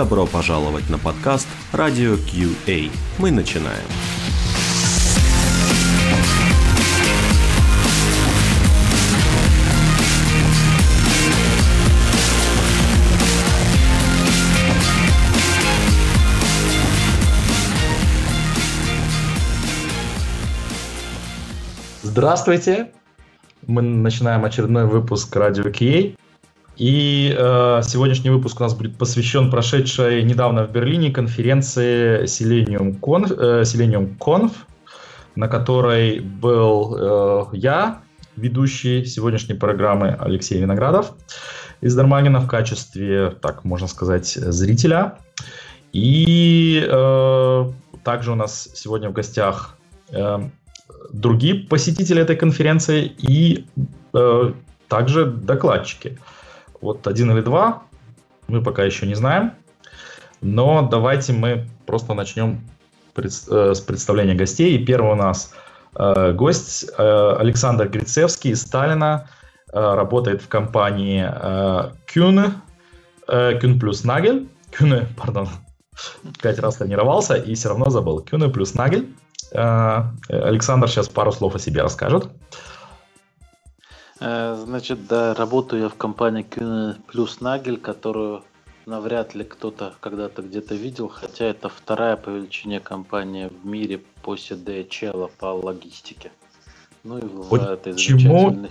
Добро пожаловать на подкаст Radio QA. Мы начинаем. Здравствуйте! Мы начинаем очередной выпуск Радио QA. И э, сегодняшний выпуск у нас будет посвящен прошедшей недавно в Берлине конференции Selenium Conf, э, Selenium Conf на которой был э, я, ведущий сегодняшней программы Алексей Виноградов из Дарманина в качестве, так можно сказать, зрителя. И э, также у нас сегодня в гостях э, другие посетители этой конференции и э, также докладчики. Вот один или два, мы пока еще не знаем. Но давайте мы просто начнем э, с представления гостей. И первый у нас э, гость э, Александр Грицевский из Сталина, э, работает в компании э, Kühne, э, плюс Нагель. Kühne, пардон, пять раз тренировался и все равно забыл. Kühne плюс Нагель. Э, Александр сейчас пару слов о себе расскажет. Э, значит, да, работаю я в компании Kühne плюс Нагель, которую навряд ли кто-то когда-то где-то видел, хотя это вторая по величине компания в мире после DHL по логистике. Ну и в Вот этой замечательной...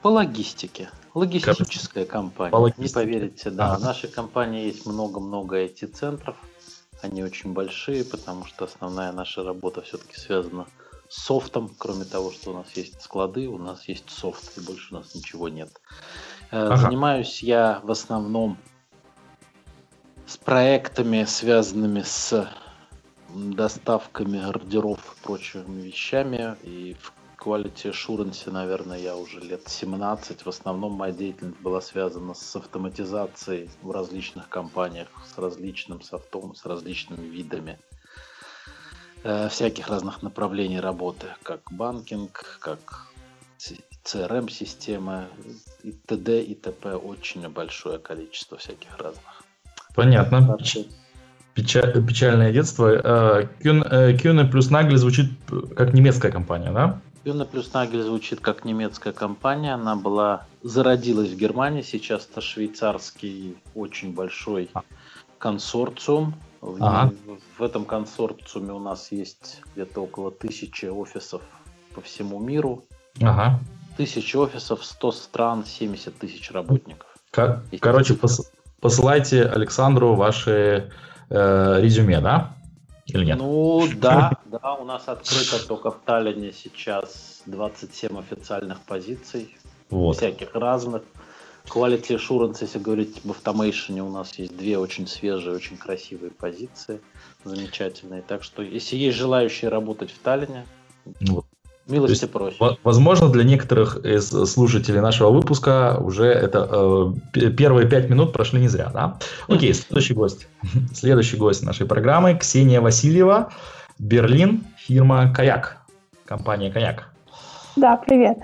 По логистике. Логистическая компания. По логистике. Не поверите, да. Ага. В нашей компании есть много-много IT-центров. Они очень большие, потому что основная наша работа все-таки связана с софтом. Кроме того, что у нас есть склады, у нас есть софт, и больше у нас ничего нет. Э, Ага. Занимаюсь я в основном с проектами, связанными с доставками ордеров и прочими вещами. И в Quality Assurance, наверное, я уже лет 17. В основном моя деятельность была связана с автоматизацией в различных компаниях, с различным софтом, с различными видами э, всяких разных направлений работы, как банкинг, как CRM-система и т.д. и т.п. Очень большое количество всяких разных. Понятно. Печа- печальное детство. Э, Кюн- э, плюс Нагель звучит как немецкая компания, да? Юна плюс Нагель звучит как немецкая компания. Она была зародилась в Германии. Сейчас это швейцарский очень большой консорциум. В, Ага. в этом консорциуме у нас есть где-то около тысячи офисов по всему миру. Ага. Тысячи офисов, 100 стран, 70 тысяч работников. Ко- Есть короче, пос- посылайте Александру ваши э, резюме, да? Или нет? Ну да, да, у нас открыто только в Таллине сейчас 27 официальных позиций. вот. всяких разных. Quality Assurance, если говорить об автомейшене, у нас есть две очень свежие, очень красивые позиции, замечательные. Так что, если есть желающие работать в Таллине, Вот. милости просим. Во- Возможно, для некоторых из слушателей нашего выпуска уже это э, первые пять минут прошли не зря, да? Окей, следующий гость. Следующий гость нашей программы Ксения Васильева, Берлин, фирма Каяк, компания Каяк. Да, привет.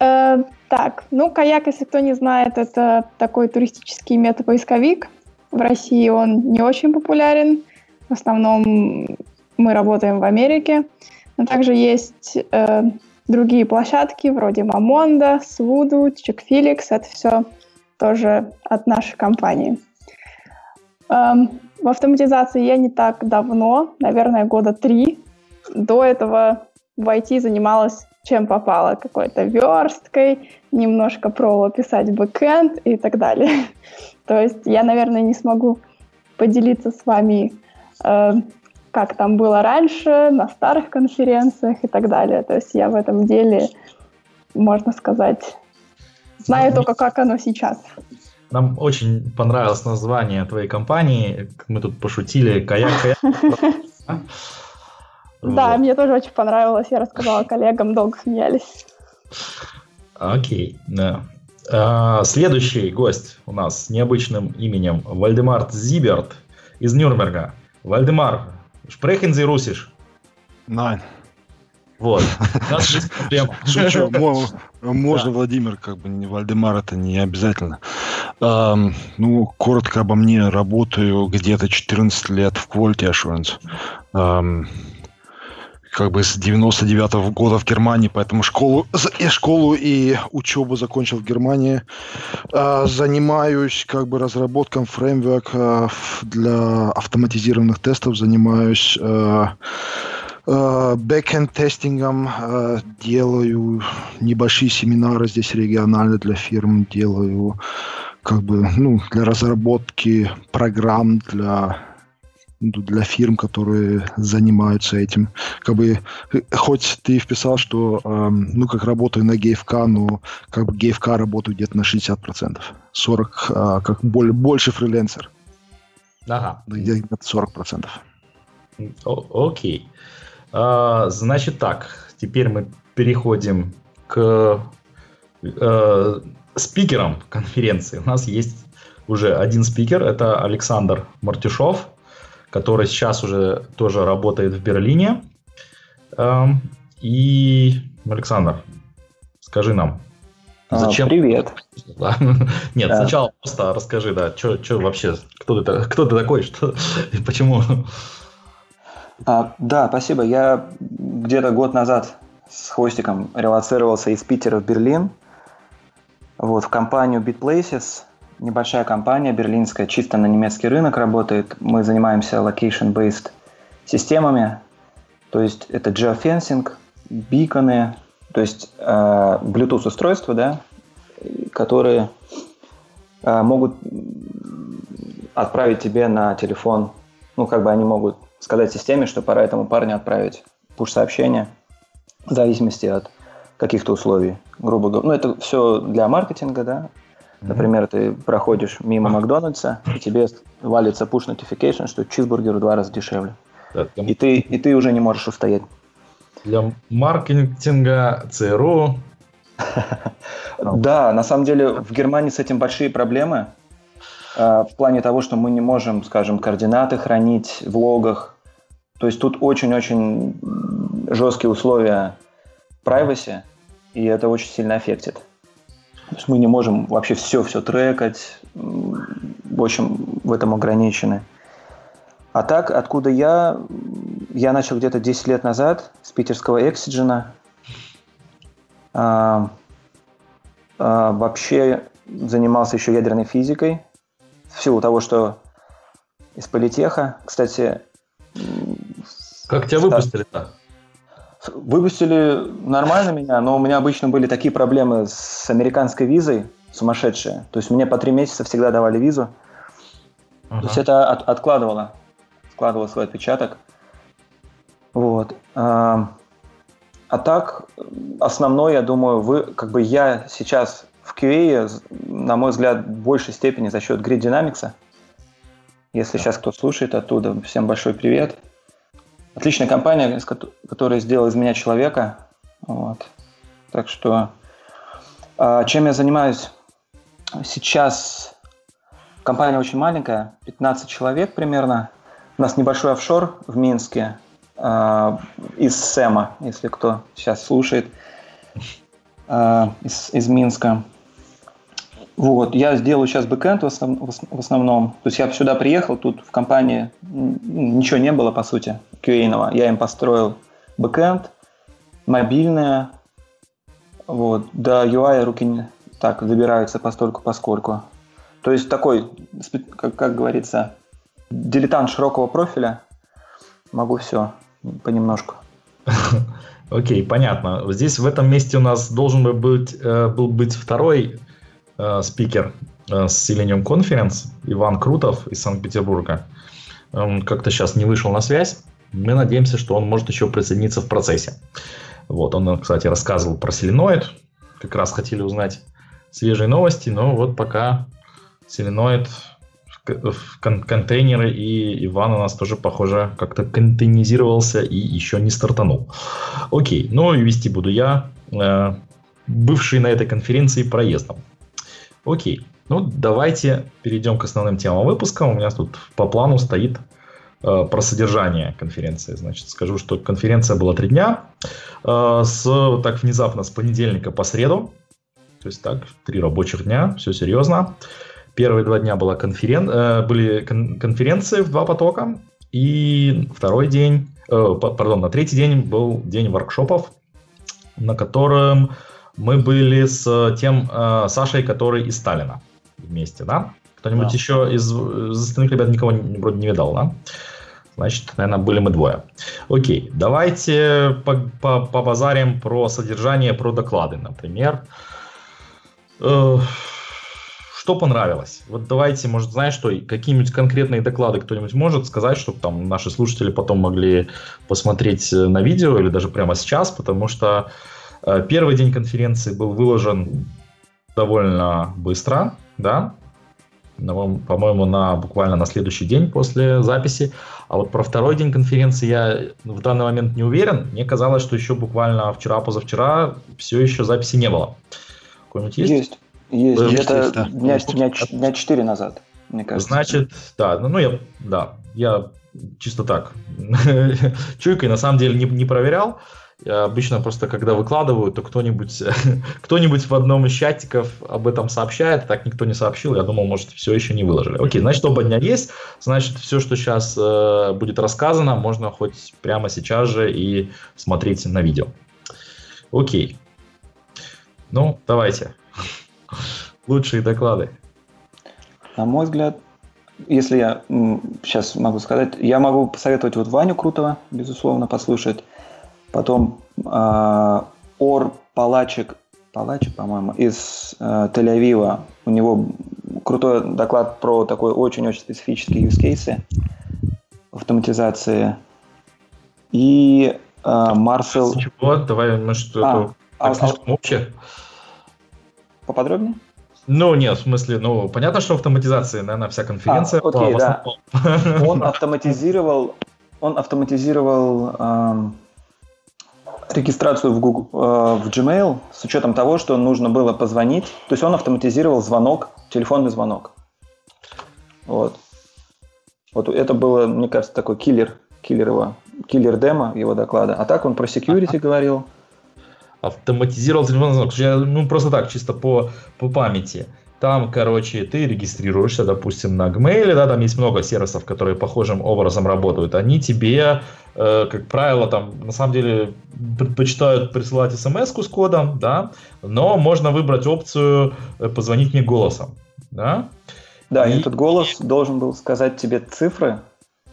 Э, Так, ну, каяк, если кто не знает, это такой туристический метапоисковик. В России он не очень популярен. В основном мы работаем в Америке. Но также есть э, другие площадки, вроде Мамонда, Свуду, Чекфиликс. Это все тоже от нашей компании. Эм, в автоматизации я не так давно, наверное, года три. До этого в IT занималась чем попало, какой-то версткой, немножко пробовала писать бэкэнд и так далее. То есть я, наверное, не смогу поделиться с вами, э, как там было раньше, на старых конференциях и так далее. То есть я в этом деле, можно сказать, знаю только, как оно сейчас. Нам очень понравилось название твоей компании. Мы тут пошутили. Каяк, каяк. Да, Вот. мне тоже очень понравилось. Я рассказала коллегам, долго смеялись. Окей, да. А, Следующий гость у нас с необычным именем Вальдемар Зиберт из Нюрнберга. Вальдемар, sprechen Sie Russisch? Nein. Вот. Шучу. Мо- Можно Да. Владимир, как бы не Вальдемар, это не обязательно. Um, ну, коротко обо мне. Работаю где-то 14 лет в Quality Assurance. Um, как бы с 99 -го года в Германии, поэтому школу и школу и учебу закончил в Германии. Uh, занимаюсь как бы разработком фреймворк uh, для автоматизированных тестов, занимаюсь backend тестингом, делаю небольшие семинары здесь регионально для фирм, делаю как бы ну для разработки программ для для фирм, которые занимаются этим. Как бы, хоть ты вписал, что, э, ну, как работаю на GFK, но как бы GFK работаю где-то на 60%. 40, э, как более, больше фрилансер. Ага. Где-то 40%. О- окей. А, значит так, теперь мы переходим к э, спикерам конференции. У нас есть уже один спикер, это Александр Мартюшов, который сейчас уже тоже работает в Берлине. Эм, и, Александр, скажи нам, а, зачем... А, привет. Нет, да. сначала просто расскажи, да, что вообще, кто ты, кто ты такой, что и почему. А, да, спасибо. Я где-то год назад с хвостиком релацировался из Питера в Берлин, вот, в компанию BitPlaces – небольшая компания берлинская, чисто на немецкий рынок работает. Мы занимаемся location-based системами, то есть это geofencing, биконы, то есть э, Bluetooth устройства, да, которые э, могут отправить тебе на телефон, ну как бы они могут сказать системе, что пора этому парню отправить push-сообщение в зависимости от каких-то условий, грубо говоря. Ну это все для маркетинга, да, Например, ты проходишь мимо Макдональдса, и тебе валится push notification, что чизбургер в два раза дешевле. Да, и, ты, и ты уже не можешь устоять. Для маркетинга, ЦРУ. Да, на самом деле в Германии с этим большие проблемы. А, в плане того, что мы не можем, скажем, координаты хранить в логах. То есть тут очень-очень жесткие условия privacy, и это очень сильно аффектит. То есть мы не можем вообще все-все трекать, в общем, в этом ограничены. А так, откуда я? Я начал где-то 10 лет назад с питерского Эксиджена. А, а, вообще занимался еще ядерной физикой в силу того, что из политеха. Кстати... Как тебя выпустили-то? Выпустили нормально меня, но у меня обычно были такие проблемы с американской визой сумасшедшие. То есть мне по три месяца всегда давали визу. Ага. То есть это от, откладывало, складывало свой отпечаток. Вот. А, а так, основной, я думаю, вы, как бы я сейчас в QA, на мой взгляд, в большей степени за счет Grid Dynamics. Если сейчас кто слушает оттуда, всем большой привет. Отличная компания, которая сделала из меня человека. Вот. Так что а, чем я занимаюсь сейчас? Компания очень маленькая, 15 человек примерно. У нас небольшой офшор в Минске э, из СЭМа, если кто сейчас слушает, э, из, из Минска. Вот, я сделаю сейчас backend в, основ, в основном. То есть я сюда приехал, тут в компании ничего не было, по сути, QA-ного. Я им построил backend, мобильное. Вот, до UI руки не так добираются постольку поскольку. То есть такой, как, как говорится, дилетант широкого профиля. Могу все понемножку. Окей, okay, понятно. Здесь в этом месте у нас должен был быть, э, был быть второй э, спикер э, с Selenium Conference, Иван Крутов из Санкт-Петербурга. Он как-то сейчас не вышел на связь. Мы надеемся, что он может еще присоединиться в процессе. Вот, он, кстати, рассказывал про Селеноид. Как раз хотели узнать свежие новости, но вот пока Селеноид в кон- контейнеры, и Иван у нас тоже, похоже, как-то контейнизировался и еще не стартанул. Окей, ну и вести буду я, э, бывший на этой конференции проездом. Окей. Ну, давайте перейдем к основным темам выпуска. У меня тут по плану стоит э, про содержание конференции. Значит, скажу, что конференция была три дня. Э, с, так внезапно с понедельника по среду. То есть так, три рабочих дня, все серьезно. Первые два дня была конферен... э, были кон- конференции в два потока, и второй день, э, пардон, на третий день был день воркшопов, на котором мы были с тем э, Сашей, который из Сталина вместе, да? Кто-нибудь Да. еще из, из остальных ребят никого вроде не видал, да? Значит, наверное, были мы двое. Окей, давайте по- по- побазарим про содержание, про доклады, например. Э, Что понравилось? Вот давайте, может, знаешь что, какие-нибудь конкретные доклады кто-нибудь может сказать, чтобы там наши слушатели потом могли посмотреть э, на видео или даже прямо сейчас, потому что э, первый день конференции был выложен довольно быстро, да, по-моему, на буквально на следующий день после записи. А вот про второй день конференции я в данный момент не уверен. Мне казалось, что еще буквально вчера-позавчера все еще записи не было. Какой-нибудь есть? Есть. Есть. Есть, Где-то есть, да. дня, Есть. дня, дня 4 назад, мне кажется. Значит, да, ну, ну я, да, я чисто так, чуйкой на самом деле не, не проверял. Я обычно просто, когда выкладываю, то кто-нибудь, кто-нибудь в одном из чатиков об этом сообщает, так никто не сообщил, я думал, может, все еще не выложили. Окей, значит, оба дня есть, значит, все, что сейчас э, будет рассказано, можно хоть прямо сейчас же и смотреть на видео. Окей. Ну, давайте. Лучшие доклады. На мой взгляд, если я сейчас могу сказать, я могу посоветовать вот Ваню Крутого, безусловно, послушать. Потом э, Ор Палачик, Палачик, по-моему, из э, Тель-Авива. У него крутой доклад про такой очень-очень специфические use cases автоматизации. И э, Марсел... Чего? Давай, А, это а- так слишком общее? поподробнее? Ну, нет, в смысле, ну, понятно, что автоматизация, наверное, вся конференция. А, окей, да. основном. Он автоматизировал, он автоматизировал эм, регистрацию в, Google, э, в Gmail с учетом того, что нужно было позвонить. То есть он автоматизировал звонок, телефонный звонок. Вот. Вот это было, мне кажется, такой killer, killer его, killer demo его доклада. А так он про security говорил. Автоматизировал телефонный звонок. Я, ну, просто так, чисто по, по памяти. Там, короче, ты регистрируешься, допустим, на Gmail, да, там есть много сервисов, которые похожим образом работают. Они тебе, э, как правило, там, на самом деле, предпочитают присылать смс с кодом, да, но можно выбрать опцию э, «позвонить мне голосом», да. Да, и И- этот голос должен был сказать тебе цифры,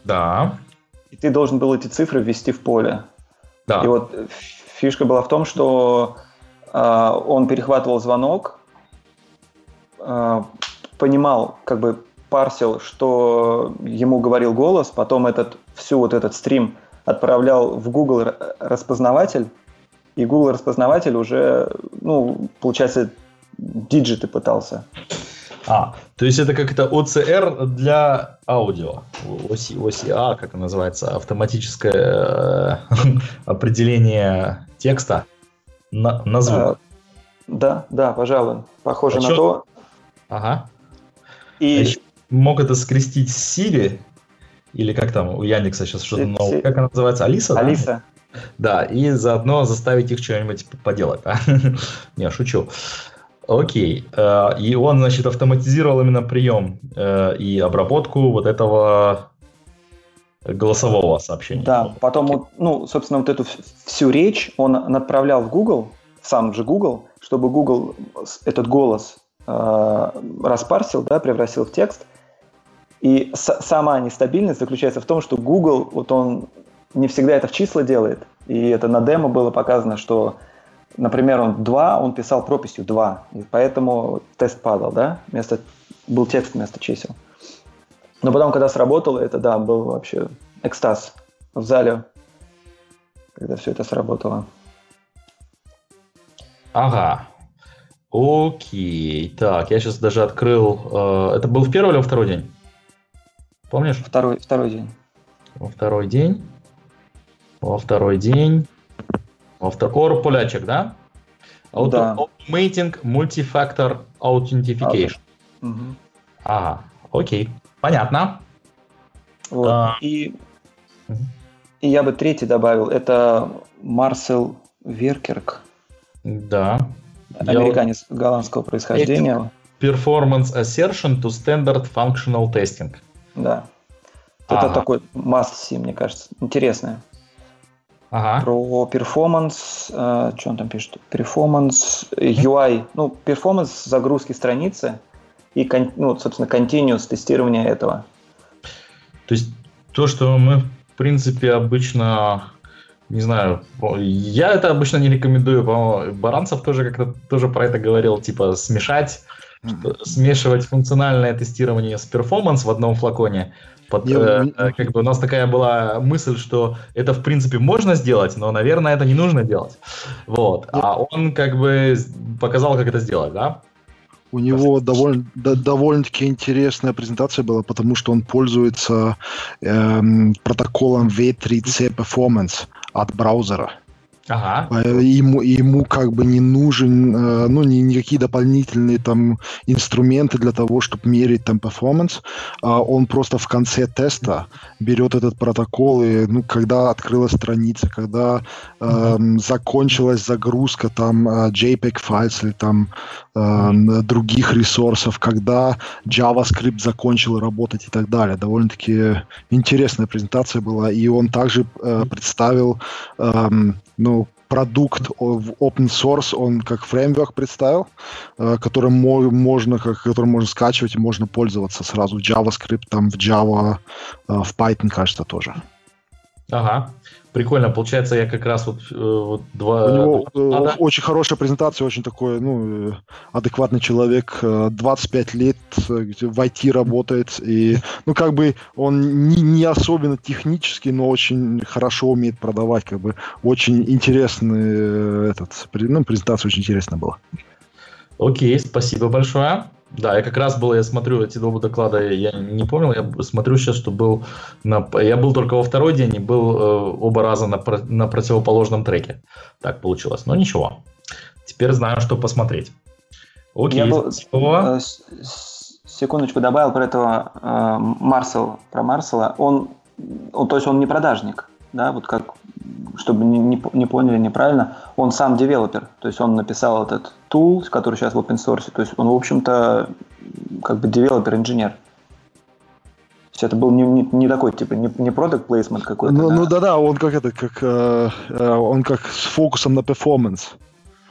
Да, и ты должен был эти цифры ввести в поле. да. И вот фишка была в том, что э, он перехватывал звонок, понимал, как бы парсил, что ему говорил голос, потом этот всю вот этот стрим отправлял в Google распознаватель, и Google распознаватель уже, ну, получается, диджиты пытался. А, то есть это как это OCR для аудио. OC, OCA, как это называется, автоматическое э, определение текста на, на звук. Э, да, да, пожалуй, похоже А на чё- то. Ага. И ещё мог это скрестить с Siri, или как там у Яндекса сейчас что-то новое, как она называется, Алиса? Алиса, Да, и заодно заставить их что-нибудь поделать. да? Не, шучу. Окей. Э, И он, значит, автоматизировал именно прием э, и обработку вот этого голосового сообщения. Да, потом, ну, собственно, вот эту всю речь он отправлял в Google, в сам же Google, чтобы Google с- этот голос э, распарсил, да, превратил в текст. И сама нестабильность заключается в том, что Google, вот он не всегда это в числа делает. И это на демо было показано, что, например, он 2, он писал прописью 2. И поэтому тест падал, да, вместо, был текст вместо чисел. Но потом, когда сработало, это, да, был вообще экстаз в зале, когда все это сработало. Ага. Окей. Так, я сейчас даже открыл... э, Это был в первый или во второй день? Помнишь? Второй, второй день. Во второй день. Во второй день. Во второй... Ор полячек, да? Auto- Да. Automating Multi-Factor Authentication. Мгм. Ага, окей. Понятно. Вот. А. И, Мгм. и я бы третий добавил. Это Марсел Веркерк, Да. Я американец голландского происхождения. performance assertion to standard functional testing. Да. Это такой must-see, мне кажется. Интересное. Ага. Про performance, э, что он там пишет? Performance, UI, ну, performance загрузки страницы и, ну, собственно, continuous тестирование этого. То есть то, что мы, в принципе, обычно, не знаю, я это обычно не рекомендую, по-моему, Баранцев тоже как-то тоже про это говорил, типа смешать, смешивать функциональное тестирование с performance в одном флаконе – под, я... э, как бы у нас такая была мысль, что это в принципе можно сделать, но, наверное, это не нужно делать. Вот. Я... А он как бы показал, как это сделать, да? У него довольно, да, довольно-таки интересная презентация была, потому что он пользуется эм, протоколом V3C Performance от браузера. Ага. Э, ему, ему как бы не нужен, э, ну, ни, никакие дополнительные там инструменты для того, чтобы мерить там перформанс. А он просто в конце теста берет этот протокол, и, ну, когда открылась страница, когда э, закончилась загрузка там э, JPEG файлов или там э, других ресурсов, когда JavaScript закончил работать и так далее. Довольно-таки интересная презентация была, и он также э, представил э, ну, продукт в open source, он как фреймворк представил, э, которым можно, как, которым можно скачивать и можно пользоваться сразу JavaScript, там в Java, э, в Python, кажется, тоже. Ага. Прикольно, получается, я как раз вот, э, вот два... У него два... Э, очень хорошая презентация, очень такой, ну, э, адекватный человек, 25 лет в IT работает, и, ну, как бы он не, не особенно технический, но очень хорошо умеет продавать, как бы очень интересный этот, ну, презентация очень интересная была. Окей, спасибо большое. Да, я как раз был, я смотрю эти оба доклада, я не помнил, я смотрю сейчас, что был на, я был только во второй день и был э, оба раза на, на противоположном треке. Так получилось, но ничего. Теперь знаю, что посмотреть. Окей, я был, э, секундочку добавил про этого э, Марсел, про Марсела. Он, он, то есть он не продажник, да, вот как чтобы не, не, не поняли неправильно, он сам девелопер, то есть он написал этот tool, который сейчас в open source, то есть он, в общем-то, как бы девелопер-инженер. То есть это был не, не, не такой, типа, не, не product placement какой-то. Ну, да. ну да-да, он как это, как э, э он как с фокусом на performance.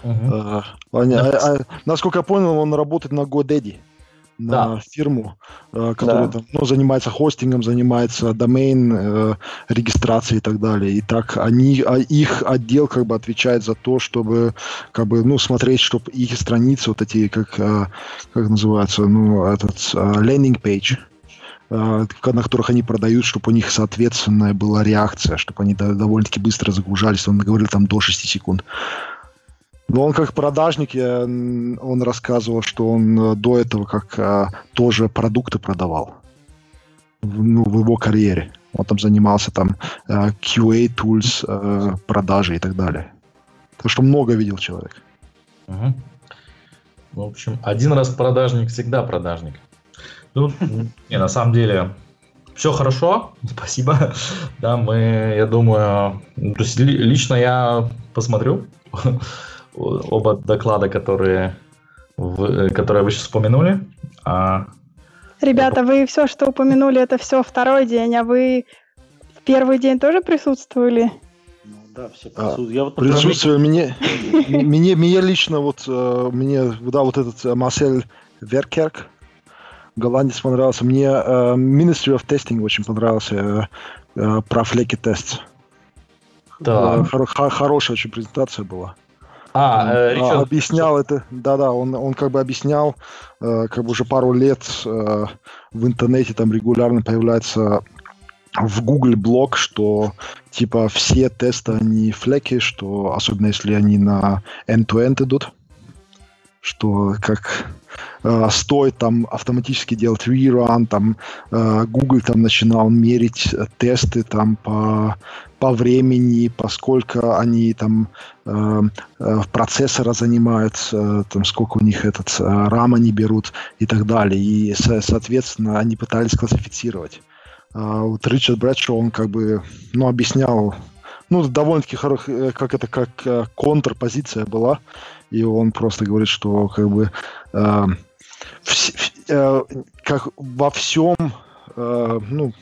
Uh-huh. Э, а, а, насколько я понял, он работает на GoDaddy на да. фирму, э, которая да. там, ну, занимается хостингом, занимается домен, э, регистрацией и так далее. И так они, а их отдел как бы отвечает за то, чтобы как бы, ну, смотреть, чтобы их страницы, вот эти, как, э, как называется, ну, этот landing page, на которых они продают, чтобы у них соответственная была реакция, чтобы они довольно-таки быстро загружались. Он говорил там до 6 секунд. Но он как продажник, я, он рассказывал, что он э, до этого как а, тоже продукты продавал. В, ну, в его карьере. Он там занимался там а, QA tools, продажи и так далее. Так что много видел человек. Угу. В общем, один раз продажник, всегда продажник. Ну, не, на самом деле, все хорошо, спасибо. Да, мы, я думаю, то есть лично я посмотрю оба доклада, которые, вы, которые вы сейчас упомянули. А... Ребята, вы все, что упомянули, это все второй день, а вы в первый день тоже присутствовали? Ну да, все присутствуют. А, я вот присутствую, мне, мне, мне лично вот, э, мне, да, вот этот э, Марсель Веркерк, голландец понравился. Мне uh, Ministry of Testing очень понравился uh, про флеки тест. Да. Хор- хорошая очень презентация была. А, э, Ричард... объяснял это, да-да, он, он как бы объяснял, э, как бы уже пару лет э, в интернете там регулярно появляется в Google блог, что типа все тесты они флеки, что особенно если они на end-to-end идут, что как э, стоит там автоматически делать rerun, там э, Google там начинал мерить тесты там по, по времени, поскольку они там э, э, процессора занимаются, э, там сколько у них этот э, RAM они берут и так далее. И, со, соответственно, они пытались классифицировать. Э, вот Ричард Брэдшоу, он как бы, ну, объяснял ну, довольно-таки хорошая, э, как это, как э, контрпозиция была, и он просто говорит, что как бы э, э, как во всем, э, ну,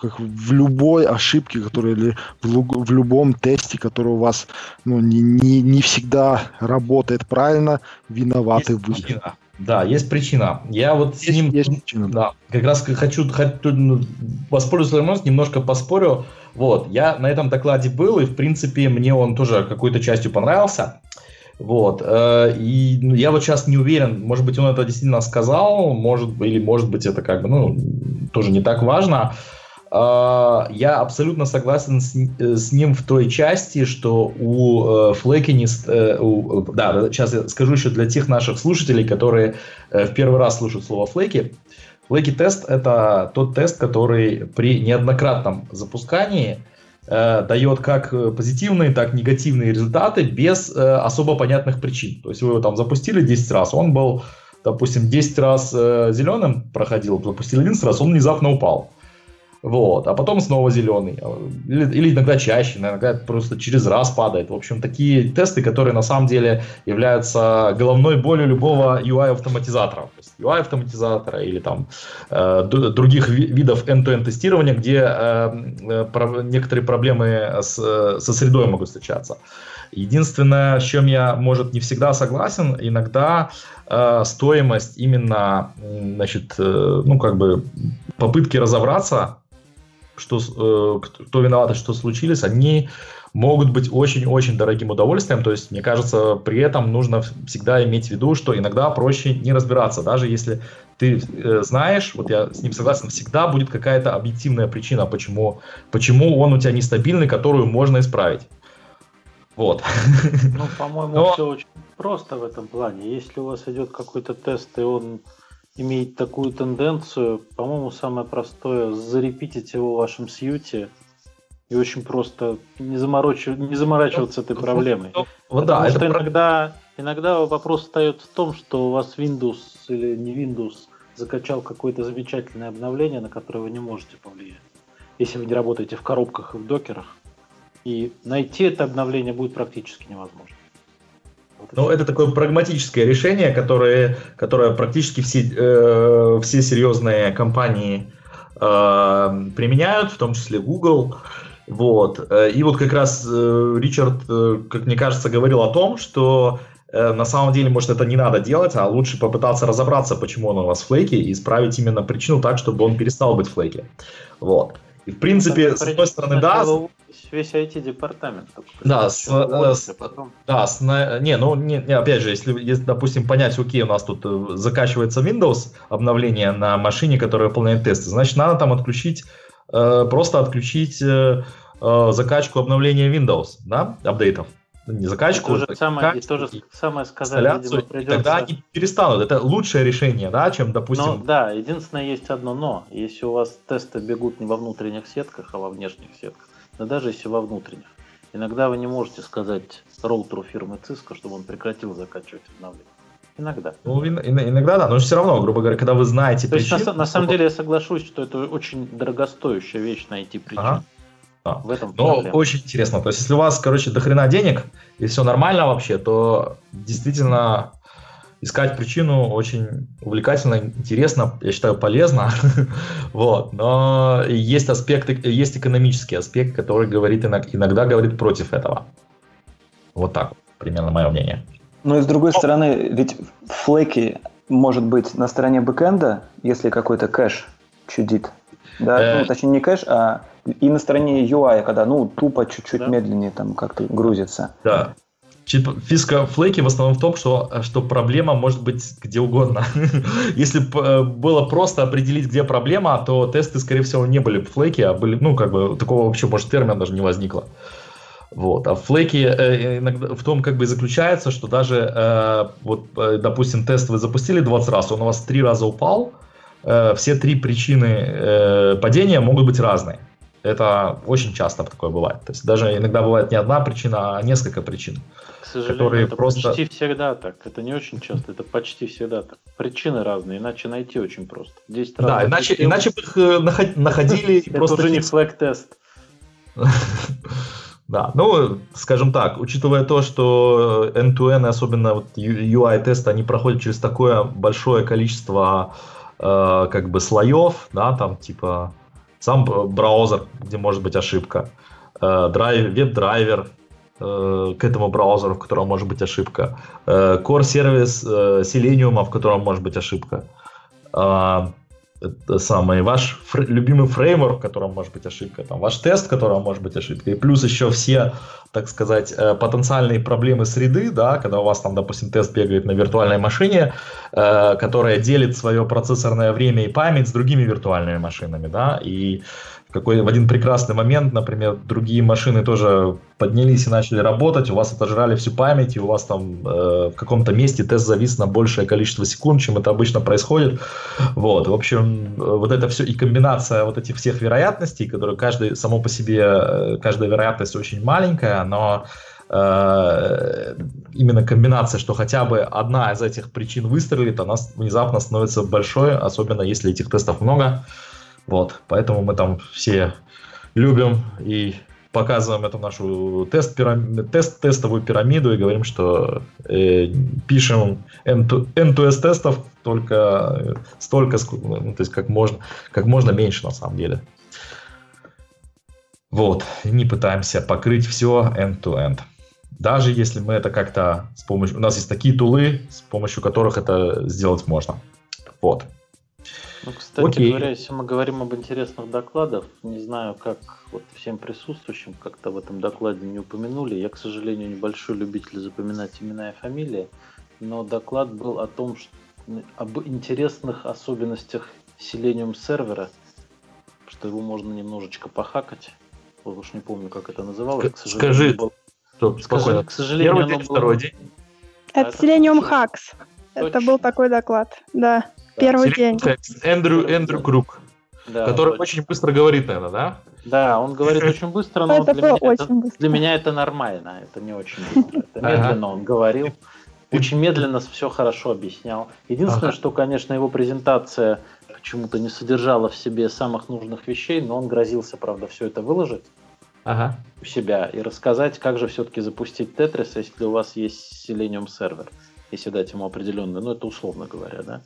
как в любой ошибке, которая или в, в любом тесте, который у вас ну, не, не, не всегда работает правильно, виноваты есть вы. Причина. Да, есть причина. Я вот есть, с ним есть причина. Да, как раз хочу, хочу ну, воспользоваться возможностью, немножко поспорю. Вот, я на этом докладе был, и в принципе мне он тоже какой-то частью понравился. Вот. Э, и ну, я вот сейчас не уверен, может быть, он это действительно сказал, может, или может быть, это как бы, ну, тоже не так важно. Э, я абсолютно согласен с, с ним в той части, что у Флеки не... Да, сейчас я скажу еще для тех наших слушателей, которые в первый раз слушают слово Флеки. Флеки тест – это тот тест, который при неоднократном запускании э, дает как позитивные, так негативные результаты без э, особо понятных причин. То есть вы его там запустили 10 раз, он был, допустим, 10 раз э, зеленым проходил, запустили 11 раз, он внезапно упал. Вот, а потом снова зеленый. Или, или иногда чаще, иногда просто через раз падает. В общем, такие тесты, которые на самом деле являются головной болью любого UI-автоматизатора. UI-автоматизатора или там э, других видов end-to-end тестирования, где э, э, про, некоторые проблемы с, со средой могут встречаться. Единственное, с чем я, может, не всегда согласен, иногда э, стоимость именно, значит, э, ну, как бы попытки разобраться что, э, кто виноват и что случились, они могут быть очень-очень дорогим удовольствием. То есть, мне кажется, при этом нужно всегда иметь в виду, что иногда проще не разбираться. Даже если ты э, знаешь, вот я с ним согласен, всегда будет какая-то объективная причина, почему, почему он у тебя нестабильный, которую можно исправить. Вот. Ну, по-моему, Но... все очень просто в этом плане. Если у вас идет какой-то тест, и он имеет такую тенденцию, по-моему, самое простое зарепитить его в вашем сьюте и очень просто не, заморачиваться, не заморачиваться этой проблемой. Вот Потому да, что это... иногда, иногда вопрос встает в том, что у вас Windows или не Windows закачал какое-то замечательное обновление, на которое вы не можете повлиять. Если вы не работаете в коробках и в докерах. И найти это обновление будет практически невозможно. Ну, это такое прагматическое решение, которое, которое практически все, э, все серьезные компании э, применяют, в том числе Google. Вот. И вот как раз э, Ричард, э, как мне кажется, говорил о том, что э, на самом деле, может, это не надо делать, а лучше попытаться разобраться, почему он у вас флейки, и исправить именно причину так, чтобы он перестал быть флейки. Вот. И, в принципе, с одной стороны, да, весь IT-департамент. Да, с, э, с, потом. да, с, не, ну, не, не, опять же, если, если, допустим, понять, окей, у нас тут э, закачивается Windows обновление на машине, которая выполняет тесты, значит, надо там отключить, э, просто отключить э, э, закачку обновления Windows, да, апдейтов не закачку, то же самое, и то же самое сказать, видимо, придется... тогда они перестанут. Это лучшее решение, да, чем, допустим... Но, да, единственное, есть одно но. Если у вас тесты бегут не во внутренних сетках, а во внешних сетках, но даже если во внутренних. Иногда вы не можете сказать роутеру фирмы Cisco, чтобы он прекратил закачивать обновление. Иногда. Ну, иногда да, но все равно, грубо говоря, когда вы знаете То причину... Есть, на, на самом деле я соглашусь, что это очень дорогостоящая вещь найти причину. Ага. В этом Но проблема. очень интересно. То есть, если у вас, короче, дохрена денег, и все нормально вообще, то действительно искать причину очень увлекательно, интересно, я считаю, полезно. вот. Но есть аспект, есть экономический аспект, который говорит иногда говорит против этого. Вот так, примерно мое мнение. Ну и с другой стороны, ведь флеки может быть на стороне бэкэнда, если какой-то кэш чудит. Да, э... ну, точнее не кэш, а и на стороне UI, когда ну тупо чуть-чуть да. медленнее там как-то грузится. Да. Фиска флейки в основном в том, что, что проблема может быть где угодно. Если э, было просто определить, где проблема, то тесты, скорее всего, не были бы флейки, а были, ну, как бы, такого вообще, может, термина даже не возникло. Вот. А флейки э, иногда в том как бы и заключается, что даже, э, вот, э, допустим, тест вы запустили 20 раз, он у вас три раза упал, э, все три причины э, падения могут быть разные. Это очень часто такое бывает. То есть даже иногда бывает не одна причина, а несколько причин. К сожалению, которые это просто... почти всегда так. Это не очень часто, это почти всегда так. Причины разные, иначе найти очень просто. 10 раз да, иначе, иначе бы их э, находили Это уже не флэг-тест. Да, ну, скажем так, учитывая то, что N2N, особенно вот UI-тесты, они проходят через такое большое количество э, как бы слоев, да, там типа сам браузер, где может быть ошибка, э, драйв, веб-драйвер к этому браузеру, в котором может быть ошибка, э, core-сервис э, Selenium, в котором может быть ошибка, э, это самый ваш фр- любимый фреймворк, в котором может быть ошибка, там, ваш тест, в котором может быть ошибка, и плюс еще все, так сказать, э, потенциальные проблемы среды, да, когда у вас там, допустим, тест бегает на виртуальной машине, э, которая делит свое процессорное время и память с другими виртуальными машинами, да, и какой, в один прекрасный момент, например, другие машины тоже поднялись и начали работать, у вас отожрали всю память, и у вас там э, в каком-то месте тест завис на большее количество секунд, чем это обычно происходит. Вот, в общем, вот это все и комбинация вот этих всех вероятностей, которые каждый, само по себе, э, каждая вероятность очень маленькая, но э, именно комбинация, что хотя бы одна из этих причин выстрелит, она внезапно становится большой, особенно если этих тестов много. Вот, поэтому мы там все любим и показываем эту нашу тест, пирам... тест тестовую пирамиду и говорим, что э, пишем N2S тестов только столько, ну, то есть как можно, как можно меньше на самом деле. Вот, не пытаемся покрыть все end-to-end. Даже если мы это как-то с помощью... У нас есть такие тулы, с помощью которых это сделать можно. Вот. Ну, кстати Окей. говоря, если мы говорим об интересных докладах, не знаю, как вот всем присутствующим как-то в этом докладе не упомянули. Я, к сожалению, небольшой любитель запоминать имена и фамилии, но доклад был о том, что, об интересных особенностях Selenium сервера, что его можно немножечко похакать. Вот уж не помню, как это называлось. К Скажи, был... Стоп, Скажи, к сожалению, Первый день, было... второй день? Это Selenium Hacks. Это был такой доклад, да. Первый день. Эндрю, Эндрю Круг, да, который точно. очень быстро говорит, наверное, да? Да, он говорит очень быстро, но это для, меня это, быстро. для меня это нормально, это не очень быстро. Это медленно он говорил, очень медленно все хорошо объяснял. Единственное, что, конечно, его презентация почему-то не содержала в себе самых нужных вещей, но он грозился, правда, все это выложить ага. у себя и рассказать, как же все-таки запустить Tetris, если у вас есть Selenium сервер, если дать ему определенный, ну это условно говоря, да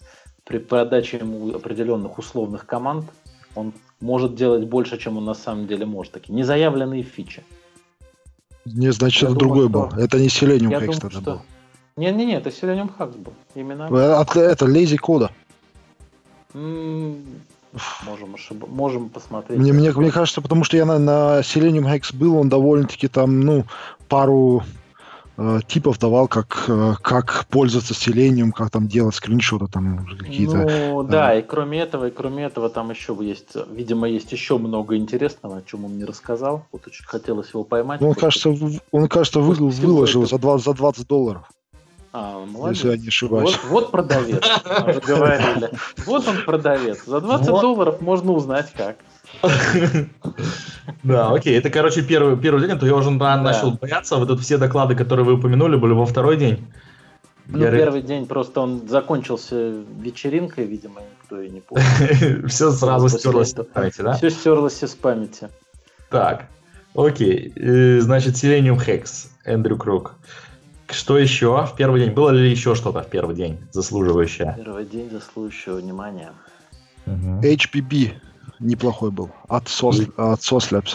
при подаче ему определенных условных команд он может делать больше, чем он на самом деле может. Такие незаявленные фичи. Не, значит, Я это думаю, другой что... был. Это не Selenium Я Hacks тогда что... был. Не-не-не, это Selenium Hacks был. Именно. Это, это Lazy Кода. Можем, ошиб... Можем посмотреть. Мне, мне, мне кажется, потому что я на, на Selenium Hacks был, он довольно-таки там, ну, пару Э, типов давал, как, э, как пользоваться селением, как там делать скриншоты там какие-то. Ну да, и кроме этого, и кроме этого там еще есть, видимо, есть еще много интересного, о чем он не рассказал. Вот очень хотелось его поймать. Ну, он, кажется, он, кажется, вы, выложил за 20, за 20 долларов. А, молодец. Если я не ошибаюсь. Вот, вот продавец, мы говорили. Вот он продавец. За 20 долларов можно узнать как. Да, окей. Это, короче, первый, первый день, а то я уже начал бояться. Вот тут все доклады, которые вы упомянули, были во второй день. Ну, первый день просто он закончился вечеринкой, видимо, никто и не помнит. Все сразу стерлось из памяти, да? Все стерлось из памяти. Так, окей. Значит, Selenium Hex, Эндрю Круг. Что еще в первый день? Было ли еще что-то в первый день заслуживающее? Первый день заслуживающего внимания. HPB неплохой был. От SOS, от SOS Labs.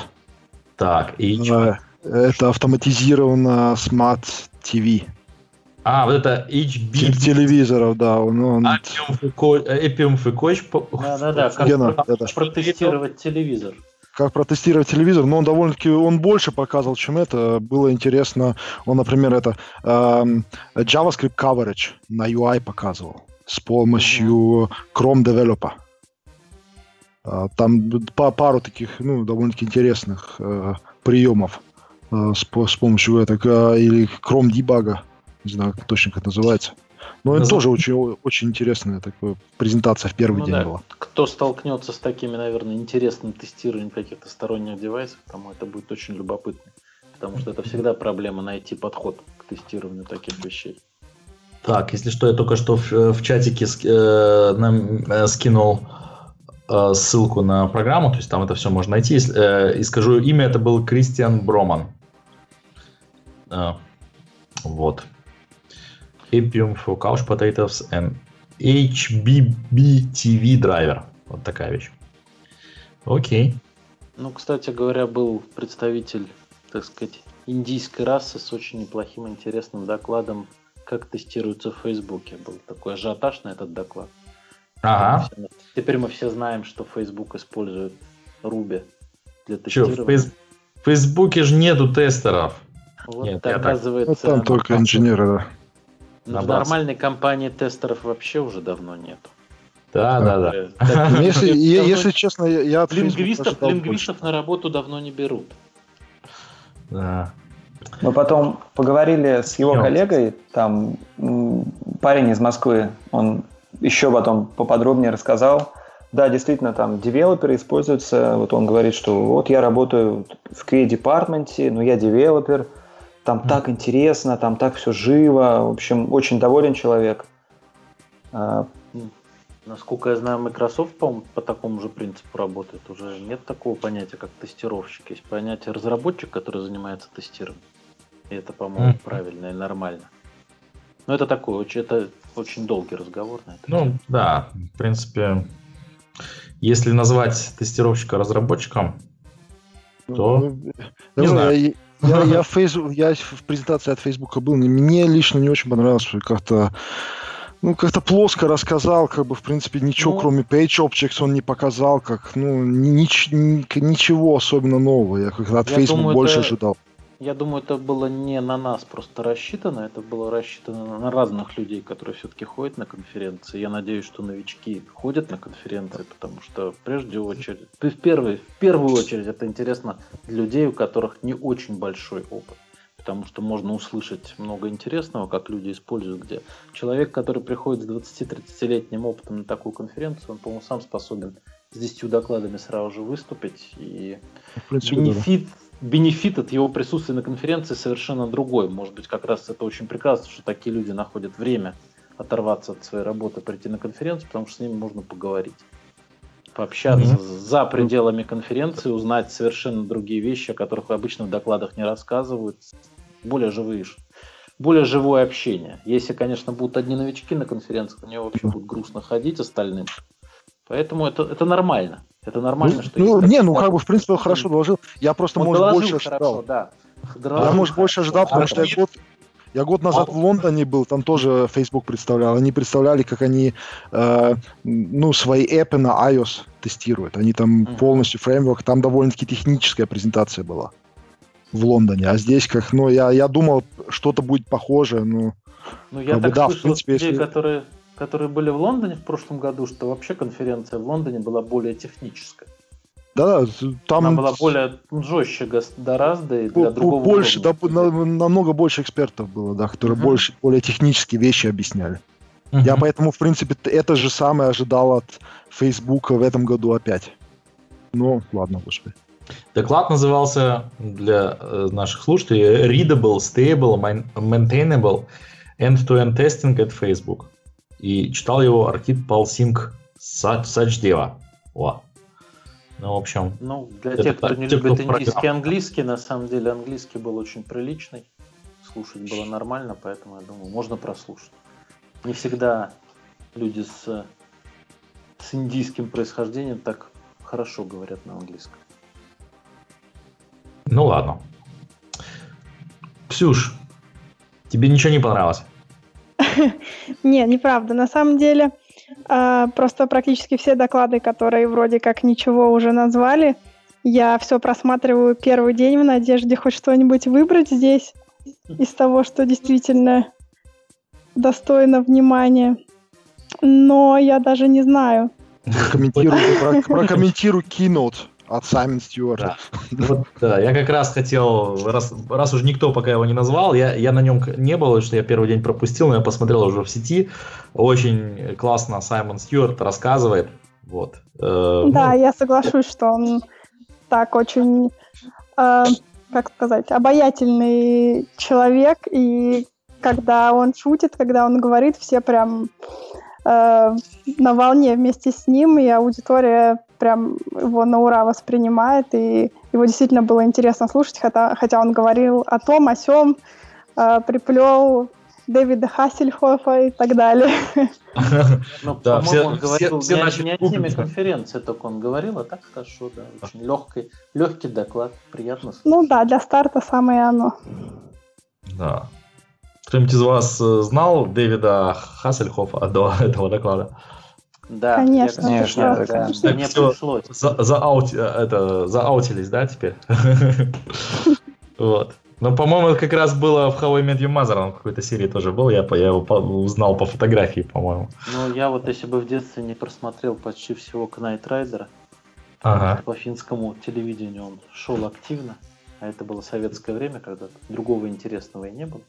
Так, и что? Это автоматизированно Smart TV. А, вот это HB. Телевизоров, да. Он, он... Epium Фикоч. Да-да-да, как Гена, про- да, протестировать телевизор. Как протестировать телевизор, но он довольно-таки, он больше показывал, чем это. Было интересно, он, например, это эм, JavaScript coverage на UI показывал с помощью Chrome Developer. А, там по пару таких, ну, довольно-таки интересных э, приемов э, с, с помощью этого, или Chrome дебага, не знаю как точно как это называется. Но это тоже очень, очень интересная такая презентация в первый ну, день да. была. Кто столкнется с такими, наверное, интересным тестированием каких-то сторонних девайсов, тому это будет очень любопытно. Потому что это всегда проблема найти подход к тестированию таких вещей. Так, если что, я только что в, в чатике э, нам э, скинул Э, ссылку на программу, то есть там это все можно найти. Э, и скажу имя, это был Кристиан Броман. А, вот. Appium for couch potatoes and HBBTV драйвер. Вот такая вещь. Окей. Ну, кстати говоря, был представитель, так сказать, индийской расы с очень неплохим интересным докладом, как тестируется в Фейсбуке. Был такой ажиотаж на этот доклад. Ага. Теперь мы все знаем, что Facebook использует Ruby для в, тестирования. Фейс- в Фейсбуке же нету тестеров. Вот Нет, я так- оказывается, Ну, там только инженеры, да. в набраться. нормальной компании тестеров вообще уже давно нету. Да, да, да. Э, так, Ну, Если, давно- е- если честно, я я от Лингвистов, лингвистов на работу давно не берут. Да. Мы потом поговорили с его коллегой, там парень из Москвы, он еще потом поподробнее рассказал. Да, действительно, там девелоперы используются. Вот он говорит, что вот я работаю в QA-департменте, но я девелопер, там так интересно, там так все живо. В общем, очень доволен человек. А, Насколько я знаю, Microsoft, по по такому же принципу работает. Уже нет такого понятия, как тестировщик. Есть понятие разработчик, который занимается тестированием. И это, по-моему, Мгм. правильно и нормально. Но это такой, очень, это очень долгий разговор на это. Ну, да, в принципе, если назвать тестировщика разработчиком, то... Ну, Не я, знаю. Я, я, я в Фейсбу- я в презентации от Фейсбука был, мне лично не очень понравилось, что как-то ну, как-то плоско рассказал, как бы, в принципе, ничего, Ну. кроме Page Objects он не показал, как, ну, ни- нич- ни- ничего особенно нового. Я как-то от Facebook думаю, больше это- ожидал. Я думаю, это было не на нас просто рассчитано, это было рассчитано на- разных людей, которые все-таки ходят на конференции. Я надеюсь, что новички ходят на конференции, потому что прежде очередь, в, первой, в первую очередь это интересно для людей, у которых не очень большой опыт. Потому что можно услышать много интересного, как люди используют где. Человек, который приходит с 20-30-летним опытом на такую конференцию, он, по-моему, сам способен с 10 докладами сразу же выступить и бенефит, бенефит от его присутствия на конференции совершенно другой. Может быть, как раз это очень прекрасно, что такие люди находят время оторваться от своей работы, прийти на конференцию, потому что с ними можно поговорить. Пообщаться Мгм. за пределами конференции, узнать совершенно другие вещи, о которых обычно в докладах не рассказывают. Более живые, более живое общение. Если, конечно, будут одни новички на конференциях, мне вообще будет грустно ходить остальным. Поэтому это, это нормально. Это нормально, Ну, что ну, не, ну как бы, в принципе, он хорошо доложил. Я просто, Он может, больше хорошо, ожидал. да. Я, может, больше ожидал, потому А что я год, я год назад в Лондоне был, там тоже Facebook представлял. Они представляли, как они э, ну, свои эпы на iOS тестируют. Они там Мгм. полностью фреймворк, там довольно-таки техническая презентация была в Лондоне. А здесь как, ну, я, я думал, что-то будет похожее, но Ну, я Как бы так да, в принципе, людей, если- которые, которые были в Лондоне в прошлом году, что вообще конференция в Лондоне была более техническая. да, там Она была более жестче гораздо и для другого больше, да, на- намного больше экспертов было, да, которые Мгм. больше, более технические вещи объясняли. Я Мгм. поэтому, в принципе, это же самое ожидал от Фейсбука в этом году опять. Ну, ладно, господи. Доклад назывался для э, наших слушателей Readable, Stable, Main- Maintainable End-to-End Testing at Facebook. И читал его Аркит Палсинг Сачдева. О. Ну, в общем, Ну, для тех, кто так, не те, кто любит программе. индийский английский, на самом деле английский был очень приличный. Слушать было нормально, поэтому я думаю, можно прослушать. Не всегда люди с, с индийским происхождением так хорошо говорят на английском. ну ладно. Ксюш, тебе ничего не понравилось? Не, неправда. На самом деле, а, просто практически все доклады, которые вроде как ничего уже назвали, я все просматриваю первый день в надежде хоть что-нибудь выбрать здесь из того, что действительно достойно внимания. Но я даже не знаю. Прокомментирую, про- прокомментирую Keynote от Саймон Стюарта. Вот, да, я как раз хотел, раз, раз уж никто пока его не назвал, я, я на нем не был, потому что я первый день пропустил, но я посмотрел уже в сети. Очень классно Саймон Стюарт рассказывает. Вот. Э, Да, ну, я соглашусь, что он так очень, э, как сказать, обаятельный человек, и когда он шутит, когда он говорит, все прям э, на волне вместе с ним, и аудитория прям его на ура воспринимает, и, Его действительно было интересно слушать, хотя, хотя он говорил о том, о сем, э, приплел Дэвида Хассельхофа и так далее. Ну, по-моему, он говорил не о теме конференции, только он говорил, а так хорошо, да. Очень легкий, легкий доклад, приятно слушать. Ну да, для старта самое оно. Да. Кто-нибудь из вас э, знал Дэвида Хассельхофа до этого доклада? Да, конечно, конечно, да, конечно. Мне пришлось. За, зааут, э, это, зааутились, да, теперь? Вот. Ну, по-моему, это как раз было в How I Met Your Mother, он в какой-то серии тоже был, я, я его узнал по фотографии, по-моему. Ну, я вот если бы в детстве не просмотрел почти всего Rider, ага. по финскому телевидению он шел активно, а это было советское время, когда другого интересного и не было.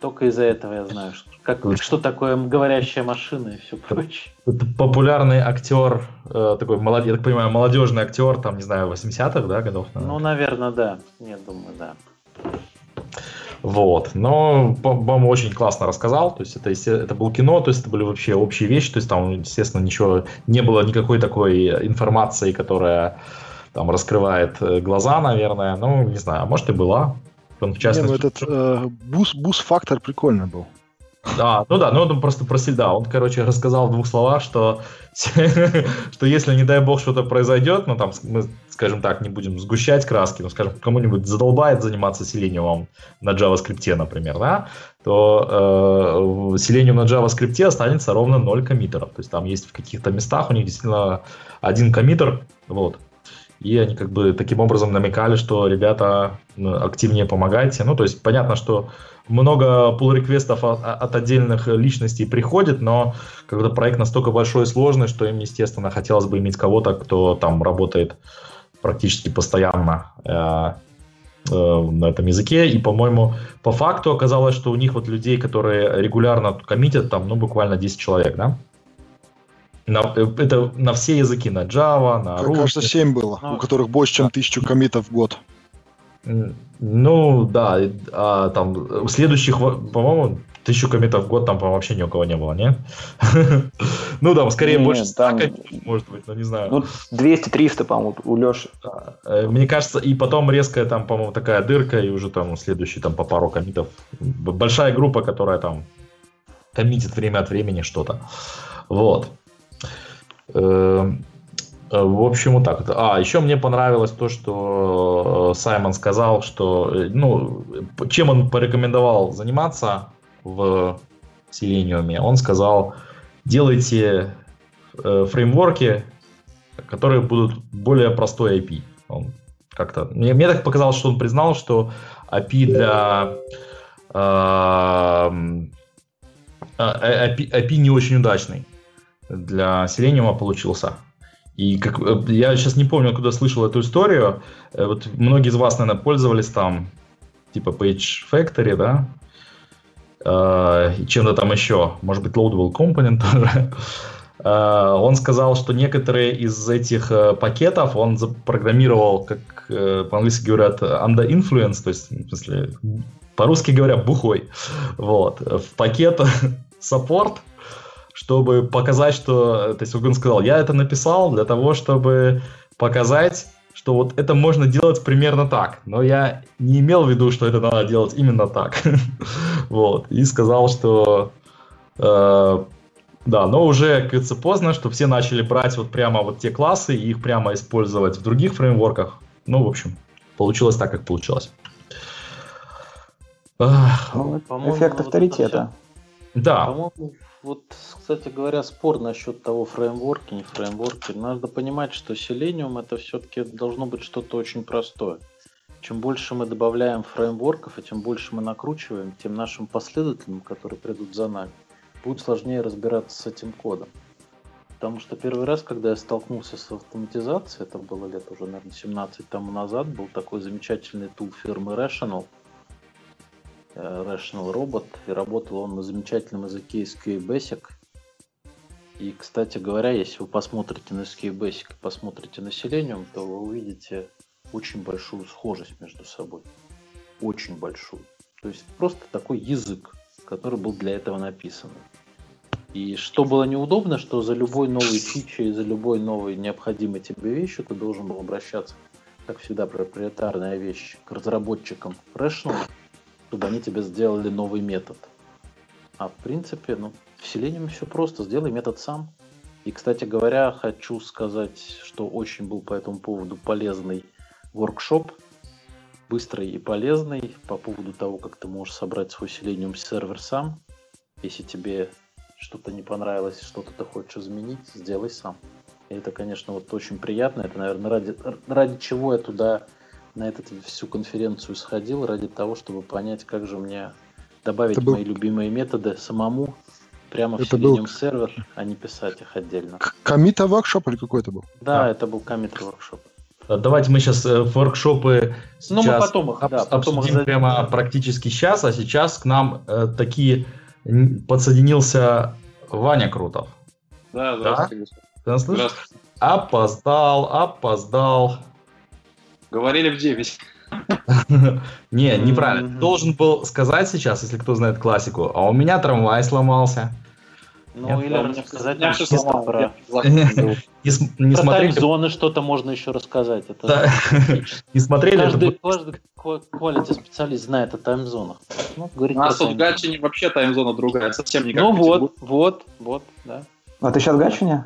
Только из-за этого я знаю, что, как, что такое говорящая машина и все прочее. Это популярный актер, э, такой, молод, я так понимаю, молодежный актер, там, не знаю, 80-х, да, годов? Наверное. Ну, наверное, да. Я думаю, да. Вот. Но, по-моему, очень классно рассказал. То есть это, это было кино, то есть это были вообще общие вещи. То есть там, естественно, ничего не было никакой такой информации, которая там раскрывает э, глаза, наверное. Ну, не знаю, может и была. Он, в частности... Не, ну этот э, бус, бус-фактор прикольный был. Да, ну да, ну он просто просил, да, он, короче, рассказал в двух словах, что, что если, не дай бог, что-то произойдет, ну там, мы, скажем так, не будем сгущать краски, ну, скажем, кому-нибудь задолбает заниматься селениумом на JavaScript, например, да, то э, селениум на JavaScript останется ровно 0 коммитеров. То есть там есть в каких-то местах у них действительно один коммитер, вот, и они как бы таким образом намекали, что ребята активнее помогайте. Ну, то есть понятно, что много pull реквестов от, от отдельных личностей приходит, но когда проект настолько большой и сложный, что им, естественно, хотелось бы иметь кого-то, кто там работает практически постоянно э, э, на этом языке. И, по-моему, по факту оказалось, что у них вот людей, которые регулярно коммитят, там, ну, буквально 10 человек, да? На, это на все языки, на Java, на Ruby. Кажется, 7 было, ну, у которых больше, чем тысячу комитов в год. Ну, да, а, там, следующих, по-моему, тысячу комитов в год там, по вообще ни у кого не было, нет? ну, там, скорее, больше 100 может быть, но не знаю. Ну, 200-300, по-моему, у Леши. Э, мне кажется, и потом резкая там, по-моему, такая дырка, и уже там следующий там по пару комитов. Большая группа, которая там коммитит время от времени что-то. Вот. Эм, э, в общем, вот так. А, еще мне понравилось то, что э, Саймон сказал, что, э, ну, чем он порекомендовал заниматься в Selenium. Он сказал, делайте фреймворки, которые будут более простой API. Он как-то... Мне, мне так показалось, что он признал, что API для... Э, API, API не очень удачный для Selenium получился. И как, э, я сейчас не помню, куда слышал эту историю. Э, вот многие из вас, наверное, пользовались там типа Page Factory, да? Э, и чем-то там еще. Может быть, Loadable Component тоже. Он сказал, что некоторые из этих пакетов он запрограммировал, как по-английски говорят, under influence, то есть, в смысле, по-русски говоря, бухой. Вот. В пакет support чтобы показать, что... То есть он сказал, я это написал для того, чтобы показать, что вот это можно делать примерно так, но я не имел в виду, что это надо делать именно так. вот. И сказал, что... Э, да, но уже, кажется, поздно, что все начали брать вот прямо вот те классы и их прямо использовать в других фреймворках. Ну, в общем, получилось так, как получилось. Ну, эффект авторитета. Да. По-моему, вот, кстати говоря, спор насчет того фреймворки, не фреймворки. Надо понимать, что Selenium это все-таки должно быть что-то очень простое. Чем больше мы добавляем фреймворков, и тем больше мы накручиваем, тем нашим последователям, которые придут за нами, будет сложнее разбираться с этим кодом. Потому что первый раз, когда я столкнулся с автоматизацией, это было лет уже, наверное, 17 тому назад, был такой замечательный тул фирмы Rational – Rational Robot, и работал он на замечательном языке SQL Basic. И, кстати говоря, если вы посмотрите на SQL Basic и посмотрите на Selenium, то вы увидите очень большую схожесть между собой. Очень большую. То есть просто такой язык, который был для этого написан. И что было неудобно, что за любой новой фичей, за любой новой необходимой тебе вещью ты должен был обращаться как всегда, проприетарная вещь к разработчикам Rational, чтобы они тебе сделали новый метод. А в принципе, ну, в Selenium все просто, сделай метод сам. И, кстати говоря, хочу сказать, что очень был по этому поводу полезный воркшоп, быстрый и полезный по поводу того, как ты можешь собрать свой Selenium сервер сам. Если тебе что-то не понравилось, что-то ты хочешь изменить, сделай сам. И это, конечно, вот очень приятно. Это, наверное, ради, ради чего я туда на эту всю конференцию сходил, ради того, чтобы понять, как же мне добавить был... мои любимые методы самому прямо это в Selenium был... сервер, а не писать их отдельно. Комита воркшоп или какой это был? Да, да. это был комит воркшоп. Давайте мы сейчас э, воркшопы сейчас ну, мы потом их, да, потом обсудим их прямо практически сейчас, а сейчас к нам э, такие подсоединился Ваня Крутов. Да, здравствуйте. Да? Слышишь? Опоздал, опоздал. Говорили в 9. Не, неправильно. Должен был сказать сейчас, если кто знает классику, а у меня трамвай сломался. Ну, или рассказать нам что-то про... Не смотрели... зоны что-то можно еще рассказать. Не смотрели... Каждый, каждый quality специалист знает о таймзонах. Ну, у нас тут в Гатчине вообще таймзона другая, совсем никак. Ну вот, вот, вот, да. А ты сейчас в Гатчине?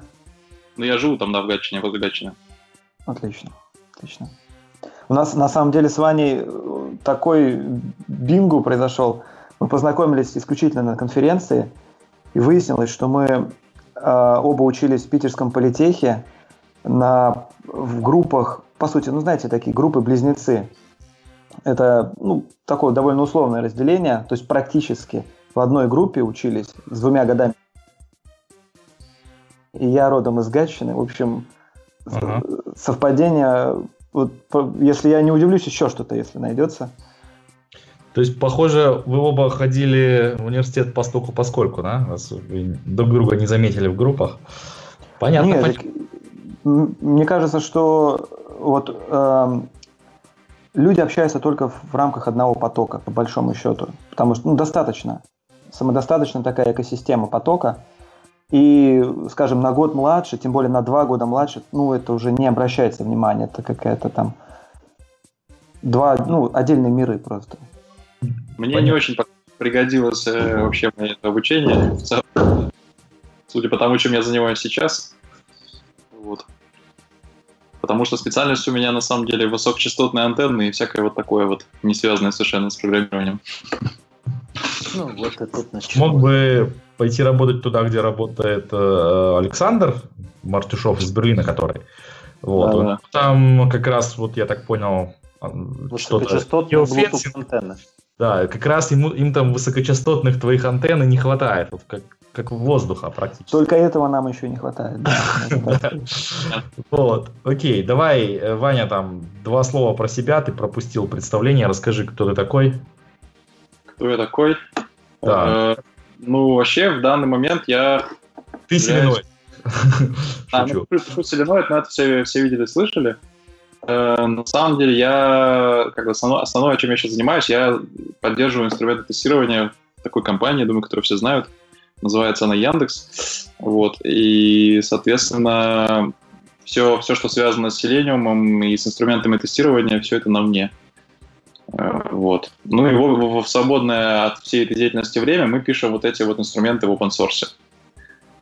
Ну, я живу там, да, в Гатчине, возле Гатчины. Отлично, отлично. У нас, на самом деле, с Ваней э, такой бингу произошел. Мы познакомились исключительно на конференции, и выяснилось, что мы э, оба учились в Питерском политехе на, в группах, по сути, ну, знаете, такие группы-близнецы. Это ну, такое довольно условное разделение, то есть практически в одной группе учились с двумя годами. И я родом из Гатчины. В общем, ага. совпадение, вот, если я не удивлюсь, еще что-то, если найдется. То есть, похоже, вы оба ходили в университет постольку поскольку, да? Вас вы друг друга не заметили в группах. Понятно. Нет, почему. мне кажется, что вот э, люди общаются только в рамках одного потока, по большому счету. Потому что ну, достаточно. Самодостаточно такая экосистема потока. И, скажем, на год младше, тем более на два года младше, ну, это уже не обращается внимания. Это какая-то там два, ну, отдельные миры просто. Мне Понятно. не очень пригодилось э, вообще мое обучение, судя по тому, чем я занимаюсь сейчас. Вот. Потому что специальность у меня на самом деле высокочастотные антенны и всякое вот такое вот, не связанное совершенно с программированием. Ну, вот и тут Мог бы пойти работать туда, где работает э, Александр Мартюшов из Берлина, который. Вот. Да, да. Там как раз, вот я так понял, что-то... антенны. Да, как раз ему, им там высокочастотных твоих антенн не хватает, вот как, как воздуха практически. Только этого нам еще не хватает. Вот, окей, давай, э, Ваня, там два слова про себя, ты пропустил представление, расскажи, кто ты такой. Кто я такой? Да. Э, ну, вообще, в данный момент я... Ты Селеной. А, ну, Селеной, но это все, все видели, слышали. Э, на самом деле я, как бы основное, основное, чем я сейчас занимаюсь, я поддерживаю инструменты тестирования такой компании, думаю, которую все знают. Называется она Яндекс. Вот. И, соответственно, все, все, что связано с Selenium и с инструментами тестирования, все это на мне. Вот. Ну и в, в свободное от всей этой деятельности время мы пишем вот эти вот инструменты в open source.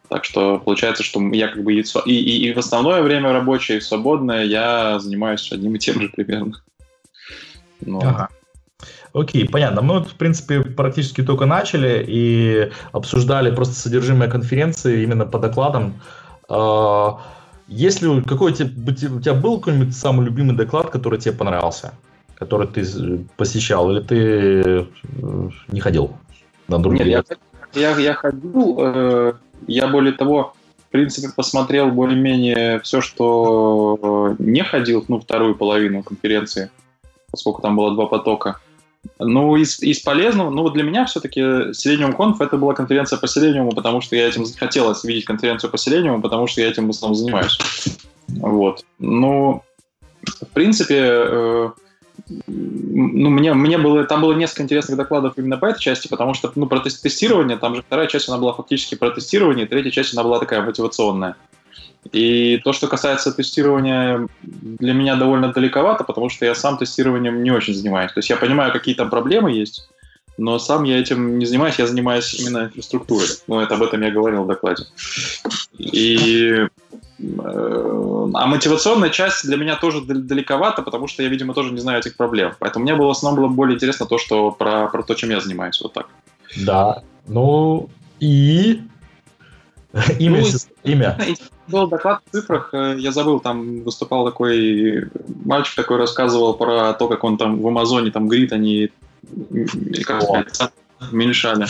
Так что получается, что я как бы и, и, и в основное время рабочее, и в свободное я занимаюсь одним и тем же примерно. Ну. Ага. Окей, понятно. Мы, в принципе, практически только начали и обсуждали просто содержимое конференции именно по докладам. А, если какой у тебя, у тебя был какой-нибудь самый любимый доклад, который тебе понравился, который ты посещал, или ты э, не ходил на другие? Нет, я, я, я ходил, э, я более того, в принципе, посмотрел более-менее все, что э, не ходил, ну, вторую половину конференции, поскольку там было два потока. Ну, из, из полезного, ну, вот для меня все-таки Selenium Conf это была конференция по Selenium, потому что я этим хотелось видеть конференцию по Selenium, потому что я этим в основном занимаюсь. Вот. Ну, в принципе, э, ну, мне, мне было, там было несколько интересных докладов именно по этой части, потому что, ну, про тестирование, там же вторая часть, она была фактически про тестирование, третья часть, она была такая мотивационная. И то, что касается тестирования, для меня довольно далековато, потому что я сам тестированием не очень занимаюсь. То есть я понимаю, какие там проблемы есть, но сам я этим не занимаюсь, я занимаюсь именно инфраструктурой. Ну, это об этом я говорил в докладе. И а мотивационная часть для меня тоже далековато, потому что я, видимо, тоже не знаю этих проблем. Поэтому мне было в основном было более интересно то, что про, про то, чем я занимаюсь. Вот так. Да. Ну и имя. Ну, имя. Был доклад в цифрах, э, я забыл, там выступал такой мальчик такой рассказывал про то, как он там в Амазоне там говорит, они как сказать, уменьшали.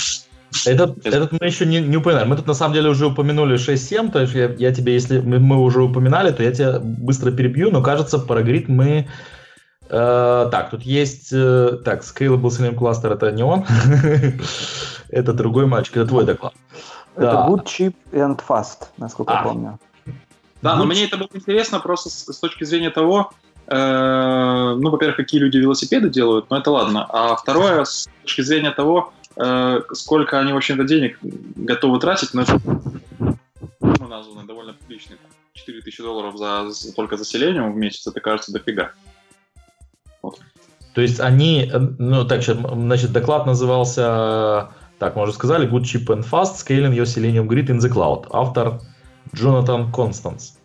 Этот, этот мы еще не, не упоминали. Мы тут на самом деле уже упомянули 6.7, то есть я, я тебе, если мы, мы уже упоминали, то я тебя быстро перебью, но кажется, про грид мы... Э, так, тут есть... Э, так, Scalable Selenium Cluster это не он, это другой мальчик, это твой доклад. Это good, cheap and fast, насколько я а. помню. Да, но мне это было интересно просто с, с точки зрения того, Э, ну, во-первых, какие люди велосипеды делают, но это ладно. А второе, с точки зрения того, сколько они, в общем-то, денег готовы тратить, но это названо довольно публичный. 4000 долларов за, только за селениум в месяц, это кажется дофига. Вот. То есть они, э, ну так, значит, доклад назывался, так, мы уже сказали, Good Cheap and Fast, Scaling Your Selenium Grid in the Cloud. Автор Джонатан Констанс.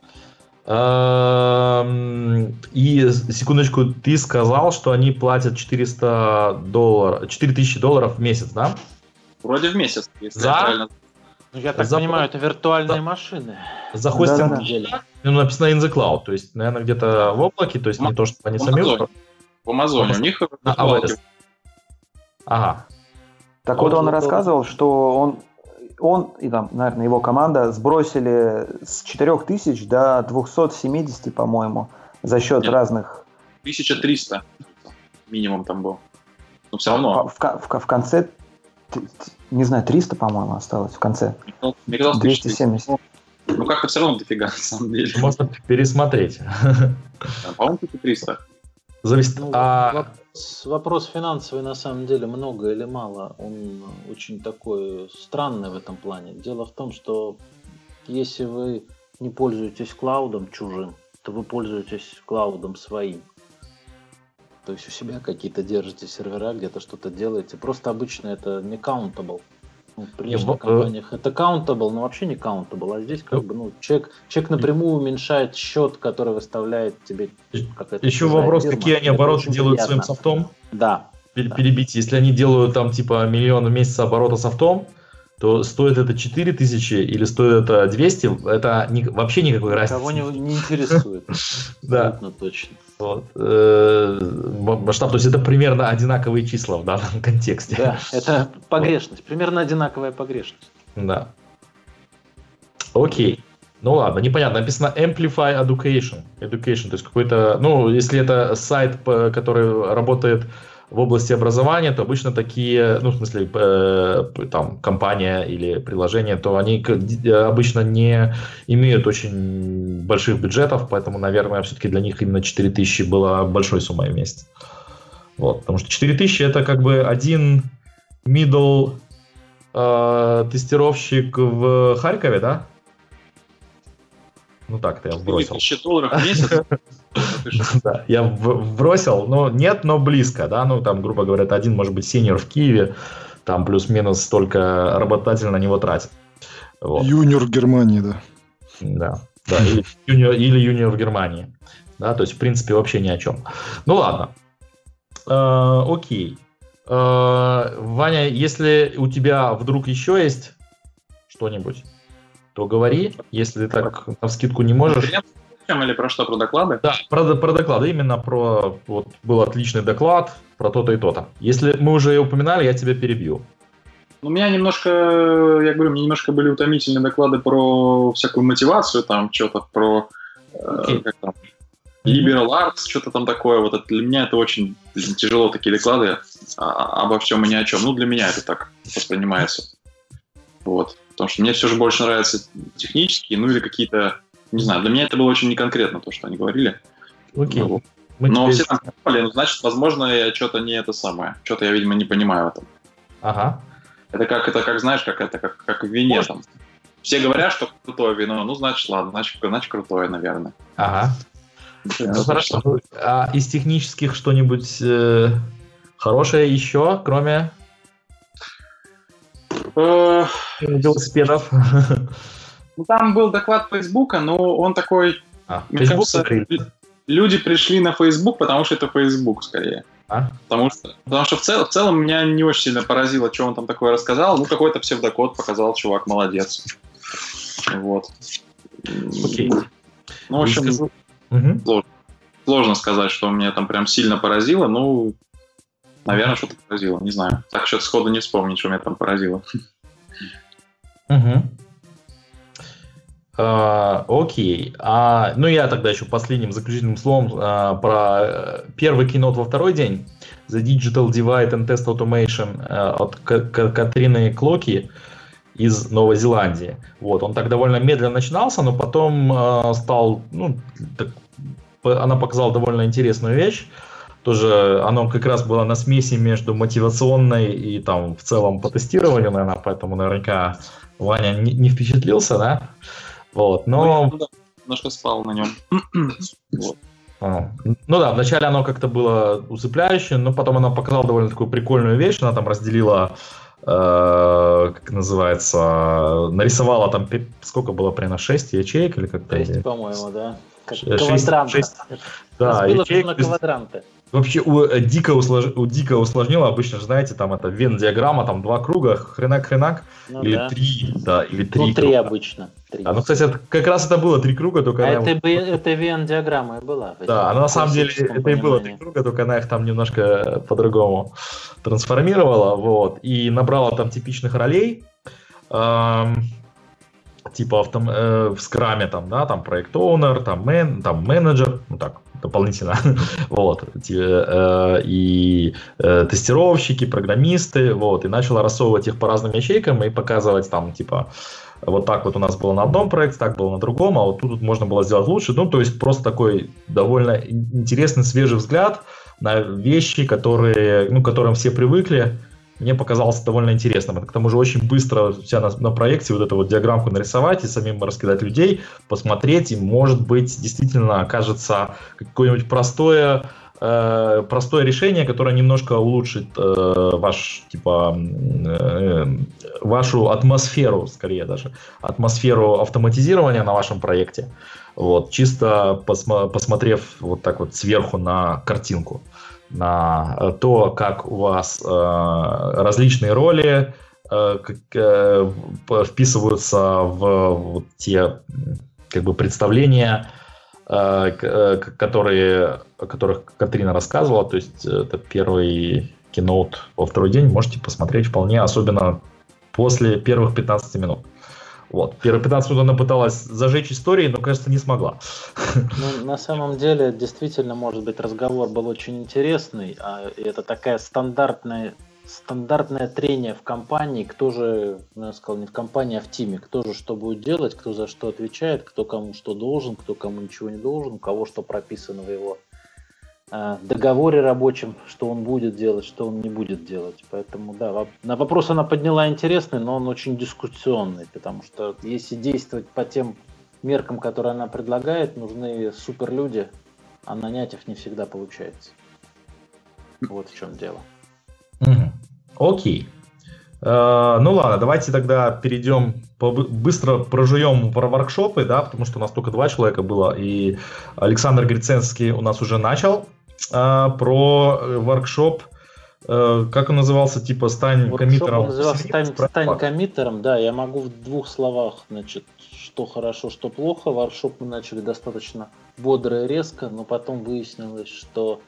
Эм, и, секундочку, ты сказал, что они платят 400 долларов, 4000 долларов в месяц, да? Вроде в месяц, если За? я правильно... Ну, я так За... понимаю, это виртуальные За... машины. За хостинг да, да, да. Ну, написано in the cloud, то есть, наверное, где-то в облаке, то есть не то, что они в сами... Амазоне. В Амазоне. У них... На. Ага. Так вот, вот он рассказывал, что он он и там, наверное, его команда сбросили с 4000 до 270, по-моему, за счет Нет, разных... 1300 минимум там был. Но все равно. В, в, в конце, не знаю, 300, по-моему, осталось в конце. Мне казалось, 270. Ну, как-то все равно дофига, на самом деле. Можно пересмотреть. По-моему, 300. Зависит. Ну, а... вопрос, финансовый на самом деле много или мало. Он очень такой странный в этом плане. Дело в том, что если вы не пользуетесь клаудом чужим, то вы пользуетесь клаудом своим. То есть у себя какие-то держите сервера, где-то что-то делаете. Просто обычно это не countable. Ну, в прежних э, компаниях это countable, но вообще не countable. А здесь как ну, бы, ну, чек, чек напрямую уменьшает счет, который выставляет тебе какая-то... Еще вопрос, фирма. какие они обороты делают приятно. своим софтом? Да. Перебить. Да. Если они делают там типа миллион в месяц оборота софтом, то стоит это 4000 или стоит это 200, это ни, вообще никакой разницы. Кого не, не интересует. Да. точно. Вот. Э, масштаб, то есть это примерно одинаковые числа в данном контексте. Да, это погрешность, примерно одинаковая погрешность. Да. Окей. Ну ладно, непонятно. Написано Amplify Education. Education, то есть какой-то, ну, если это сайт, который работает в области образования, то обычно такие, ну, в смысле, э, там, компания или приложение, то они обычно не имеют очень больших бюджетов, поэтому, наверное, все-таки для них именно 4000 была большой суммой в месяц. Вот, потому что 4000 это как бы один middle э, тестировщик в Харькове, да? Ну так-то я вбросил. 4000 долларов в месяц? Да, я вбросил, но нет, но близко, да, ну там, грубо говоря, один может быть сеньор в Киеве, там плюс-минус столько работодатель на него тратит. Вот. Юниор в Германии, да. Да, да, или юниор, или юниор в Германии. Да, то есть, в принципе, вообще ни о чем. Ну ладно. Э, окей. Э, Ваня, если у тебя вдруг еще есть что-нибудь, то говори. Если ты так на скидку не можешь... Или про что, про доклады? Да, про, про доклады, именно про... Вот был отличный доклад про то-то и то-то. Если мы уже упоминали, я тебя перебью. У меня немножко, я говорю, мне немножко были утомительные доклады про всякую мотивацию, там что-то про okay. э, как там, liberal arts, что-то там такое. Вот это, для меня это очень тяжело такие доклады а, обо всем и ни о чем. Ну, для меня это так воспринимается. Вот. Потому что мне все же больше нравятся технические, ну или какие-то, не знаю, для меня это было очень неконкретно, то, что они говорили. Окей. Ну, Но все там поняли, ну, значит, возможно, я что-то не это самое. Что-то я, видимо, не понимаю в этом. Ага. Это как, это как знаешь, как это, как, как в вине Может. там. все говорят, что крутое вино, ну, значит, ладно, значит, значит крутое, наверное. Ага. Ну, хорошо. А из технических что-нибудь э, хорошее еще, кроме э, велосипедов? Ну, там был доклад Фейсбука, но он такой... А, мне кажется, люди пришли на Facebook, потому что это Facebook скорее. А? Потому что, потому что в, цел, в целом меня не очень сильно поразило, что он там такое рассказал. Ну, какой-то псевдокод показал, чувак, молодец. Вот. Окей. Ну, в общем, угу. сложно, сложно сказать, что меня там прям сильно поразило. Ну, наверное, что-то поразило, не знаю. Так что сходу не вспомнить, что меня там поразило. Угу. А, окей. А, ну, я тогда еще последним заключительным словом а, про э, первый кинот во второй день. The Digital Divide and Test Automation а, от Катрины Клоки из Новой Зеландии. Вот, он так довольно медленно начинался, но потом э, стал, ну, так, она показала довольно интересную вещь. Тоже оно как раз было на смеси между мотивационной и там в целом по тестированию, наверное, поэтому наверняка Ваня не, не впечатлился, да? Вот, но... Ну, немножко спал на нем. вот. А, ну да, вначале оно как-то было усыпляющее, но потом оно показало довольно такую прикольную вещь. Она там разделила, э, как называется, нарисовала там, сколько было примерно, 6 ячеек или как-то? 6, по-моему, да. Как 6, 6, да, ячеек. на квадранты. Вообще у, э, дико, услож... у дико усложнило, обычно же, знаете, там это вен-диаграмма, там два круга, хренак-хренак, ну, или да. три, да, или три Ну, три круга. обычно. Три. А, ну, кстати, это, как раз это было три круга, только... А она... это, это вен-диаграмма и была. Да, она на самом деле это и было три круга, только она их там немножко по-другому трансформировала, вот, и набрала там типичных ролей, эм, типа автом, э, в скраме там, да, там проект оунер, там, мен, там менеджер, ну так, дополнительно. вот. Э, и э, тестировщики, программисты, вот. И начала рассовывать их по разным ячейкам и показывать там, типа, вот так вот у нас было на одном проекте, так было на другом, а вот тут можно было сделать лучше. Ну, то есть просто такой довольно интересный, свежий взгляд на вещи, которые, ну, к которым все привыкли, мне показалось довольно интересным. Это к тому же очень быстро себя на, на проекте вот эту вот диаграммку нарисовать и самим раскидать людей, посмотреть, и может быть действительно окажется какое-нибудь простое э, простое решение, которое немножко улучшит э, ваш типа э, вашу атмосферу, скорее даже атмосферу автоматизирования на вашем проекте. Вот чисто посмо- посмотрев вот так вот сверху на картинку то, как у вас э, различные роли э, э, вписываются в те как бы представления, которые, о которых Катрина рассказывала. То есть это первый киноут во второй день. Можете посмотреть вполне, особенно после первых 15 минут. Вот. Первые 15 минут она пыталась зажечь истории, но, кажется, не смогла. Ну, на самом деле, действительно, может быть, разговор был очень интересный. А это такая стандартная стандартное трение в компании, кто же, ну, я сказал, не в компании, а в тиме, кто же что будет делать, кто за что отвечает, кто кому что должен, кто кому ничего не должен, у кого что прописано в его договоре рабочем, что он будет делать, что он не будет делать. Поэтому, да, на вопрос она подняла интересный, но он очень дискуссионный, потому что если действовать по тем меркам, которые она предлагает, нужны суперлюди, а нанять их не всегда получается. Вот в чем дело. Окей. Uh, ну ладно, давайте тогда перейдем, быстро прожуем про воркшопы, да, потому что у нас только два человека было, и Александр Гриценский у нас уже начал а, про э, воркшоп, а, как он назывался, типа «Стань воркшоп коммитером». Он назывался «Стань, стань коммитером», да, я могу в двух словах, значит, что хорошо, что плохо. Воркшоп мы начали достаточно бодро и резко, но потом выяснилось, что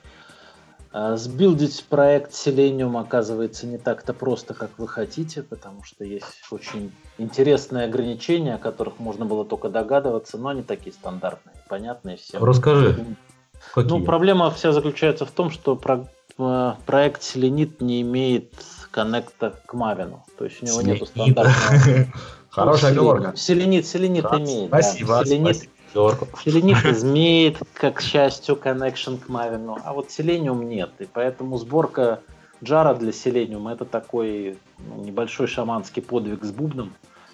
Сбилдить проект Selenium оказывается не так-то просто, как вы хотите, потому что есть очень интересные ограничения, о которых можно было только догадываться, но они такие стандартные, понятные всем. Расскажи. Какие? Ну, проблема вся заключается в том, что про, э, проект Selenit не имеет коннекта к Мавину. То есть у него нет стандартного... Хорошая оговорка. Селенит, селенит имеет. Спасибо. Селенит, селенит имеет, как счастью, connection к Мавину, а вот Selenium нет. И поэтому сборка джара для Selenium это такой ну, небольшой шаманский подвиг с бубном,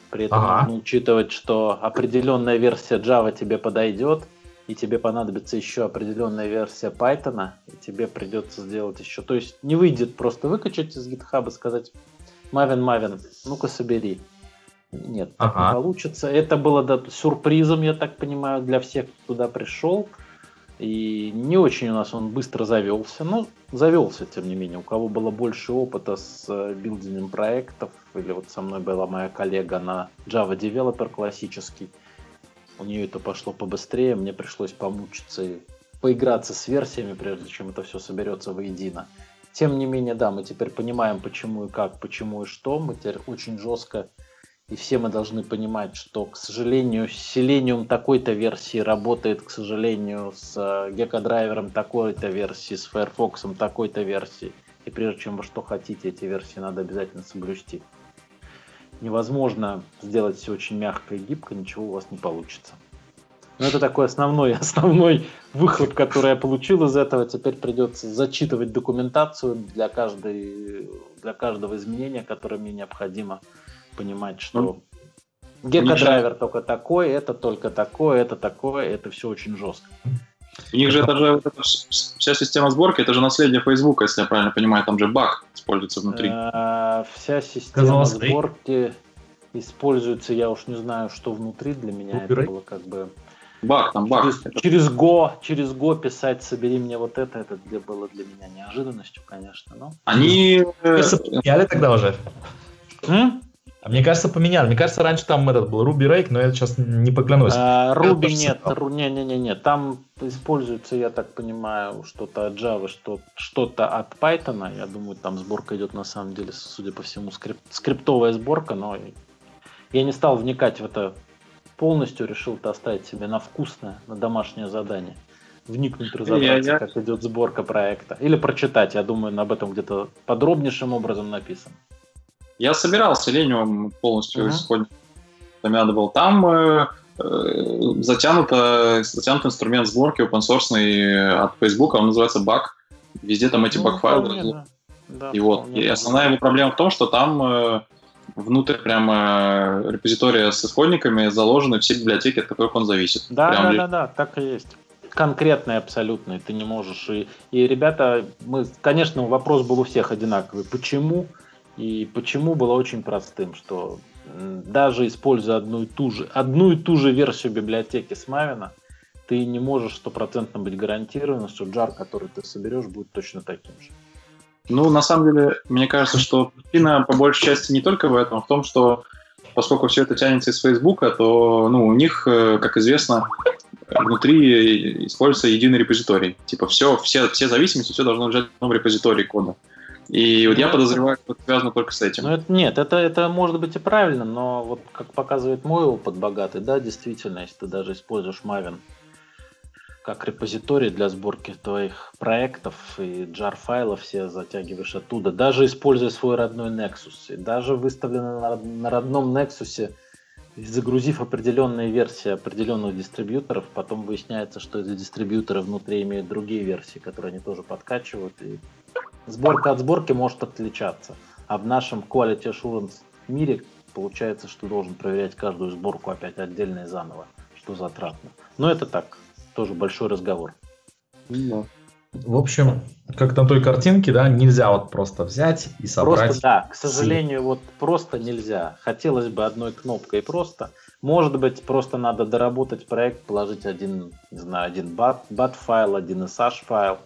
При этом ага. нужно учитывать, что определенная версия Java тебе подойдет, и тебе понадобится еще определенная версия Python, и тебе придется сделать еще. То есть не выйдет просто выкачать из GitHub и сказать, Мавин, Мавин, ну-ка собери. Нет, так ага. не получится. Это было да, сюрпризом, я так понимаю, для всех, кто туда пришел. И не очень у нас он быстро завелся, но завелся, тем не менее. У кого было больше опыта с э, билдингом проектов, или вот со мной была моя коллега на Java Developer классический, у нее это пошло побыстрее, мне пришлось помучиться и поиграться с версиями, прежде чем это все соберется воедино. Тем не менее, да, мы теперь понимаем, почему и как, почему и что. Мы теперь очень жестко и все мы должны понимать, что, к сожалению, Selenium такой-то версии работает, к сожалению, с Gecko-драйвером такой-то версии, с Firefox такой-то версии. И прежде чем вы что хотите, эти версии надо обязательно соблюсти. Невозможно сделать все очень мягко и гибко, ничего у вас не получится. Но это такой основной, основной выхлоп, который я получил из этого. Теперь придется зачитывать документацию для, каждой, для каждого изменения, которое мне необходимо понимать, что ну, только такой, это только такое, это такое, это все очень жестко. У них же это же вот вся система сборки, это же наследие Facebook, если я правильно понимаю, там же баг используется внутри. А, вся система сборки используется, я уж не знаю, что внутри для меня это было как бы. Баг, там баг. Через, через Go, через Go писать, собери мне вот это, это для, было для меня неожиданностью, конечно. Но... Они... Поменяли тогда уже? М? А мне кажется, поменяли. Мне кажется, раньше там этот был Ruby Rake, но я сейчас не поклянусь. А, Ruby нет, не-не-не, там используется, я так понимаю, что-то от Java, что, что-то от Python. Я думаю, там сборка идет на самом деле, судя по всему, скрип, скриптовая сборка, но я не стал вникать в это полностью, решил это оставить себе на вкусное, на домашнее задание. Вникнуть, разобраться, я, я... как идет сборка проекта. Или прочитать, я думаю, об этом где-то подробнейшим образом написано. Я собирал Selenium полностью uh-huh. исходник. Там надо было. Там э, э, затянуто, затянут инструмент сборки open source от Facebook, он называется баг. Везде там эти ну, баг-файлы. Да. Да, и вот. И основная его проблема в том, что там э, внутрь прямо репозитория с исходниками заложены все библиотеки, от которых он зависит. Да, Прям да, да, да, так и есть. Конкретные абсолютно, ты не можешь. И, и ребята, мы, конечно, вопрос был у всех одинаковый. Почему? И почему было очень простым, что даже используя одну и ту же, одну и ту же версию библиотеки с Мавина, ты не можешь стопроцентно быть гарантирован, что джар, который ты соберешь, будет точно таким же. Ну, на самом деле, мне кажется, что причина по большей части не только в этом, а в том, что поскольку все это тянется из Фейсбука, то ну, у них, э, как известно, внутри используется единый репозиторий. Типа все, все, все зависимости, все должно лежать в одном репозитории кода. И вот я подозреваю, что это связано только с этим. Ну, это, нет, это, это может быть и правильно, но вот как показывает мой опыт богатый, да, действительно, если ты даже используешь Maven как репозиторий для сборки твоих проектов и jar файлов все затягиваешь оттуда, даже используя свой родной Nexus, и даже выставлено на родном Nexus, загрузив определенные версии определенных дистрибьюторов, потом выясняется, что эти дистрибьюторы внутри имеют другие версии, которые они тоже подкачивают, и Сборка от сборки может отличаться. А в нашем Quality Assurance мире получается, что должен проверять каждую сборку опять отдельно и заново, что затратно. Но это так, тоже большой разговор. Да. В общем, как на той картинке, да, нельзя вот просто взять и собрать. Просто, да, к сожалению, вот просто нельзя. Хотелось бы одной кнопкой просто. Может быть, просто надо доработать проект, положить один, не знаю, один бат, бат файл, один SH файл,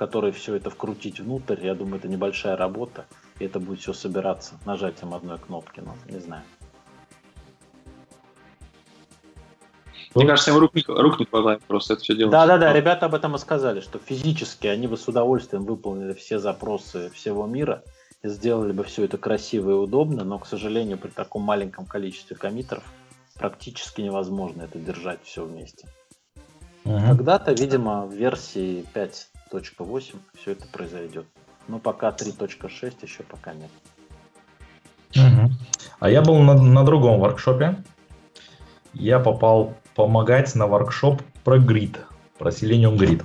который все это вкрутить внутрь, я думаю, это небольшая работа, и это будет все собираться нажатием одной кнопки, но не знаю. Мне кажется, им рук, рук не хватает просто это все делать. Да-да-да, ребята об этом и сказали, что физически они бы с удовольствием выполнили все запросы всего мира и сделали бы все это красиво и удобно, но, к сожалению, при таком маленьком количестве комитеров практически невозможно это держать все вместе. Угу. Когда-то, видимо, в версии 5 3.8 все это произойдет. Но пока 3.6 еще пока нет. Угу. А я был на, на другом воркшопе. Я попал помогать на воркшоп про грид, про Selenium Grid.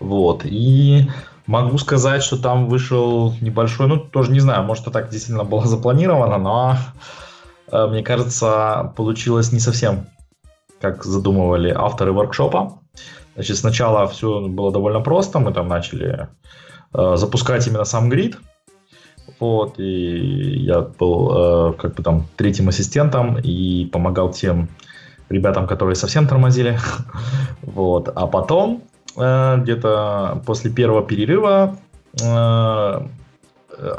Вот. И могу сказать, что там вышел небольшой, ну, тоже не знаю, может, это так действительно было запланировано, но э, мне кажется, получилось не совсем как задумывали авторы воркшопа. Значит, сначала все было довольно просто, мы там начали э, запускать именно сам грид, вот, и я был э, как бы там третьим ассистентом и помогал тем ребятам, которые совсем тормозили, вот, а потом э, где-то после первого перерыва э,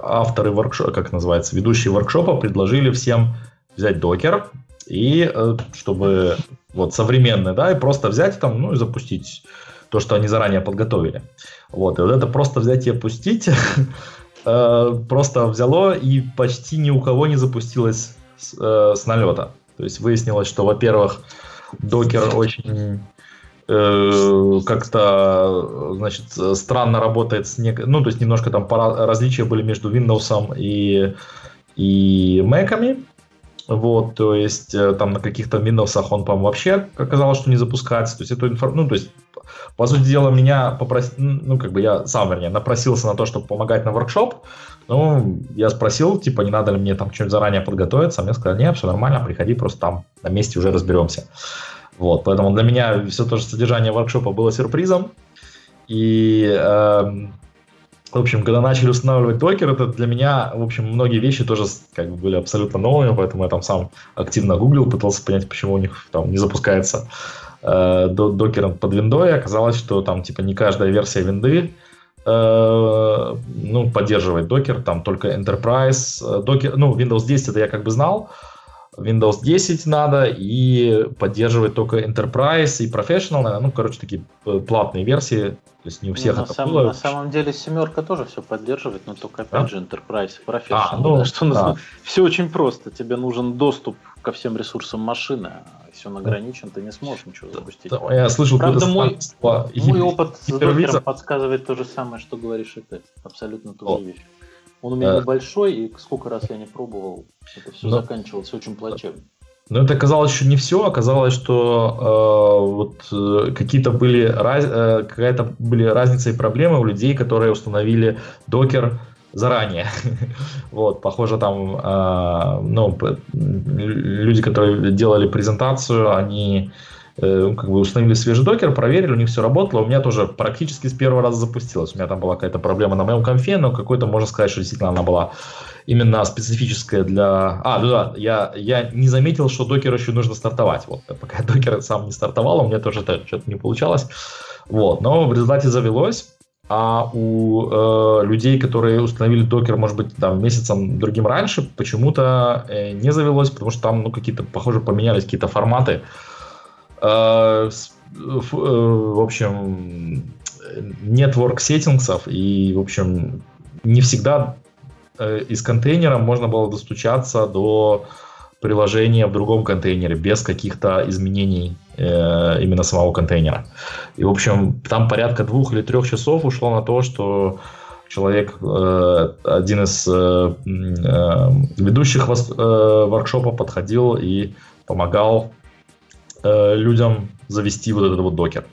авторы воркшопа, как называется, ведущие воркшопа предложили всем взять докер и э, чтобы вот современный, да, и просто взять там, ну и запустить то, что они заранее подготовили. Вот, и вот это просто взять и опустить, э, просто взяло и почти ни у кого не запустилось с, э, налета. То есть выяснилось, что, во-первых, докер очень как-то, значит, странно работает с нек... ну, то есть немножко там пара... различия были между Windows и, и Mac. Вот, то есть э, там на каких-то Windows он, по-моему, вообще оказалось, что не запускается. То есть эту информацию, ну, то есть, по сути дела, меня попросил, ну, как бы я сам, вернее, напросился на то, чтобы помогать на воркшоп. Ну, я спросил, типа, не надо ли мне там что-нибудь заранее подготовиться. А мне сказали, нет, все нормально, приходи, просто там на месте уже разберемся. Вот, поэтому для меня все то же содержание воркшопа было сюрпризом. И э, в общем, когда начали устанавливать докер, это для меня, в общем, многие вещи тоже как бы были абсолютно новыми, поэтому я там сам активно гуглил, пытался понять, почему у них там не запускается э, докер под виндой. Оказалось, что там типа не каждая версия винды э, ну, поддерживает докер, там только Enterprise, докер, э, ну, Windows 10 это я как бы знал, Windows 10 надо и поддерживать только Enterprise и Professional, ну, короче, такие платные версии, то есть не у ну, всех на это сам, было. На самом деле семерка тоже все поддерживает, но только опять да? же Enterprise и Professional. А, ну, да, что да. все очень просто. Тебе нужен доступ ко всем ресурсам машины. А если он ограничен, ты не сможешь ничего запустить. Да, я слышал, Правда, мой, мой опыт с докером подсказывает то же самое, что говоришь и ты. Абсолютно ту же вещь. Он у меня а... небольшой, и сколько раз я не пробовал, это все но... заканчивалось очень плачевно. Но это оказалось еще не все. Оказалось, что э, вот э, какие-то были раз, э, какая-то были разница и проблемы у людей, которые установили докер заранее. вот, похоже, там, э, ну, люди, которые делали презентацию, они Э, как бы установили свежий докер, проверили, у них все работало. У меня тоже практически с первого раза запустилось. У меня там была какая-то проблема на моем конфе, но какой-то, можно сказать, что действительно она была именно специфическая для... А, ну да, я, я не заметил, что докер еще нужно стартовать. Вот, пока докер сам не стартовал, у меня тоже это что-то не получалось. Вот, но в результате завелось. А у э, людей, которые установили докер, может быть, там месяцем другим раньше, почему-то э, не завелось, потому что там, ну, какие-то, похоже, поменялись какие-то форматы. Э, в общем, network сеттингсов, и, в общем, не всегда э, из контейнера можно было достучаться до приложения в другом контейнере без каких-то изменений э, именно самого контейнера. И, в общем, там порядка двух или трех часов ушло на то, что человек, э, один из э, э, ведущих э, воркшопа подходил и помогал э, людям завести вот этот вот докер.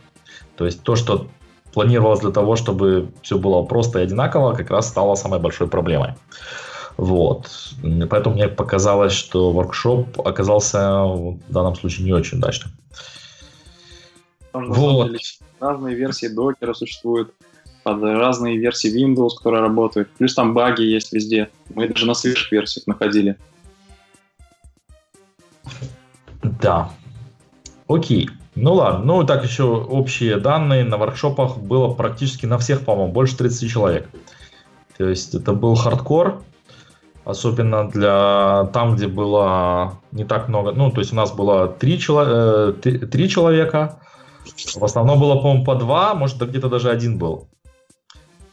То есть то, что планировалось для того, чтобы все было просто и одинаково, как раз стало самой большой проблемой. Вот. Поэтому мне показалось, что воркшоп оказался в данном случае не очень удачным. Вот. Разные версии докера существуют, под разные версии Windows, которые работают. Плюс там баги есть везде. Мы даже на свежих версиях находили. Да, Окей. Ну ладно, ну так еще общие данные на воркшопах было практически на всех, по-моему, больше 30 человек. То есть это был хардкор, особенно для там, где было не так много, ну то есть у нас было три, чело, э, три человека, в основном было, по-моему, по два, может где-то даже один был,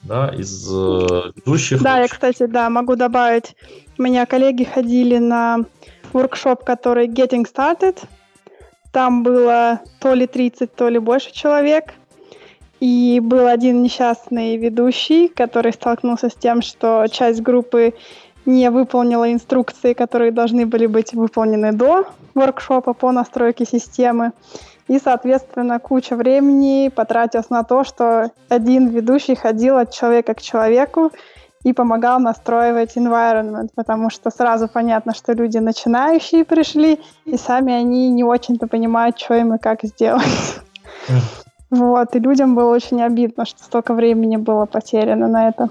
да, из э, ведущих. Да, я, кстати, да, могу добавить, у меня коллеги ходили на воркшоп, который Getting Started, там было то ли 30, то ли больше человек. И был один несчастный ведущий, который столкнулся с тем, что часть группы не выполнила инструкции, которые должны были быть выполнены до воркшопа по настройке системы. И, соответственно, куча времени потратилась на то, что один ведущий ходил от человека к человеку и помогал настраивать environment, потому что сразу понятно, что люди начинающие пришли, и сами они не очень-то понимают, что им и как сделать. Вот, и людям было очень обидно, что столько времени было потеряно на это.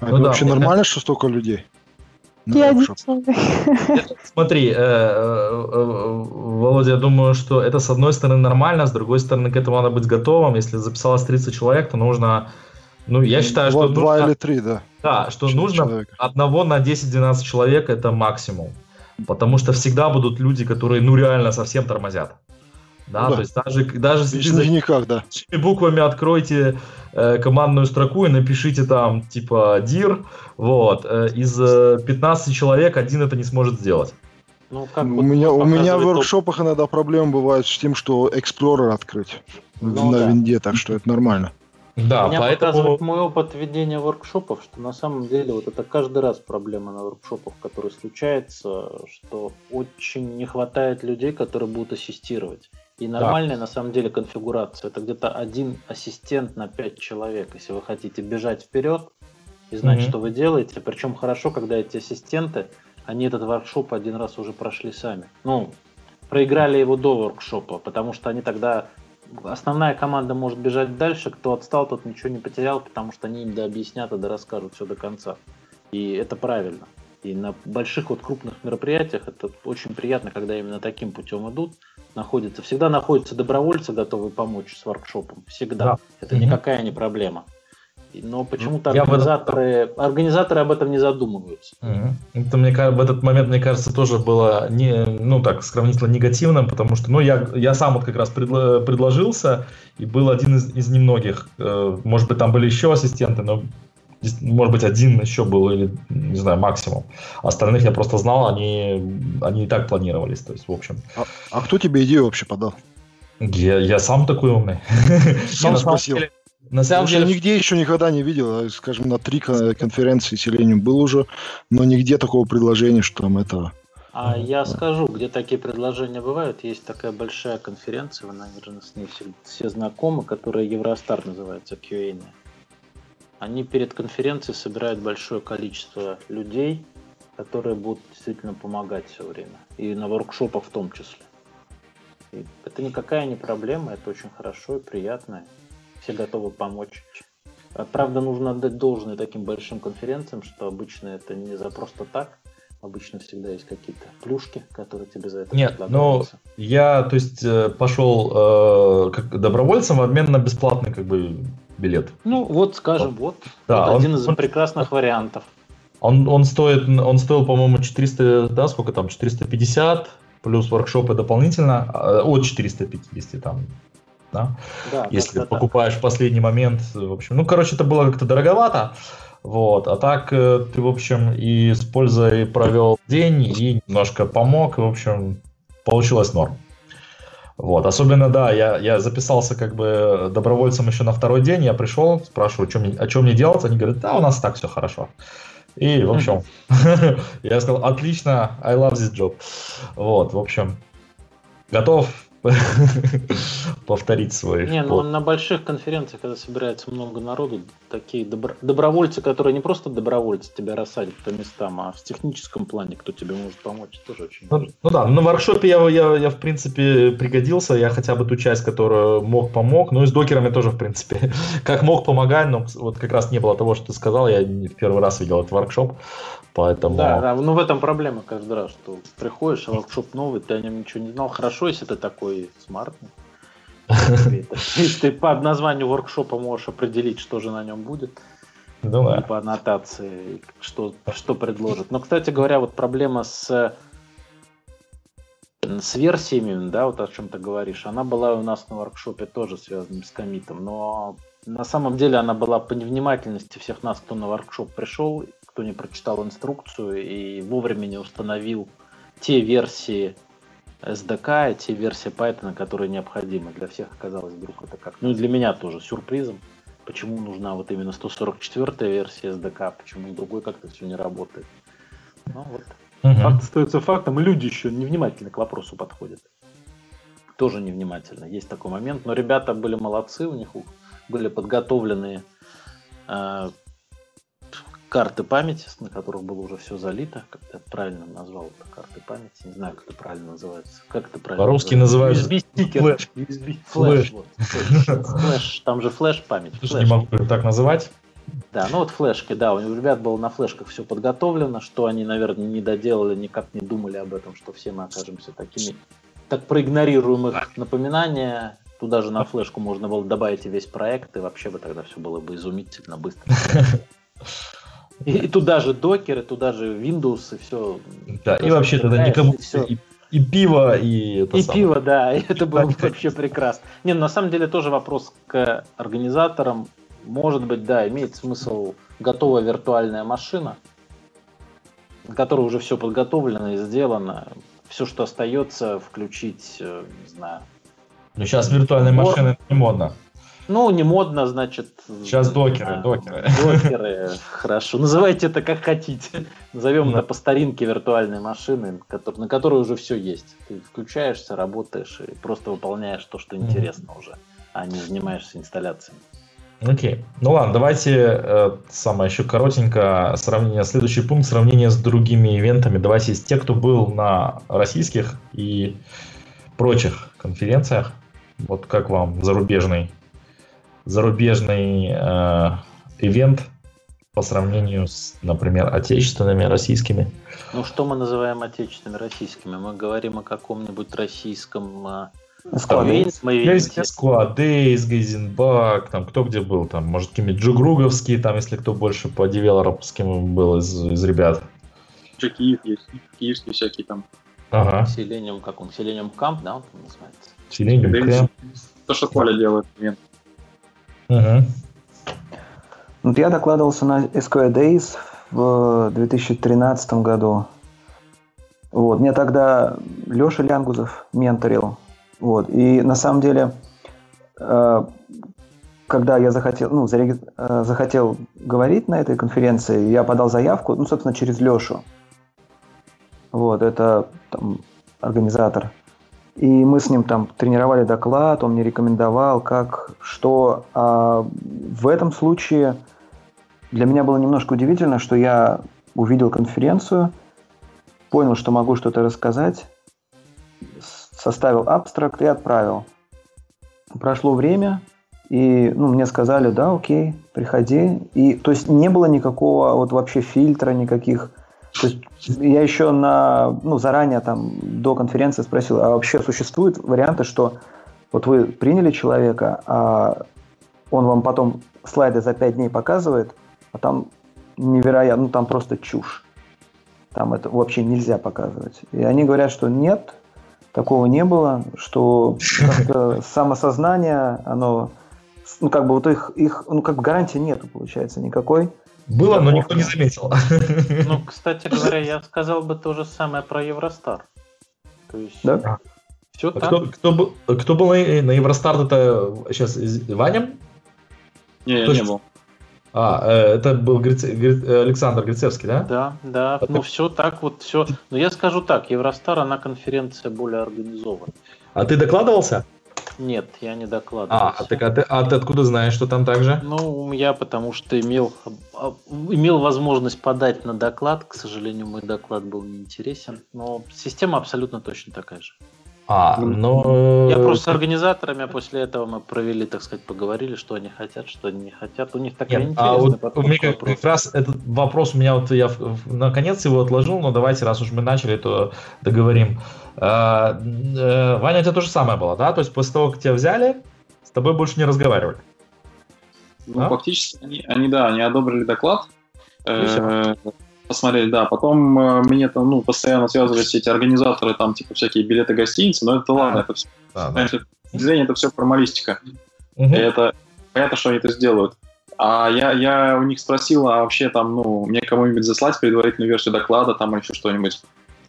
А ну, это да, вообще нормально, что столько людей? Я Смотри, э, э, э, Володя, я думаю, что это с одной стороны нормально, с другой стороны к этому надо быть готовым. Если записалось 30 человек, то нужно ну, я считаю, что... Два нужно, или три, да. Да, что нужно человека. одного на 10-12 человек это максимум. Потому что всегда будут люди, которые, ну, реально совсем тормозят. Да, ну, да. то есть даже, даже если за никак, да. буквами откройте э, командную строку и напишите там типа dir, вот, э, из э, 15 человек один это не сможет сделать. Ну, как у, вот меня, у меня в воркшопах топ... иногда проблемы бывают с тем, что Explorer открыть ну, на да. винде, так что это нормально. Да, Меня поэтому... показывает мой опыт ведения воркшопов, что на самом деле вот это каждый раз проблема на воркшопах, которые случается, что очень не хватает людей, которые будут ассистировать. И нормальная да. на самом деле конфигурация это где-то один ассистент на пять человек, если вы хотите бежать вперед и знать, mm-hmm. что вы делаете. Причем хорошо, когда эти ассистенты, они этот воркшоп один раз уже прошли сами. Ну, проиграли его до воркшопа, потому что они тогда основная команда может бежать дальше, кто отстал, тот ничего не потерял, потому что они им да объяснят и да расскажут все до конца. И это правильно. И на больших вот крупных мероприятиях это очень приятно, когда именно таким путем идут. Находится, всегда находятся добровольцы, готовые помочь с воркшопом. Всегда. Да. Это угу. никакая не проблема. Но почему-то организаторы, этом... организаторы об этом не задумываются. Угу. Это мне в этот момент, мне кажется, тоже было не, ну так, сравнительно негативным, потому что, ну, я, я сам вот как раз предло, предложился, и был один из, из немногих. Э, может быть, там были еще ассистенты, но может быть, один еще был, или, не знаю, максимум. Остальных я просто знал, они, они и так планировались, то есть, в общем. А, а кто тебе идею вообще подал? Я, я сам такой умный. Сам спросил. На самом деле... Я нигде еще никогда не видел, а, скажем, на три конференции Selenium был уже, но нигде такого предложения, что там это... А я скажу, где такие предложения бывают. Есть такая большая конференция, вы, наверное, с ней все, все знакомы, которая Евростар называется, QA. Они перед конференцией собирают большое количество людей, которые будут действительно помогать все время. И на воркшопах в том числе. И это никакая не проблема, это очень хорошо и приятно все готовы помочь. А, правда, нужно отдать должное таким большим конференциям, что обычно это не за просто так. Обычно всегда есть какие-то плюшки, которые тебе за это Нет, ну я, то есть, э, пошел э, как добровольцем в обмен на бесплатный как бы билет. Ну вот, скажем, вот, да, вот он, один из он, прекрасных он, вариантов. Он, он стоит, он стоил, по-моему, 400, да, сколько там, 450 плюс воркшопы дополнительно, а, от 450 там да? Да, Если да, покупаешь да. в последний момент, в общем, ну, короче, это было как-то дороговато, вот, а так э, ты, в общем, и с пользой провел день, и немножко помог, и, в общем, получилось норм. Вот, особенно, да, я, я записался как бы добровольцем еще на второй день, я пришел, спрашиваю, что мне, о чем мне делать, они говорят, да, у нас так все хорошо. И, в общем, я сказал, отлично, I love this job. Вот, в общем, готов повторить свой. Не, ну на больших конференциях, когда собирается много народу, такие добро... добровольцы, которые не просто добровольцы тебя рассадят по местам, а в техническом плане, кто тебе может помочь, тоже очень ну, важно. Ну да, на воркшопе я, я, я в принципе пригодился, я хотя бы ту часть, которую мог, помог, ну и с докерами тоже в принципе, как мог помогать, но вот как раз не было того, что ты сказал, я в первый раз видел этот воркшоп, Поэтому... Да, да, ну в этом проблема каждый раз, что приходишь, а воркшоп новый, ты о нем ничего не знал. Хорошо, если ты такой смартный. Ты по названию воркшопа можешь определить, что же на нем будет. Ну, да. по аннотации, что, что предложат. Но, кстати говоря, вот проблема с, с версиями, да, вот о чем ты говоришь, она была у нас на воркшопе тоже связана с комитом, но на самом деле она была по невнимательности всех нас, кто на воркшоп пришел, кто не прочитал инструкцию и вовремя не установил те версии SDK те версии Python, которые необходимы. Для всех оказалось вдруг это как. Ну и для меня тоже сюрпризом. Почему нужна вот именно 144 версия SDK, почему другой как-то все не работает. Ну вот. Угу. Факт остается фактом, и люди еще невнимательно к вопросу подходят. Тоже невнимательно. Есть такой момент. Но ребята были молодцы, у них были подготовленные э, карты памяти, на которых было уже все залито. Как ты правильно назвал это карты памяти? Не знаю, как это правильно называется. Как это правильно По-русски называется USB-Stick. Flash. USB. Flash. Вот. Flash. Там же флеш память. Flash. Не могу так называть. Да, ну вот флешки, да, у ребят было на флешках все подготовлено, что они, наверное, не доделали, никак не думали об этом, что все мы окажемся такими, так проигнорируем их напоминания. Туда же на флешку можно было добавить и весь проект, и вообще бы тогда все было бы изумительно быстро. И, и туда же докеры, туда же Windows и все. Да, и вообще тогда никому... И, все. и, и пиво, и... Это и самое. пиво, да, и это было бы вообще прекрасно. Не, ну, на самом деле тоже вопрос к организаторам может быть, да, имеет смысл готовая виртуальная машина, на которой уже все подготовлено и сделано. Все, что остается, включить, э, не знаю. Ну, сейчас виртуальные Бор... машины не модно. Ну, не модно, значит... Сейчас докеры, а, докеры. Докеры, хорошо. Называйте это как хотите. Назовем это по старинке виртуальной машины, на которой уже все есть. Ты включаешься, работаешь и просто выполняешь то, что интересно уже, а не занимаешься инсталляциями. Окей. Ну ладно, давайте э, самое еще коротенько сравнение. Следующий пункт сравнение с другими ивентами. Давайте из тех, кто был на российских и прочих конференциях. Вот как вам зарубежный зарубежный э, ивент по сравнению с, например, отечественными российскими? Ну что мы называем отечественными российскими? Мы говорим о каком-нибудь российском э, есть Склад, Дейс, Гейзенбак, там кто где был, там, может, какие-нибудь Джугруговские, там, если кто больше по девелоперским был из, из ребят. Же Киев есть, киевские всякие там. Ага. Селениум, как он, Селениум Камп, да, он там называется? Селениум Камп. То, что Коля делает. Угу. Вот я докладывался на SQL Days в 2013 году. Вот. Меня тогда Леша Лянгузов менторил. Вот. И на самом деле, э, когда я захотел, ну. Э, захотел говорить на этой конференции, я подал заявку, ну, собственно, через Лешу. Вот, это там, организатор. И мы с ним там тренировали доклад, он мне рекомендовал, как, что. А в этом случае для меня было немножко удивительно, что я увидел конференцию, понял, что могу что-то рассказать, составил абстракт и отправил. Прошло время, и ну, мне сказали, да, окей, приходи. И, то есть не было никакого вот вообще фильтра, никаких. То есть я еще на, ну, заранее там до конференции спросил, а вообще существуют варианты, что вот вы приняли человека, а он вам потом слайды за пять дней показывает, а там невероятно, ну там просто чушь. Там это вообще нельзя показывать. И они говорят, что нет, такого не было, что самосознание, оно, ну, как бы вот их, их, ну, как бы гарантии нету, получается, никакой. Было, но никто не заметил. Ну, кстати говоря, я сказал бы то же самое про Евростар. То есть, да? Все а так. Кто, кто, был, кто был на, на Евростар, это сейчас Ваня? Не, я не был. А, э, это был Грице, Гри, Александр Грицевский, да? Да, да. А ну, ты... все так вот, все. Но я скажу так, Евростар, она конференция более организована. А ты докладывался? Нет, я не докладывался. А, так, а, ты, а ты откуда знаешь, что там так же? Ну, я потому что имел, а, имел возможность подать на доклад. К сожалению, мой доклад был неинтересен. Но система абсолютно точно такая же. А, ну... Я просто с организаторами, а после этого мы провели, так сказать, поговорили, что они хотят, что они не хотят. У них такая Нет, а вот у меня как, как раз этот вопрос у меня вот я наконец его отложил, но давайте, раз уж мы начали, то договорим. А, а, Ваня, у тебя то же самое было, да? То есть после того, как тебя взяли, с тобой больше не разговаривали? Ну, а? фактически, они, они, да, они одобрили доклад посмотреть, да. Потом э, мне там, ну, постоянно связывались эти организаторы, там, типа, всякие билеты гостиницы, но это ладно, это все, да, это все формалистика. Угу. И это понятно, что они это сделают. А я, я у них спросил, а вообще там, ну, мне кому-нибудь заслать предварительную версию доклада, там, еще что-нибудь,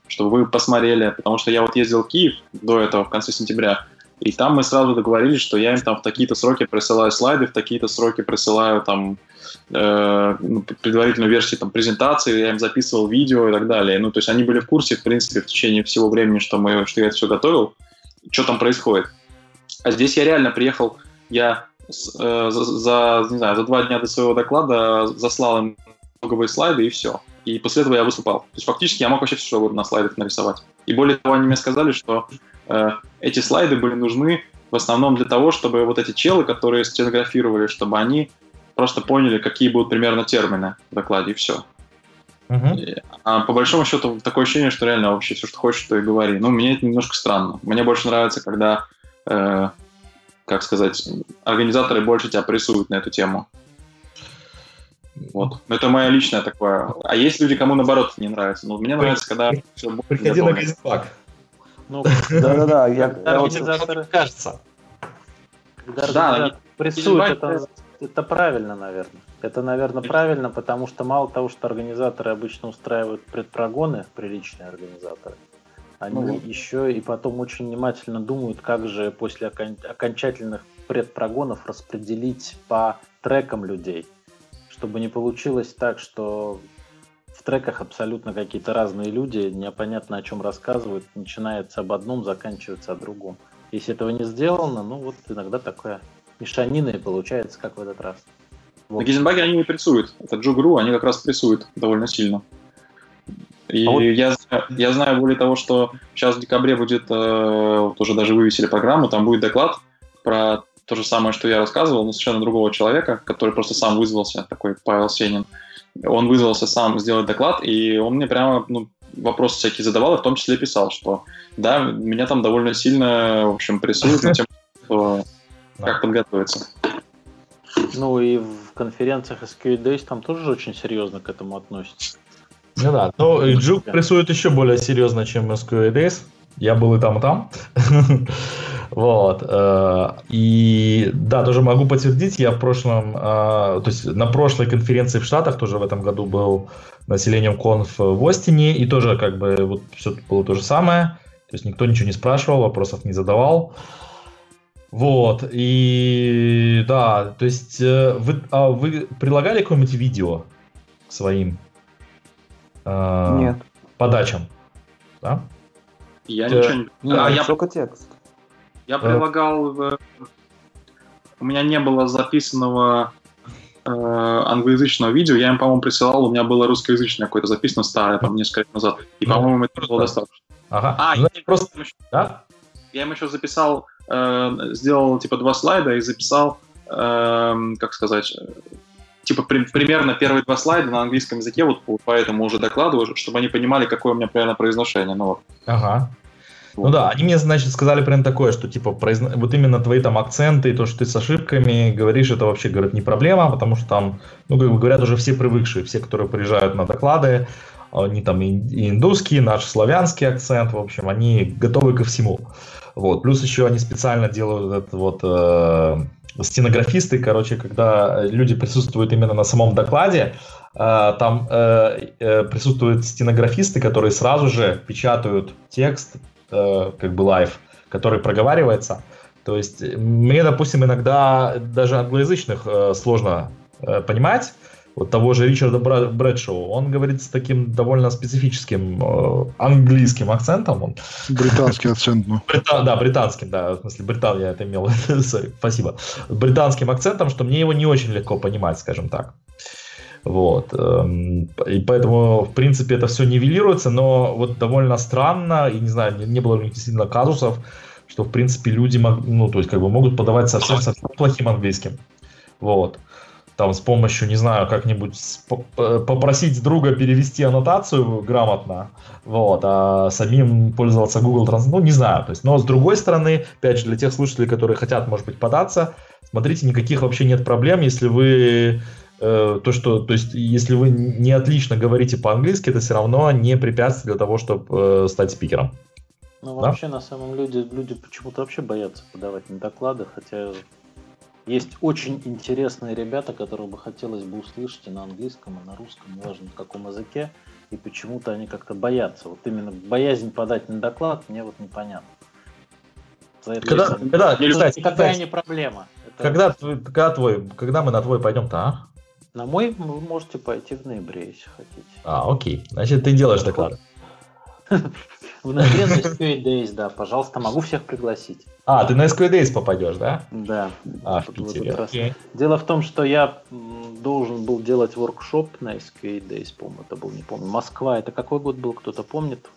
чтобы вы посмотрели, потому что я вот ездил в Киев до этого, в конце сентября, и там мы сразу договорились, что я им там в такие-то сроки присылаю слайды, в такие-то сроки присылаю там э, ну, предварительную версию там, презентации, я им записывал видео и так далее. Ну, то есть они были в курсе, в принципе, в течение всего времени, что, мы, что я это все готовил, что там происходит. А здесь я реально приехал, я э, за, за, не знаю, за два дня до своего доклада заслал им итоговые слайды и все. И после этого я выступал. То есть фактически я мог вообще все что угодно на слайдах нарисовать. И более того, они мне сказали, что э, эти слайды были нужны в основном для того, чтобы вот эти челы, которые стенографировали, чтобы они просто поняли, какие будут примерно термины в докладе, и все. Uh-huh. А по большому счету такое ощущение, что реально вообще все, что хочешь, то и говори. Ну, мне это немножко странно. Мне больше нравится, когда, э, как сказать, организаторы больше тебя прессуют на эту тему. Вот. Но это моя личная такое. А есть люди, кому наоборот не нравится. Но мне нравится, когда все Приходи на Газипак. Ну, да-да-да. Я, кажется. Да, прессуют, это, это правильно, наверное. Это, наверное, правильно, потому что мало того, что организаторы обычно устраивают предпрогоны, приличные организаторы, они ну, еще и потом очень внимательно думают, как же после окон- окончательных предпрогонов распределить по трекам людей, чтобы не получилось так, что в треках абсолютно какие-то разные люди, непонятно о чем рассказывают, начинается об одном, заканчивается о другом. Если этого не сделано, ну вот иногда такое мешанина и получается, как в этот раз. Вот. На Гизенбаге они не прессуют. Это Джугру, они как раз прессуют довольно сильно. И а вот... я, я знаю более того, что сейчас в декабре будет, э, вот уже даже вывесили программу, там будет доклад про то же самое, что я рассказывал, но совершенно другого человека, который просто сам вызвался, такой Павел Сенин. Он вызвался сам сделать доклад, и он мне прямо ну, вопросы всякие задавал, и в том числе писал, что да, меня там довольно сильно, в общем, прессуют на тему, как подготовиться. Ну и в конференциях SQL Days там тоже очень серьезно к этому относятся. Ну да, но Джук прессует еще более серьезно, чем SQL Days. Я был и там, и там. Вот. Э, и да, тоже могу подтвердить, я в прошлом, э, то есть на прошлой конференции в Штатах тоже в этом году был населением конф в Остине, и тоже как бы вот все было то же самое. То есть никто ничего не спрашивал, вопросов не задавал. Вот, и да, то есть э, вы, а вы прилагали какое-нибудь видео к своим э, Нет. подачам? Да? Я ничего не... Нет, а, я... только текст. Я прилагал... В... У меня не было записанного э, англоязычного видео. Я им, по-моему, присылал. У меня было русскоязычное какое-то записано старое, там, несколько лет назад. И, ну, по-моему, это было достаточно. Ага. А, ну, я, просто... еще, да? я им еще записал, э, сделал, типа, два слайда и записал, э, как сказать, типа при, примерно первые два слайда на английском языке, вот поэтому уже докладываю, чтобы они понимали, какое у меня примерно произношение. Ну, вот. Ага. Ну да, они мне, значит, сказали прям такое, что типа произно... вот именно твои там акценты, то, что ты с ошибками говоришь, это вообще, говорят, не проблема, потому что там, ну, как бы говорят, уже все привыкшие, все, которые приезжают на доклады, они там и индусский, наш славянский акцент, в общем, они готовы ко всему. Вот. Плюс еще они специально делают это вот э, стенографисты, короче, когда люди присутствуют именно на самом докладе, э, там э, э, присутствуют стенографисты, которые сразу же печатают текст Э, как бы live, который проговаривается. То есть мне, допустим, иногда даже англоязычных э, сложно э, понимать. Вот того же Ричарда Брэдшоу, он говорит с таким довольно специфическим э, английским акцентом. Он... Британский акцент, ну. Брита... Да, британским, да, в смысле, Британ я это имел, Sorry, спасибо. Британским акцентом, что мне его не очень легко понимать, скажем так. Вот. Эм, и поэтому, в принципе, это все нивелируется, но вот довольно странно, и не знаю, не, не было у них действительно казусов, что, в принципе, люди мог, ну, то есть, как бы могут подавать совсем, совсем плохим английским. Вот. Там с помощью, не знаю, как-нибудь попросить друга перевести аннотацию грамотно, вот, а самим пользоваться Google Translate, ну, не знаю. То есть, но с другой стороны, опять же, для тех слушателей, которые хотят, может быть, податься, смотрите, никаких вообще нет проблем, если вы Э, то, что, то есть, если вы не отлично говорите по-английски, это все равно не препятствие для того, чтобы э, стать спикером. Ну, да? вообще, на самом деле, люди почему-то вообще боятся подавать на доклады, хотя есть очень интересные ребята, которых бы хотелось бы услышать и на английском, и на русском, неважно на каком языке, и почему-то они как-то боятся. Вот именно боязнь подать на доклад мне вот непонятно. За это когда, когда, кстати, какая не проблема. Это... Когда, когда, твой, когда мы на твой пойдем-то, а? На мой вы можете пойти в ноябре, если хотите. А, окей. Значит, ты делаешь доклады. В ноябре на SQA Days, да, пожалуйста, могу всех пригласить. А, ты на SQA Days попадешь, да? Да. А, в Питере. Okay. Дело в том, что я должен был делать воркшоп на SQA Days, по-моему, это был, не помню. Москва, это какой год был, кто-то помнит?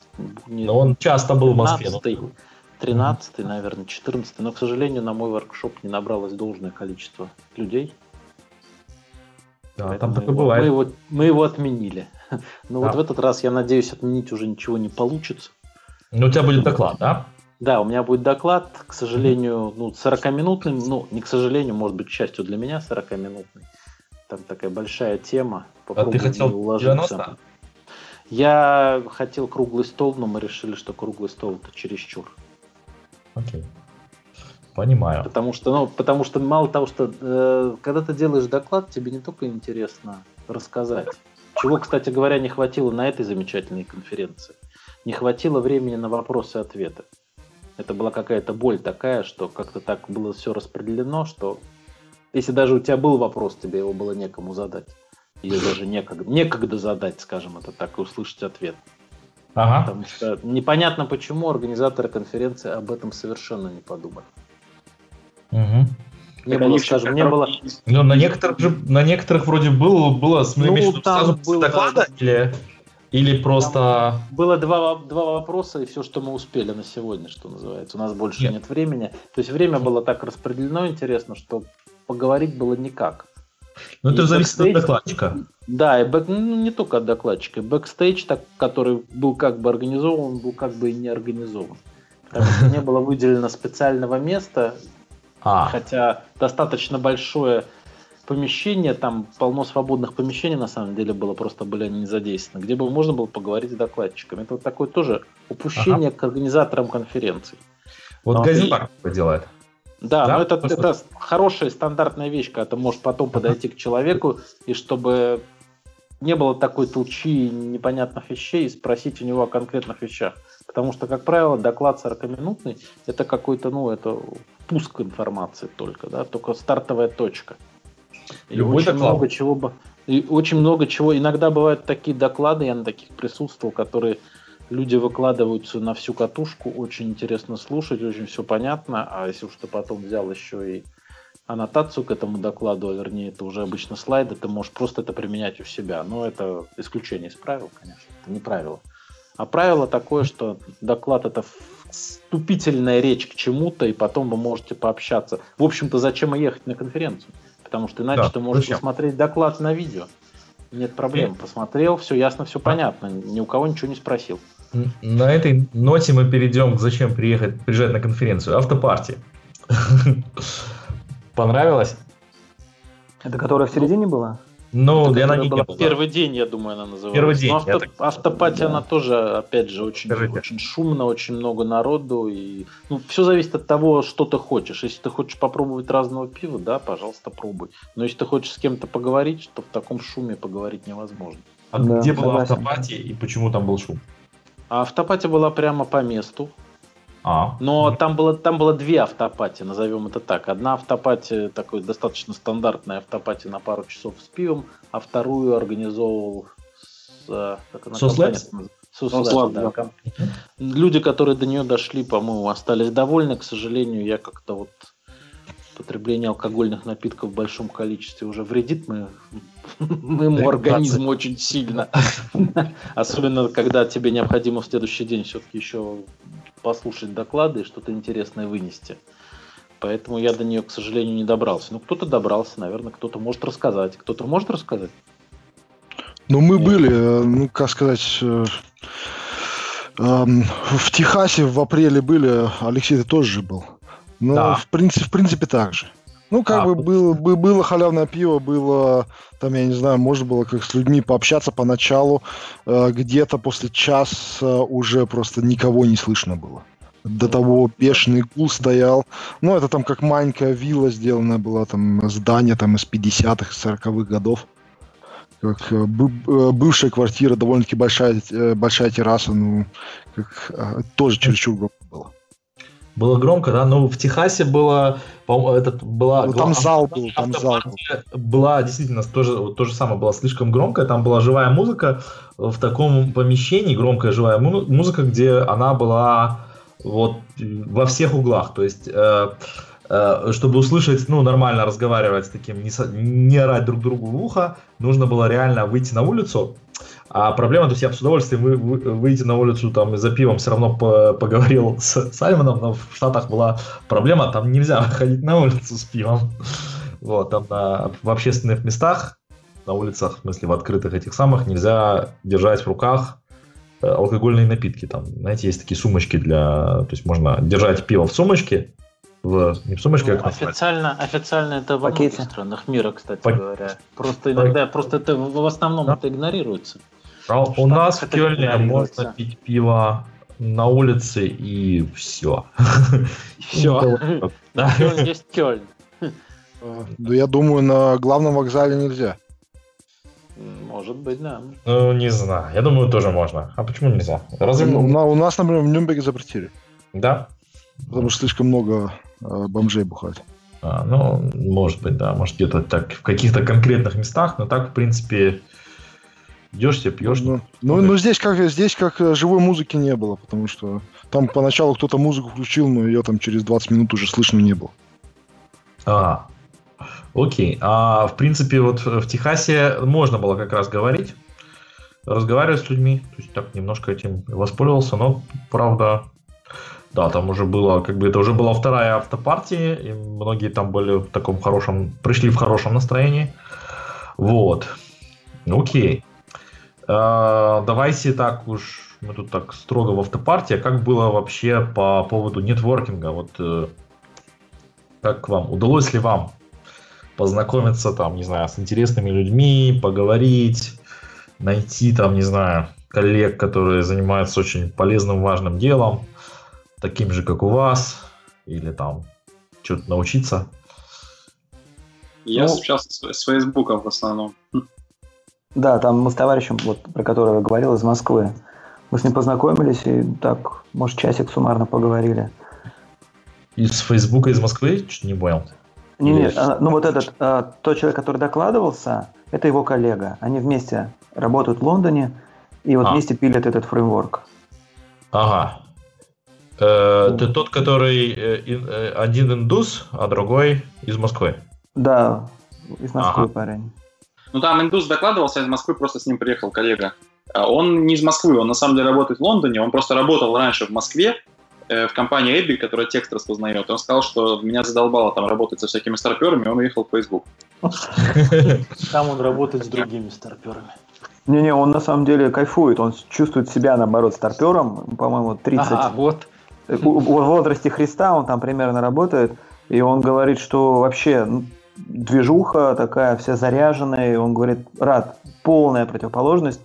Не... Но он часто был в Москве. 13 mm-hmm. наверное, 14 но, к сожалению, на мой воркшоп не набралось должное количество людей. Да, там такое бывает. Мы его, мы его отменили. Но да. вот в этот раз, я надеюсь, отменить уже ничего не получится. Ну, у тебя будет доклад, да? Да, у меня будет доклад, к сожалению, ну, 40-минутный, ну, не к сожалению, может быть, к счастью для меня, 40-минутный. Там такая большая тема. Попробую а ты хотел уложиться. 90? Я хотел круглый стол, но мы решили, что круглый стол это чересчур. Окей. Понимаю. Потому что, ну, потому что мало того, что э, когда ты делаешь доклад, тебе не только интересно рассказать. Чего, кстати говоря, не хватило на этой замечательной конференции. Не хватило времени на вопросы и ответы. Это была какая-то боль такая, что как-то так было все распределено, что если даже у тебя был вопрос, тебе его было некому задать. Или даже некогда, некогда задать, скажем это так, и услышать ответ. Ага. Потому что непонятно, почему организаторы конференции об этом совершенно не подумали. Угу. Не было, скажем, не было. Но на некоторых же, на некоторых вроде было, было ну, там сразу был, доклада да. или, или просто. Там было два, два вопроса и все, что мы успели на сегодня, что называется. У нас больше нет, нет времени. То есть время было так распределено, интересно, что поговорить было никак. Ну, это зависит бэкстейдж, от докладчика. Да, и бэк, ну, не только от докладчика. Бэкстейдж, так, который был как бы организован, был как бы и не организован. Потому что не было выделено специального места, а. Хотя достаточно большое помещение, там полно свободных помещений на самом деле было, просто были они не задействованы, где бы можно было поговорить с докладчиками. Это вот такое тоже упущение ага. к организаторам конференций. Вот но Газимар это делает. Да, да, но это, это хорошая стандартная вещь, когда ты можешь потом подойти к человеку, и чтобы не было такой толчи непонятных вещей, и спросить у него о конкретных вещах. Потому что, как правило, доклад 40-минутный – это какой-то, ну, это пуск информации только, да, только стартовая точка. И Любой очень доклад. много чего бы, и очень много чего. Иногда бывают такие доклады, я на таких присутствовал, которые люди выкладываются на всю катушку, очень интересно слушать, очень все понятно, а если уж ты потом взял еще и аннотацию к этому докладу, а вернее, это уже обычно слайды, ты можешь просто это применять у себя. Но это исключение из правил, конечно, это не правило. А правило такое, что доклад это вступительная речь к чему-то, и потом вы можете пообщаться. В общем-то, зачем ехать на конференцию? Потому что иначе да, ты можешь зачем? посмотреть доклад на видео. Нет проблем. Посмотрел, все ясно, все понятно. Ни у кого ничего не спросил. На этой ноте мы перейдем к зачем приехать, приезжать на конференцию. Автопартия. Понравилось? Это которая в середине была? Ну, я на ней не Первый день, я думаю, она называлась. Первый день. Но авто, так... Автопатия, да. она тоже, опять же, очень, очень шумно, очень много народу. И, ну, все зависит от того, что ты хочешь. Если ты хочешь попробовать разного пива, да, пожалуйста, пробуй. Но если ты хочешь с кем-то поговорить, то в таком шуме поговорить невозможно. А да, где была автопатия и почему там был шум? А автопатия была прямо по месту. А. Но там было, там было две автопатии, назовем это так. Одна автопатия, такой достаточно стандартная автопатия на пару часов с пивом, а вторую организовывал с, как она, Сослэпс? Сослэпс, да. да. Люди, которые до нее дошли, по-моему, остались довольны. К сожалению, я как-то вот потребление алкогольных напитков в большом количестве уже вредит мы, моему организму очень сильно. Особенно, когда тебе необходимо в следующий день все-таки еще послушать доклады и что-то интересное вынести. Поэтому я до нее, к сожалению, не добрался. Ну, кто-то добрался, наверное, кто-то может рассказать. Кто-то может рассказать? Ну, мы Нет. были, э, ну, как сказать, э, эм, в Техасе в апреле были, Алексей, ты тоже же был. Ну, да. в, принципе, в принципе, так же. Ну, как а, бы было, было халявное пиво, было, там, я не знаю, можно было как с людьми пообщаться поначалу. Э, где-то после часа уже просто никого не слышно было. До того бешеный гул стоял. Ну, это там как маленькая вилла сделанная была, там здание там из 50-х, 40-х годов. Как э, э, бывшая квартира, довольно-таки большая, большая терраса, ну, как, тоже чересчур было. Было громко, да, но в Техасе было этот была... Ну, там зал был, там зал был. Была действительно тоже, то же самое, была слишком громкая, там была живая музыка в таком помещении, громкая живая музыка, где она была вот во всех углах, то есть... Э, э, чтобы услышать, ну, нормально разговаривать с таким, не, не орать друг другу в ухо, нужно было реально выйти на улицу, а проблема, то есть я с удовольствием вы, вы, выйти на улицу там за пивом все равно по, поговорил с Саймоном, но в Штатах была проблема, там нельзя ходить на улицу с пивом. Вот, там на, в общественных местах, на улицах, в смысле в открытых этих самых, нельзя держать в руках э, алкогольные напитки. Там, знаете, есть такие сумочки для... То есть можно держать пиво в сумочке, в, не в сумочке, ну, как официально, официально это во многих странах мира, кстати Пак... говоря. Просто иногда, просто это в основном да? это игнорируется. А у нас в Кёльне можно пить пиво на улице и все. Все. Кёльн есть Кёльн. Ну, я думаю, на главном вокзале нельзя. Может быть, да. Ну, не знаю. Я думаю, тоже можно. А почему нельзя? Разве... На, у нас, например, в Нюрнберге запретили. Да? Потому что слишком много э, бомжей бухать. А, ну, может быть, да. Может, где-то так в каких-то конкретных местах, но так, в принципе, Идешь себе, пьешь. Ну, ну, ну здесь как здесь как э, живой музыки не было, потому что там поначалу кто-то музыку включил, но ее там через 20 минут уже слышно не было. А, окей. А в принципе, вот в Техасе можно было как раз говорить, разговаривать с людьми. То есть так немножко этим воспользовался, но правда, да, там уже было, как бы это уже была вторая автопартия, и многие там были в таком хорошем, пришли в хорошем настроении. Вот. Окей. А, давайте так уж, мы тут так строго в автопартии, как было вообще по поводу нетворкинга? Вот э, как вам? Удалось ли вам познакомиться там, не знаю, с интересными людьми, поговорить, найти там, не знаю, коллег, которые занимаются очень полезным, важным делом, таким же, как у вас, или там что-то научиться? Я ну, сейчас с Фейсбуком в основном. Да, там мы с товарищем, вот, про которого я говорил, из Москвы. Мы с ним познакомились и так, может, часик суммарно поговорили. Из Фейсбука из Москвы? Чуть не понял. Не, нет, а, ну вот этот, а, тот человек, который докладывался, это его коллега. Они вместе работают в Лондоне и вот а. вместе пилят этот фреймворк. Ага. Э, ты тот, который э, э, один индус, а другой из Москвы? Да, из Москвы ага. парень. Ну, там индус докладывался, из Москвы просто с ним приехал коллега. А он не из Москвы, он на самом деле работает в Лондоне, он просто работал раньше в Москве, э, в компании Эбби, которая текст распознает. Он сказал, что меня задолбало там работать со всякими старперами, он уехал в Facebook. Там он работает с другими старперами. Не-не, он на самом деле кайфует, он чувствует себя, наоборот, старпером, по-моему, 30. А, вот. В возрасте Христа он там примерно работает, и он говорит, что вообще ну, движуха такая, вся заряженная, и он говорит, рад, полная противоположность,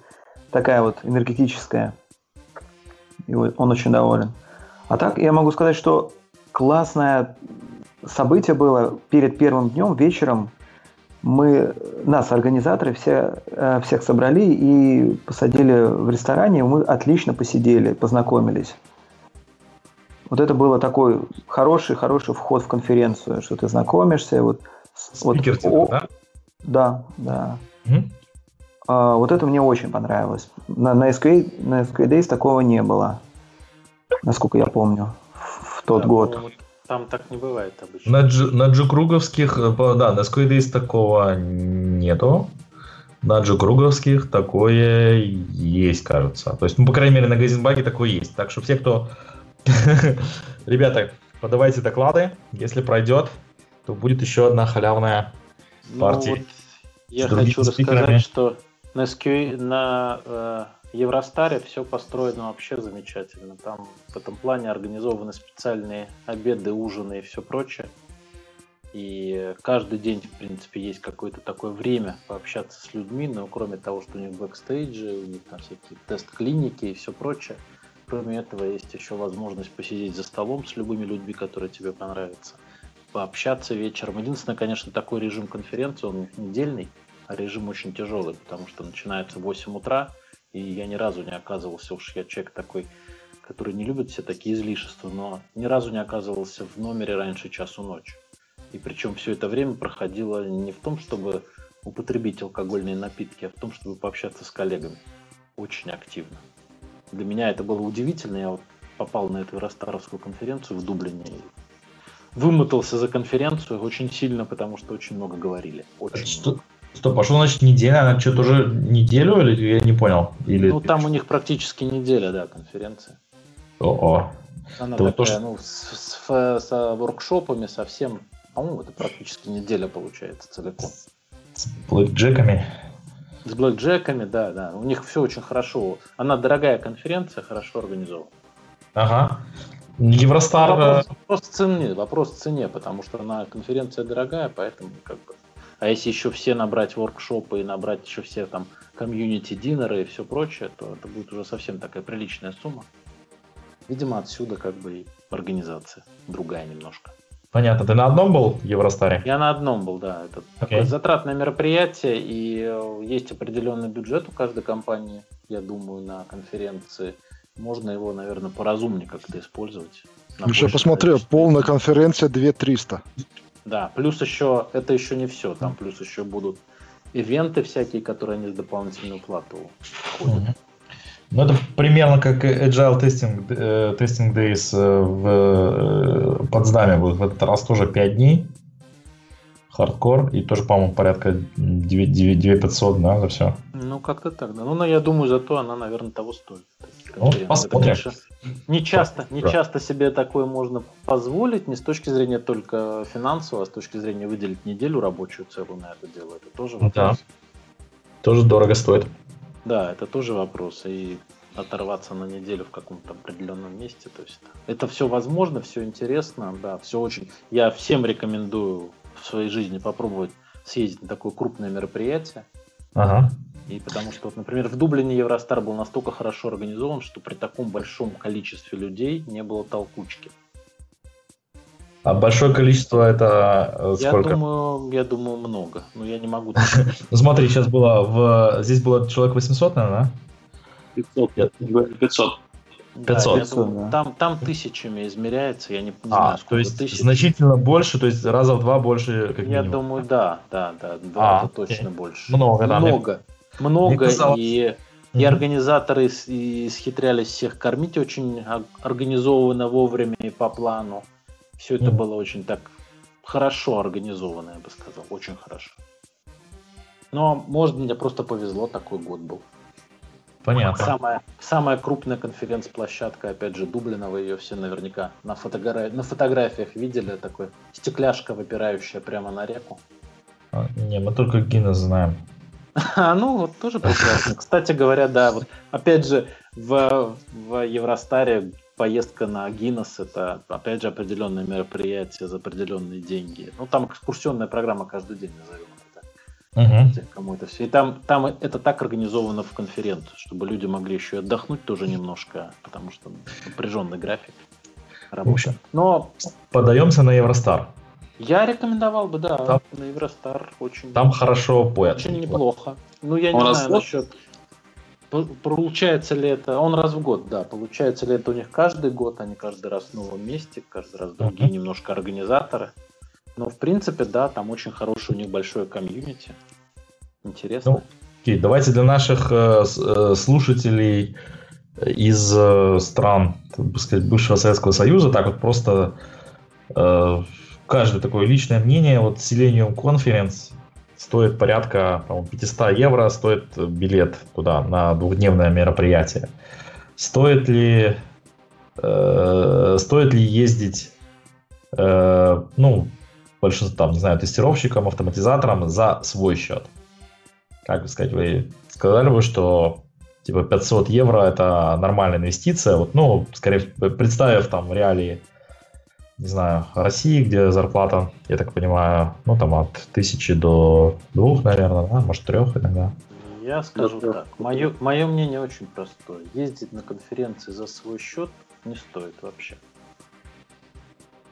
такая вот энергетическая. И он очень доволен. А так я могу сказать, что классное событие было перед первым днем, вечером. Мы, нас, организаторы, все, э, всех собрали и посадили в ресторане, мы отлично посидели, познакомились. Вот это было такой хороший-хороший вход в конференцию, что ты знакомишься, вот вот, типа, о, да? Да, да. Угу. А, вот это мне очень понравилось. На, на, SQA, на SQA Days такого не было, насколько я помню, в тот да, год. Ну, там так не бывает обычно. На, Дж, на джукруговских, э, да, на SQA Days такого нету. На джукруговских такое есть, кажется. То есть, ну, по крайней мере, на Газенбаге такое есть. Так что все, кто... Ребята, подавайте доклады. Если пройдет, то будет еще одна халявная ну, партия. Вот я хочу рассказать, что на, SQ, на э, Евростаре все построено вообще замечательно. Там в этом плане организованы специальные обеды, ужины и все прочее. И каждый день, в принципе, есть какое-то такое время пообщаться с людьми, но кроме того, что у них бэкстейджи, у них там всякие тест-клиники и все прочее, кроме этого есть еще возможность посидеть за столом с любыми людьми, которые тебе понравятся пообщаться вечером. Единственное, конечно, такой режим конференции, он недельный, а режим очень тяжелый, потому что начинается в 8 утра, и я ни разу не оказывался, уж я человек такой, который не любит все такие излишества, но ни разу не оказывался в номере раньше часу ночи. И причем все это время проходило не в том, чтобы употребить алкогольные напитки, а в том, чтобы пообщаться с коллегами. Очень активно. Для меня это было удивительно. Я вот попал на эту Ростаровскую конференцию в Дублине вымотался за конференцию очень сильно, потому что очень много говорили. Очень что? Много. Стоп, а что значит неделя? Она что-то уже неделю или я не понял? Или... Ну, там у них практически неделя, да, конференция. О-о. Она такая, то, ну, с, с, с воркшопами совсем, по-моему, это практически неделя получается целиком. С блэкджеками? С блэкджеками, да, да. У них все очень хорошо. Она дорогая конференция, хорошо организована. Ага. Евростар... Вопрос, э, вопрос цены, вопрос цене, потому что она конференция дорогая, поэтому как бы... А если еще все набрать воркшопы и набрать еще все там комьюнити-динеры и все прочее, то это будет уже совсем такая приличная сумма. Видимо, отсюда как бы и организация другая немножко. Понятно. Ты на одном был Евростаре? Я на одном был, да. Это okay. такое затратное мероприятие, и э, есть определенный бюджет у каждой компании, я думаю, на конференции – можно его, наверное, поразумнее как-то использовать. Ну, я посмотрел, количество. полная конференция 2300. Да, плюс еще, это еще не все, там плюс еще будут ивенты всякие, которые они с дополнительную плату входят. Ну, это примерно как Agile Testing, testing Days э, в э, Потсдаме будет. В этот раз тоже 5 дней. Хардкор. И тоже, по-моему, порядка 9500, да, за все. Ну, как-то так, да. Ну, но я думаю, зато она, наверное, того стоит. Ну, посмотрим. Это, конечно, не часто, не часто себе такое можно позволить, не с точки зрения только финансового, а с точки зрения выделить неделю рабочую целую на это дело. Это тоже вопрос. Да. Тоже дорого стоит. Да, это тоже вопрос. И оторваться на неделю в каком-то определенном месте. То есть это все возможно, все интересно, да, все очень. Я всем рекомендую в своей жизни попробовать съездить на такое крупное мероприятие. Ага. И потому что, вот, например, в Дублине Евростар был настолько хорошо организован, что при таком большом количестве людей не было толкучки. А большое количество это э, сколько? Я думаю, я думаю много. Но я не могу. Ну смотри, сейчас было в здесь было человек 800, наверное, да? 500. 500. 500. Да, думаю, там, там тысячами измеряется, я не, не а, знаю, то есть тысяч. значительно больше, то есть раза в два больше, как Я минимум. думаю, да, да, да, два а, это точно окей. больше. Много, да. Много, мне... много, и, и организаторы исхитрялись всех кормить очень организованно, вовремя и по плану. Все это было очень так хорошо организовано, я бы сказал, очень хорошо. Но, может, мне просто повезло, такой год был. Понятно. Самая, самая крупная конференц-площадка, опять же, Дублина, вы ее все наверняка на, фотогра... на фотографиях видели, такой стекляшка, выпирающая прямо на реку. А, не, мы только Гиннес знаем. А, ну, вот тоже прекрасно. Кстати говоря, да, вот опять же, в, в Евростаре поездка на Гиннес это, опять же, определенное мероприятие за определенные деньги. Ну, там экскурсионная программа каждый день, назовем Угу. Кому это все. И там, там это так организовано в конференции, чтобы люди могли еще отдохнуть тоже немножко, потому что напряженный график работы. Но подаемся на Евростар. Я рекомендовал бы, да, там, на Евростар очень. Там хорошо поят. Очень неплохо. Ну, я не Он знаю насчет. Получается ли это... Он раз в год, да. Получается ли это у них каждый год, они каждый раз в новом месте, каждый раз другие uh-huh. немножко организаторы. Но, в принципе, да, там очень хороший у них большое комьюнити. Интересно. Ну, окей, давайте для наших э, э слушателей из э, стран, так сказать, бывшего Советского Союза, так вот просто э, каждое такое личное мнение. Вот Selenium Conference стоит порядка по 500 евро, стоит билет туда на двухдневное мероприятие. Стоит ли, э, стоит ли ездить э, ну, большинство, там, не знаю, тестировщикам, автоматизаторам за свой счет. Как бы сказать, вы сказали бы, что типа 500 евро это нормальная инвестиция. Вот, ну, скорее представив там реалии, не знаю, России, где зарплата, я так понимаю, ну там от тысячи до двух, наверное, да, может трех иногда. Я скажу так, мое, мое мнение очень простое. Ездить на конференции за свой счет не стоит вообще.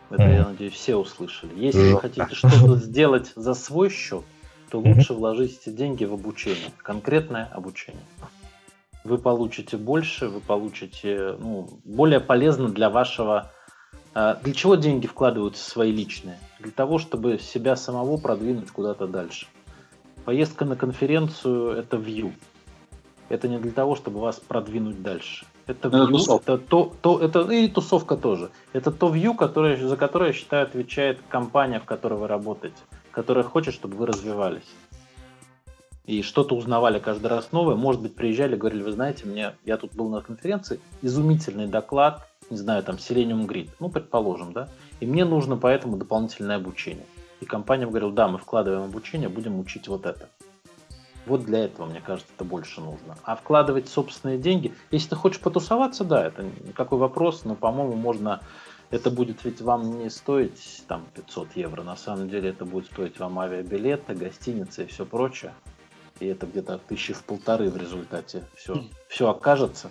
Это, mm. я надеюсь, все услышали. Если вы хотите что-то сделать за свой счет, то лучше mm-hmm. вложите деньги в обучение, конкретное обучение. Вы получите больше, вы получите ну, более полезно для вашего... А, для чего деньги вкладываются свои личные? для того, чтобы себя самого продвинуть куда-то дальше. Поездка на конференцию – это view. Это не для того, чтобы вас продвинуть дальше. Это view, это, это то, то, это и тусовка тоже. Это то view, которое, за которое, я считаю, отвечает компания, в которой вы работаете, которая хочет, чтобы вы развивались. И что-то узнавали каждый раз новое. Может быть, приезжали, говорили, вы знаете, мне, я тут был на конференции, изумительный доклад, не знаю, там, Selenium Grid, ну, предположим, да, и мне нужно поэтому дополнительное обучение. И компания говорила, да, мы вкладываем обучение, будем учить вот это. Вот для этого, мне кажется, это больше нужно. А вкладывать собственные деньги, если ты хочешь потусоваться, да, это никакой вопрос, но, по-моему, можно... Это будет ведь вам не стоить там 500 евро, на самом деле это будет стоить вам авиабилеты, гостиницы и все прочее. И это где-то тысячи в полторы в результате все, все окажется.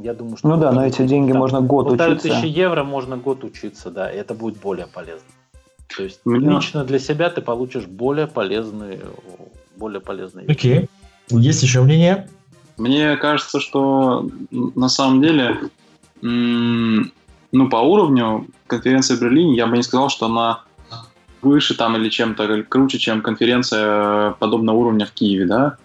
Я думаю, что... Ну да, но эти деньги там, можно год полторы учиться. тысячи евро можно год учиться, да, и это будет более полезно. То есть Меня... лично для себя ты получишь более полезные более полезные. Окей. Okay. Есть еще мнение? Мне кажется, что на самом деле, ну, по уровню конференции в Берлине я бы не сказал, что она выше там или чем-то круче, чем конференция подобного уровня в Киеве, да.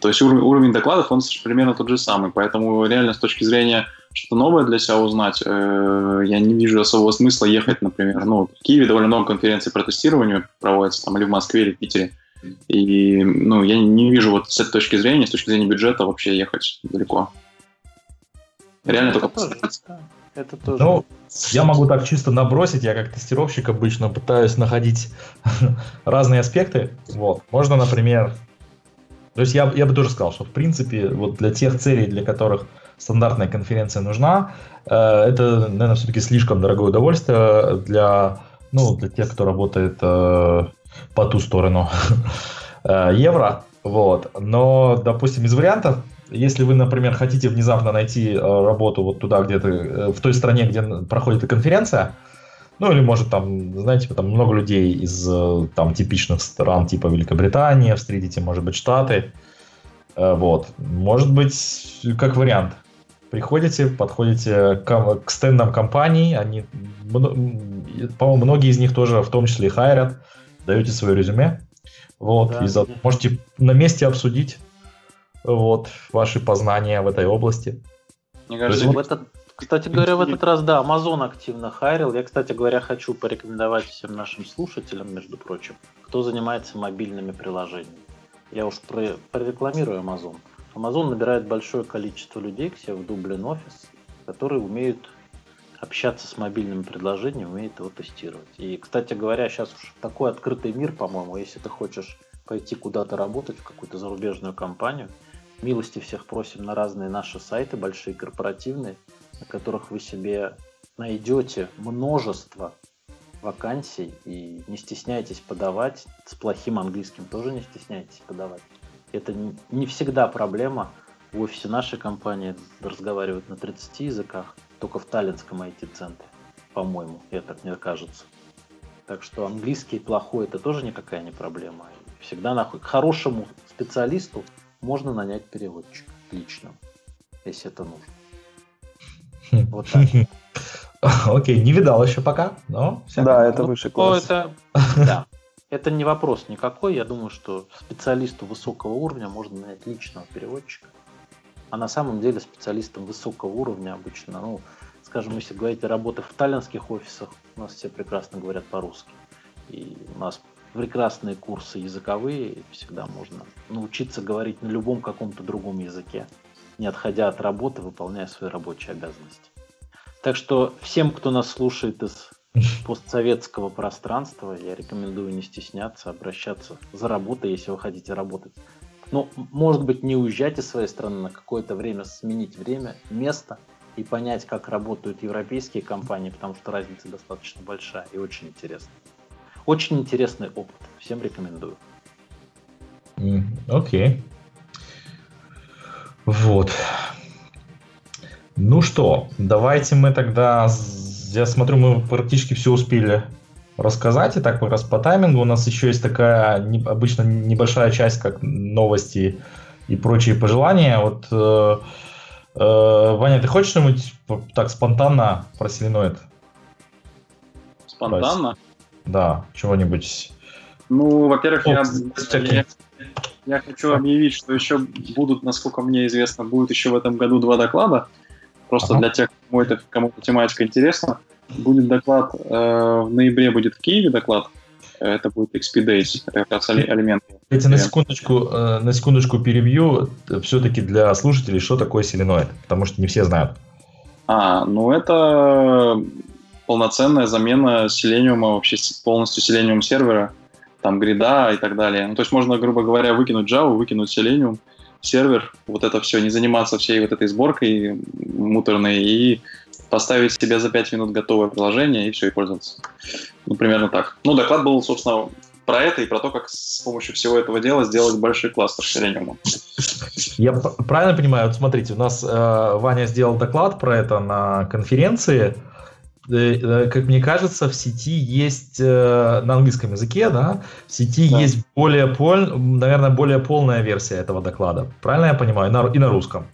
То есть уровень, уровень докладов, он примерно тот же самый. Поэтому реально с точки зрения что-то новое для себя узнать, э, я не вижу особого смысла ехать, например. Ну, в Киеве довольно много конференций по тестированию проводится, там, или в Москве, или в Питере. И ну, я не вижу вот с этой точки зрения, с точки зрения бюджета вообще ехать далеко. Реально это только тоже, это тоже. Ну, я могу так чисто набросить, я как тестировщик обычно пытаюсь находить разные аспекты. Вот. Можно, например, то есть я, я бы тоже сказал, что в принципе вот для тех целей, для которых стандартная конференция нужна, э, это, наверное, все-таки слишком дорогое удовольствие для, ну, для тех, кто работает э, по ту сторону э, евро. Вот. Но, допустим, из вариантов, если вы, например, хотите внезапно найти э, работу вот туда где-то, э, в той стране, где проходит конференция, ну или может там, знаете, там много людей из там типичных стран типа Великобритании, встретите, может быть, Штаты. Вот. Может быть, как вариант. Приходите, подходите к, к стендам компаний, они, по-моему, многие из них тоже в том числе и хайрят даете свое резюме, вот, да. и за, можете на месте обсудить вот, ваши познания в этой области. Мне кажется, в этот, кстати говоря, в этот раз, да, Amazon активно хайрил. Я, кстати говоря, хочу порекомендовать всем нашим слушателям, между прочим, кто занимается мобильными приложениями. Я уж прорекламирую Amazon. Amazon набирает большое количество людей к себе в Дублин офис, которые умеют общаться с мобильным предложением, умеет его тестировать. И, кстати говоря, сейчас уж такой открытый мир, по-моему, если ты хочешь пойти куда-то работать в какую-то зарубежную компанию, милости всех просим на разные наши сайты, большие корпоративные, на которых вы себе найдете множество вакансий и не стесняйтесь подавать. С плохим английским тоже не стесняйтесь подавать. Это не всегда проблема. В офисе нашей компании разговаривают на 30 языках только в Таллинском IT-центре, по-моему, это мне кажется. Так что английский плохой это тоже никакая не проблема. Всегда нахуй. К хорошему специалисту можно нанять переводчика лично, если это нужно. Хм. Вот так. Окей, не видал еще пока, но... Да, это выше класс. Это, да, это не вопрос никакой. Я думаю, что специалисту высокого уровня можно нанять личного переводчика. А на самом деле специалистам высокого уровня обычно, ну, скажем, если говорить о работе в таллинских офисах, у нас все прекрасно говорят по-русски. И у нас прекрасные курсы языковые, всегда можно научиться говорить на любом каком-то другом языке, не отходя от работы, выполняя свои рабочие обязанности. Так что всем, кто нас слушает из постсоветского пространства, я рекомендую не стесняться, обращаться за работой, если вы хотите работать ну, может быть, не уезжать из своей страны на какое-то время, сменить время, место и понять, как работают европейские компании, потому что разница достаточно большая и очень интересная. Очень интересный опыт. Всем рекомендую. Окей. Okay. Вот. Ну что, давайте мы тогда... Я смотрю, мы практически все успели рассказать. И так как раз по таймингу у нас еще есть такая не, обычно небольшая часть, как новости и прочие пожелания. Вот, э, э, Ваня, ты хочешь что-нибудь так спонтанно про Селеноид? Спонтанно? да, чего-нибудь. Ну, во-первых, я, я, я хочу объявить, что еще будут, насколько мне известно, будет еще в этом году два доклада. Просто ага. для тех, кому это кому тематика интересна, будет доклад э, в ноябре будет в Киеве доклад. Это будет XP Days, это как раз элемент. Эти на секундочку, э, на секундочку перебью. Все-таки для слушателей, что такое селеноид? Потому что не все знают. А, ну это полноценная замена селениума, вообще полностью селениум сервера, там грида и так далее. Ну, то есть можно, грубо говоря, выкинуть Java, выкинуть Selenium, сервер, вот это все, не заниматься всей вот этой сборкой муторной и поставить себе за 5 минут готовое приложение и все, и пользоваться. Ну, примерно так. Ну, доклад был, собственно, про это и про то, как с помощью всего этого дела сделать большой кластер Selenium. Я правильно понимаю? Вот смотрите, у нас э, Ваня сделал доклад про это на конференции. Как мне кажется, в сети есть э, на английском языке, да, в сети да. есть более пол, наверное, более полная версия этого доклада. Правильно я понимаю? И на русском.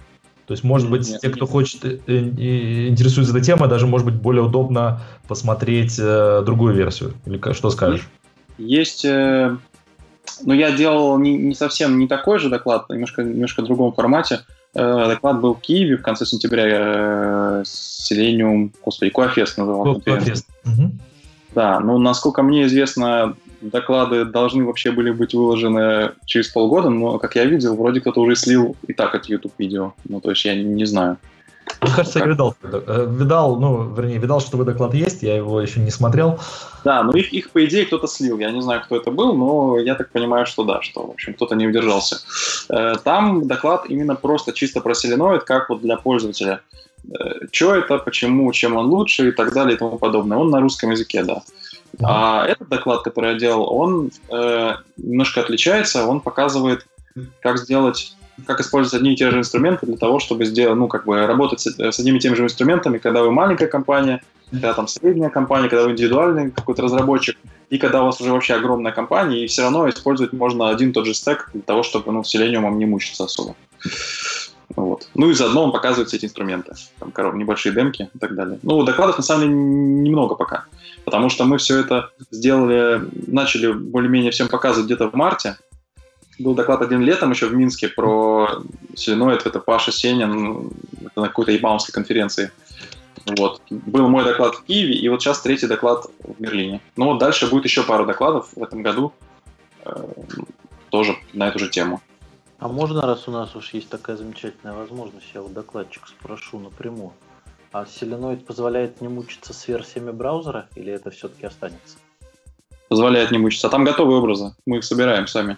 То есть, может быть, нет, те, кто нет. хочет интересуется этой темой, даже может быть более удобно посмотреть другую версию. Или что скажешь? Есть, ну я делал не, не совсем не такой же доклад, немножко немножко в другом формате. Э, доклад был в Киеве в конце сентября. Э, Selenium, господи, Коафест называл. Угу. Да, ну, насколько мне известно, доклады должны вообще были быть выложены через полгода, но, как я видел, вроде кто-то уже слил и так от YouTube-видео. Ну, то есть я не знаю. Мне кажется, я видал, э, видал, ну, вернее, видал, что вы доклад есть, я его еще не смотрел. Да, ну их, их по идее, кто-то слил. Я не знаю, кто это был, но я так понимаю, что да, что, в общем, кто-то не удержался. Э, там доклад именно просто чисто про соленоид, как вот для пользователя. Э, что это, почему, чем он лучше и так далее и тому подобное. Он на русском языке, да. А этот доклад, который я делал, он э, немножко отличается. Он показывает, как сделать как использовать одни и те же инструменты для того, чтобы сделать, ну, как бы работать с, с одними и теми же инструментами, когда вы маленькая компания, когда там средняя компания, когда вы индивидуальный какой-то разработчик, и когда у вас уже вообще огромная компания, и все равно использовать можно один и тот же стек для того, чтобы, ну, селениумом не мучиться особо. Вот. Ну и заодно он показывает все эти инструменты, там, коров, небольшие демки и так далее. Ну, докладов на самом деле немного пока, потому что мы все это сделали, начали более-менее всем показывать где-то в марте, был доклад один летом еще в Минске про Селеноид, это Паша Сенин, это на какой-то ебамовской конференции. Вот. Был мой доклад в Киеве, и вот сейчас третий доклад в Берлине. Ну вот дальше будет еще пару докладов в этом году, э, тоже на эту же тему. А можно, раз у нас уж есть такая замечательная возможность, я вот докладчик спрошу напрямую. А Селеноид позволяет не мучиться с версиями браузера, или это все-таки останется? Позволяет не мучиться. А там готовые образы, мы их собираем сами.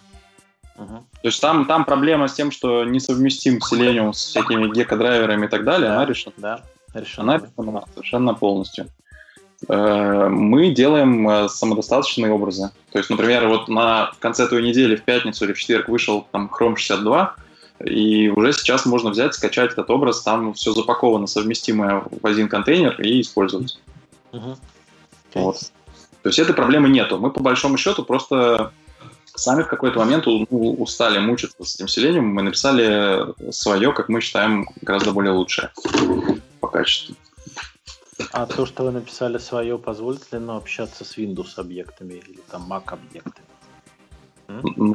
То есть там, там проблема с тем, что несовместим Selenium с всякими гека-драйверами и так далее, да, она решена. Да, решена. Она решена совершенно полностью. Э, мы делаем э, самодостаточные образы. То есть, например, вот на в конце той недели, в пятницу или в четверг вышел там Chrome 62, и уже сейчас можно взять, скачать этот образ, там все запаковано, совместимое в один контейнер и использовать. Okay. Вот. То есть этой проблемы нету. Мы по большому счету просто сами в какой-то момент устали мучиться с этим селением, мы написали свое, как мы считаем, гораздо более лучшее по качеству. А то, что вы написали свое, позволит ли нам общаться с Windows объектами или там Mac объектами? Ну,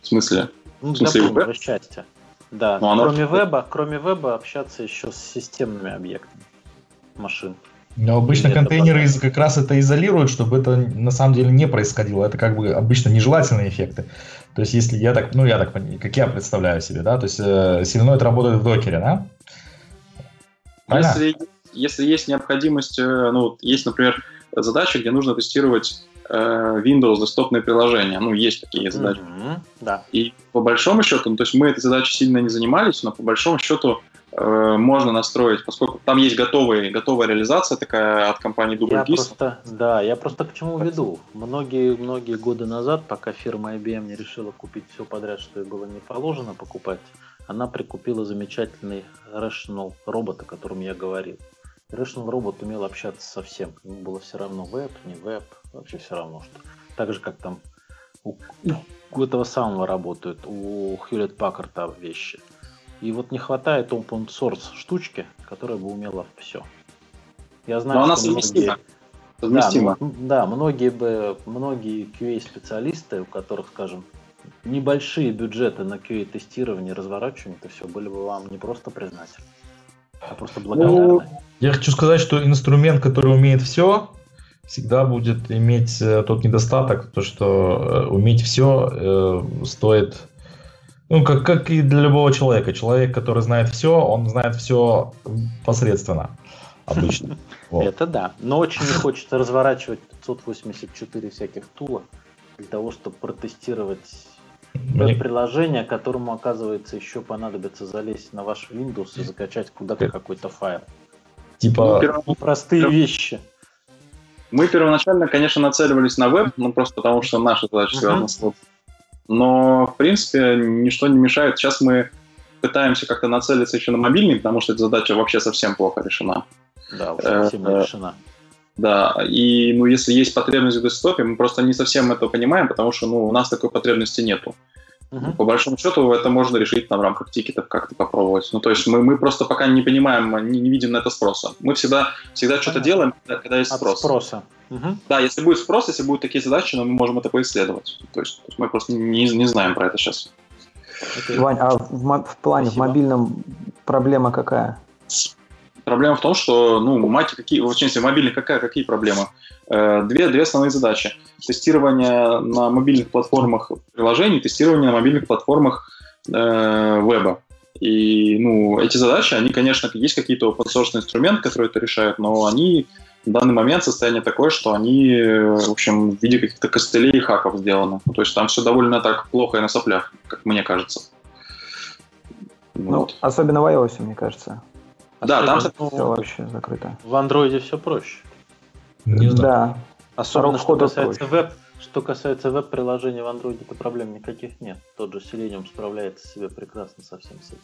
в смысле? Ну, в смысле для счастья. Да. Но ну, кроме оно... веба, кроме веба общаться еще с системными объектами машин. Но обычно контейнеры из, как раз это изолируют, чтобы это на самом деле не происходило. Это как бы обычно нежелательные эффекты. То есть, если я так, ну, я так, как я представляю себе, да, то есть э, Silenoid работает в докере, да? Если, если есть необходимость, э, ну, есть, например, задача, где нужно тестировать э, Windows десктопные приложения. Ну, есть такие задачи. Mm-hmm, да. И по большому счету, ну, то есть мы этой задачей сильно не занимались, но по большому счету можно настроить, поскольку там есть готовый, готовая реализация такая от компании Double я просто, Да, я просто к чему веду. Многие-многие годы назад, пока фирма IBM не решила купить все подряд, что ей было не положено покупать, она прикупила замечательный Rational робот, о котором я говорил. Rational робот умел общаться со всем. Ему было все равно веб, не веб, вообще все равно что. Так же, как там у, у этого самого работают, у Hewlett Packard вещи – и вот не хватает open source штучки, которая бы умела все. Я знаю, Но она что многие... совместимо. Да, да, многие бы, многие QA-специалисты, у которых, скажем, небольшие бюджеты на QA-тестирование, разворачивание, это все были бы вам не просто признательны, а просто благодарны. Ну, я хочу сказать, что инструмент, который умеет все, всегда будет иметь э, тот недостаток, то что э, уметь все э, стоит, ну, как, как и для любого человека. Человек, который знает все, он знает все посредственно обычно. Это да. Но очень не хочется разворачивать 584 всяких тула для того, чтобы протестировать приложение, которому, оказывается, еще понадобится залезть на ваш Windows и закачать куда-то какой-то файл. Типа ну, простые вещи. Мы первоначально, конечно, нацеливались на веб, ну просто потому что наша задача связана uh-huh. с. Но, в принципе, ничто не мешает. Сейчас мы пытаемся как-то нацелиться еще на мобильный, потому что эта задача вообще совсем плохо решена. Да, совсем не э, решена. Да, и ну, если есть потребность в десктопе, мы просто не совсем это понимаем, потому что ну, у нас такой потребности нету. Uh-huh. По большому счету это можно решить там, в рамках тикетов как-то попробовать. Ну, то есть мы, мы просто пока не понимаем, не, не видим на это спроса. Мы всегда, всегда что-то делаем, когда, когда есть От спрос. спроса. Uh-huh. Да, если будет спрос, если будут такие задачи, но мы можем это поисследовать. То есть, то есть мы просто не, не знаем про это сейчас. Okay. Вань, а в, в плане, Спасибо. в мобильном проблема какая? Проблема в том, что, ну, мать, какие, в частности, мобильных какая, какие проблемы? Э, две, две основные задачи. Тестирование на мобильных платформах приложений, тестирование на мобильных платформах э, веба. И, ну, эти задачи, они, конечно, есть какие-то open source инструменты, которые это решают, но они в данный момент состояние такое, что они, в общем, в виде каких-то костылей и хаков сделаны. То есть там все довольно так плохо и на соплях, как мне кажется. Ну, вот. особенно в iOS, мне кажется. Да, там все вообще закрыто. В андроиде все проще. Не знаю. Да. Особенно что касается проще. веб, что касается веб-приложений в андроиде, то проблем никаких нет. Тот же Selenium справляется себе прекрасно со всем с этим.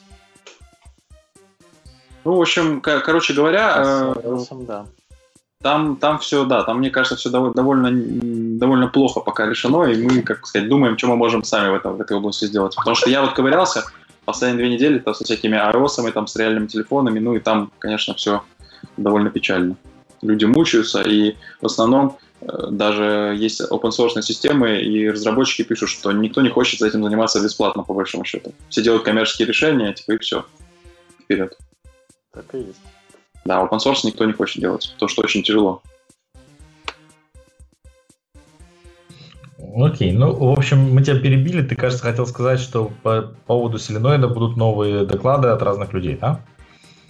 Ну, в общем, короче говоря, э, да. Там, там все, да, там, мне кажется, все довольно, довольно плохо пока решено, и мы, как сказать, думаем, что мы можем сами в, этом, в этой области сделать. Потому что я вот ковырялся, последние две недели то со всякими iOS, там, с реальными телефонами, ну и там, конечно, все довольно печально. Люди мучаются, и в основном э, даже есть open source системы, и разработчики пишут, что никто не хочет этим заниматься бесплатно, по большому счету. Все делают коммерческие решения, типа, и все. Вперед. Так и есть. Да, open source никто не хочет делать, потому что очень тяжело. Окей, ну, в общем, мы тебя перебили. Ты, кажется, хотел сказать, что по поводу селеноида будут новые доклады от разных людей, да?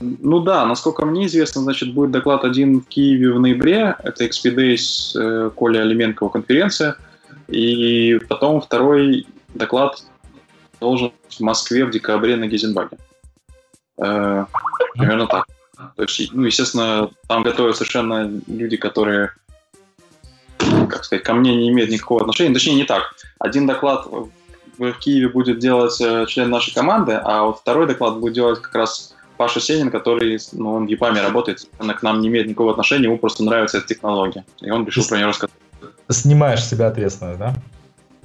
Ну да, насколько мне известно, значит, будет доклад один в Киеве в ноябре. Это XP Days э, Коля Алименкова конференция. И потом второй доклад должен в Москве в декабре на Гизенбаге. Э, примерно так. То есть, ну, естественно, там готовят совершенно люди, которые как сказать, ко мне не имеет никакого отношения. Точнее, не так. Один доклад в Киеве будет делать э, член нашей команды, а вот второй доклад будет делать как раз Паша Сенин, который, ну, он в ЕПАМе работает, она к нам не имеет никакого отношения, ему просто нравится эта технология. И он решил про нее рассказать. Снимаешь себя ответственность, да?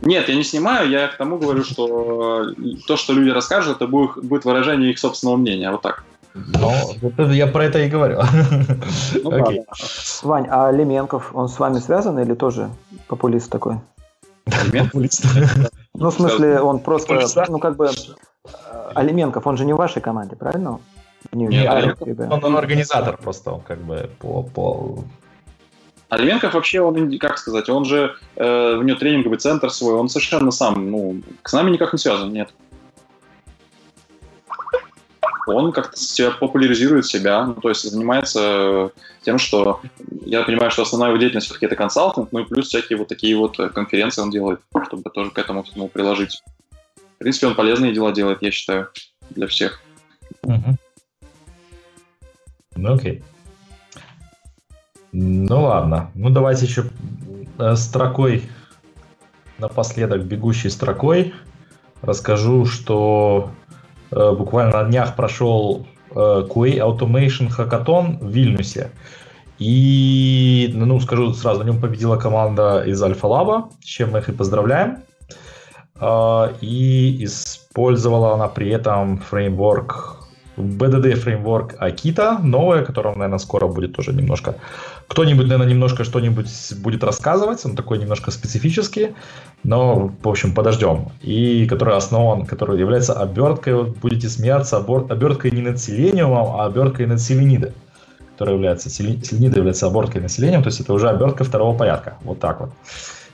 Нет, я не снимаю, я к тому говорю, что то, что люди расскажут, это будет выражение их собственного мнения, вот так. Ну, я про это и говорю. Ну, okay. Вань, а Леменков, он с вами связан или тоже популист такой? Популист? Ну, в смысле, он просто, ну, как бы, Алименков, он же не в вашей команде, правильно? Не, Нет, он, он организатор просто, он как бы по... по... Алименков вообще, он, как сказать, он же, э, у него тренинговый центр свой, он совершенно сам, ну, с нами никак не связан, нет он как-то популяризирует себя, ну, то есть занимается тем, что я понимаю, что основная его деятельность все-таки это консалтинг, ну и плюс всякие вот такие вот конференции он делает, чтобы тоже к этому всему приложить. В принципе, он полезные дела делает, я считаю, для всех. Угу. Ну окей. Ну ладно. Ну давайте еще э, строкой напоследок, бегущей строкой, расскажу, что Э, буквально на днях прошел э, QA Automation Hackathon в Вильнюсе. И, ну, скажу сразу, на нем победила команда из Альфа Лаба, с чем мы их и поздравляем. Э, и использовала она при этом фреймворк BDD фреймворк Akita, новое, которое, наверное, скоро будет тоже немножко... Кто-нибудь, наверное, немножко что-нибудь будет рассказывать, он такой немножко специфический, но, в общем, подождем. И который основан, который является оберткой, вот будете смеяться, оберткой не над селениумом, а оберткой над селениды которая является, селенида является оберткой населением, то есть это уже обертка второго порядка. Вот так вот,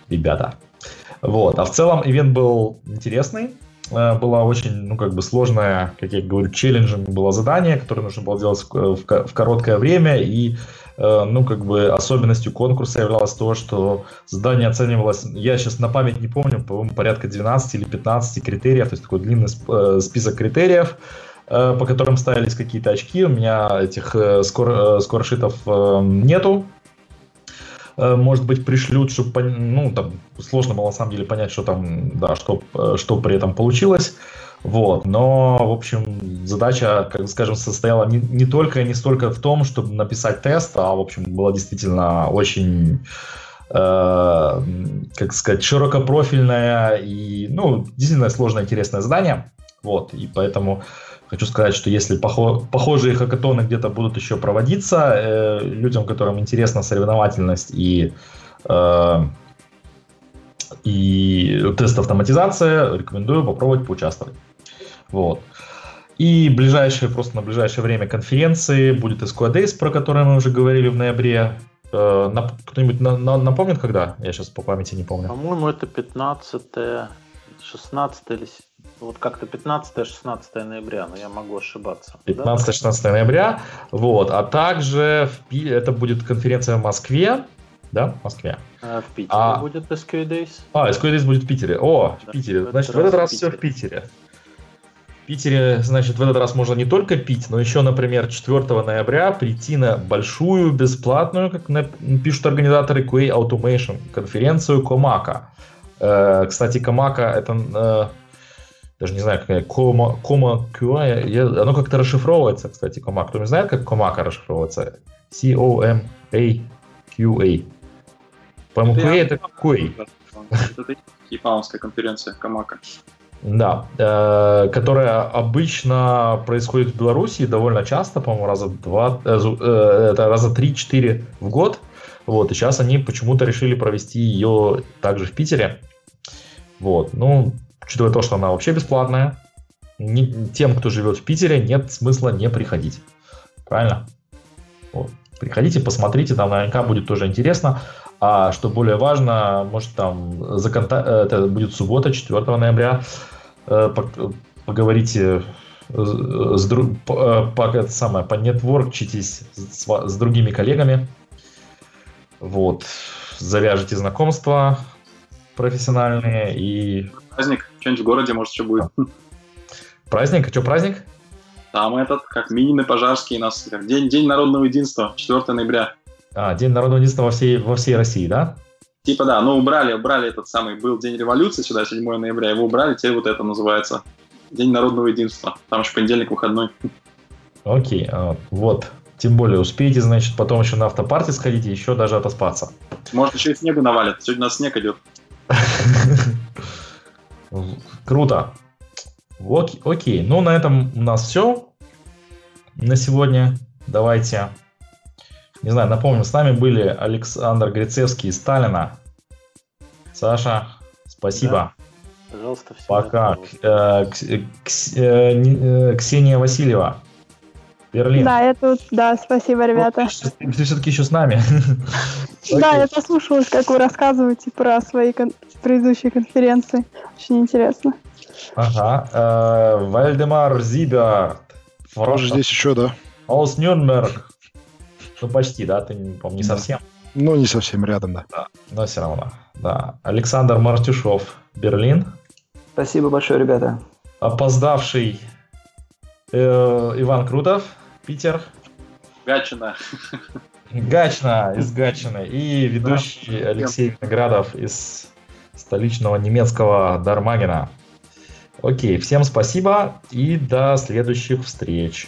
ребята. Вот. А в целом ивент был интересный. Э, было очень, ну, как бы сложное, как я говорю, челленджем было задание, которое нужно было делать в короткое время. И, э, ну, как бы особенностью конкурса являлось то, что задание оценивалось, я сейчас на память не помню, по-моему, порядка 12 или 15 критериев, то есть такой длинный э, список критериев, по которым ставились какие-то очки. У меня этих скор, скоршитов нету, Э, может быть, пришлют, чтобы, ну, там, сложно было на самом деле понять, что там, да, что, э, что при этом получилось. Вот, но, в общем, задача, как скажем, состояла не, не только и не столько в том, чтобы написать тест, а, в общем, была действительно очень, э, как сказать, широкопрофильная и, ну, действительно сложное, интересное задание. Вот, и поэтому Хочу сказать, что если похожие хакатоны где-то будут еще проводиться, э, людям, которым интересна соревновательность и, э, и тест-автоматизация, рекомендую попробовать поучаствовать. Вот. И ближайшее, просто на ближайшее время конференции будет SQL Days, про которые мы уже говорили в ноябре. Э, кто-нибудь напомнит, когда? Я сейчас по памяти не помню. По-моему, это 15 16 или вот как-то 15-16 ноября, но я могу ошибаться. 15-16 да? ноября, вот, а также в, это будет конференция в Москве, да, в Москве. А в Питере а... будет SQL Days. А, SQL Days будет в Питере. О, да, в Питере. В Значит, в этот раз все в Питере. В Питере, значит, в этот раз можно не только пить, но еще, например, 4 ноября прийти на большую, бесплатную, как пишут организаторы QA Automation, конференцию Комака. Э, кстати, Комака это э, даже не знаю, какая кома, кома QA, я, оно как-то расшифровывается, кстати, кома. Кто не знает, как комака расшифровывается? C-O-M-A-Q-A. По-моему, QA это QA. Это японская конференция Камака. Да, э, которая обычно происходит в Беларуси довольно часто, по-моему, раза два, э, э, это раза три-четыре в год. Вот, и сейчас они почему-то решили провести ее также в Питере. Вот, ну, учитывая то, что она вообще бесплатная, не, тем, кто живет в Питере, нет смысла не приходить. Правильно? Вот. Приходите, посмотрите, там наверняка будет тоже интересно. А что более важно, может там за конта... это будет суббота, 4 ноября, э, поговорите с друг... по, по, это самое, понетворкчитесь с, с другими коллегами. Вот. Завяжете знакомства профессиональные и... Праздник что-нибудь в городе, может, еще будет. Праздник? А что, праздник? Там этот, как Минины Пожарские, у нас как день, день народного единства, 4 ноября. А, День народного единства во всей, во всей России, да? Типа да, ну убрали, убрали этот самый, был День революции сюда, 7 ноября, его убрали, теперь вот это называется День народного единства. Там еще понедельник выходной. Окей, а, вот. Тем более успеете, значит, потом еще на автопарте сходить и еще даже отоспаться. Может, еще и снегу навалит. Сегодня у нас снег идет. Круто. Окей, окей, ну на этом у нас все на сегодня. Давайте, не знаю, напомню, с нами были Александр Грицевский из Сталина. Саша, спасибо. Да. Пожалуйста, все. Пока. Э, э, э, Ксения Васильева. Берлин. Да, я тут, да, спасибо, ребята. Ты, ты все-таки еще с нами. Да, я послушалась, как вы рассказываете про свои предыдущие конференции. Очень интересно. Ага. Э, Вальдемар Зиберт. Тоже здесь еще, да. Аус Нюрнберг. Ну, почти, да? Ты, по-моему, не совсем. Ну, не совсем рядом, да. да. Но все равно, да. Александр Мартюшов, Берлин. Спасибо большое, ребята. Опоздавший э, Иван Крутов, Питер. Гатчина. Гачна из Гатчины и ведущий да. Алексей Виноградов из столичного немецкого Дармагена. Окей, всем спасибо и до следующих встреч.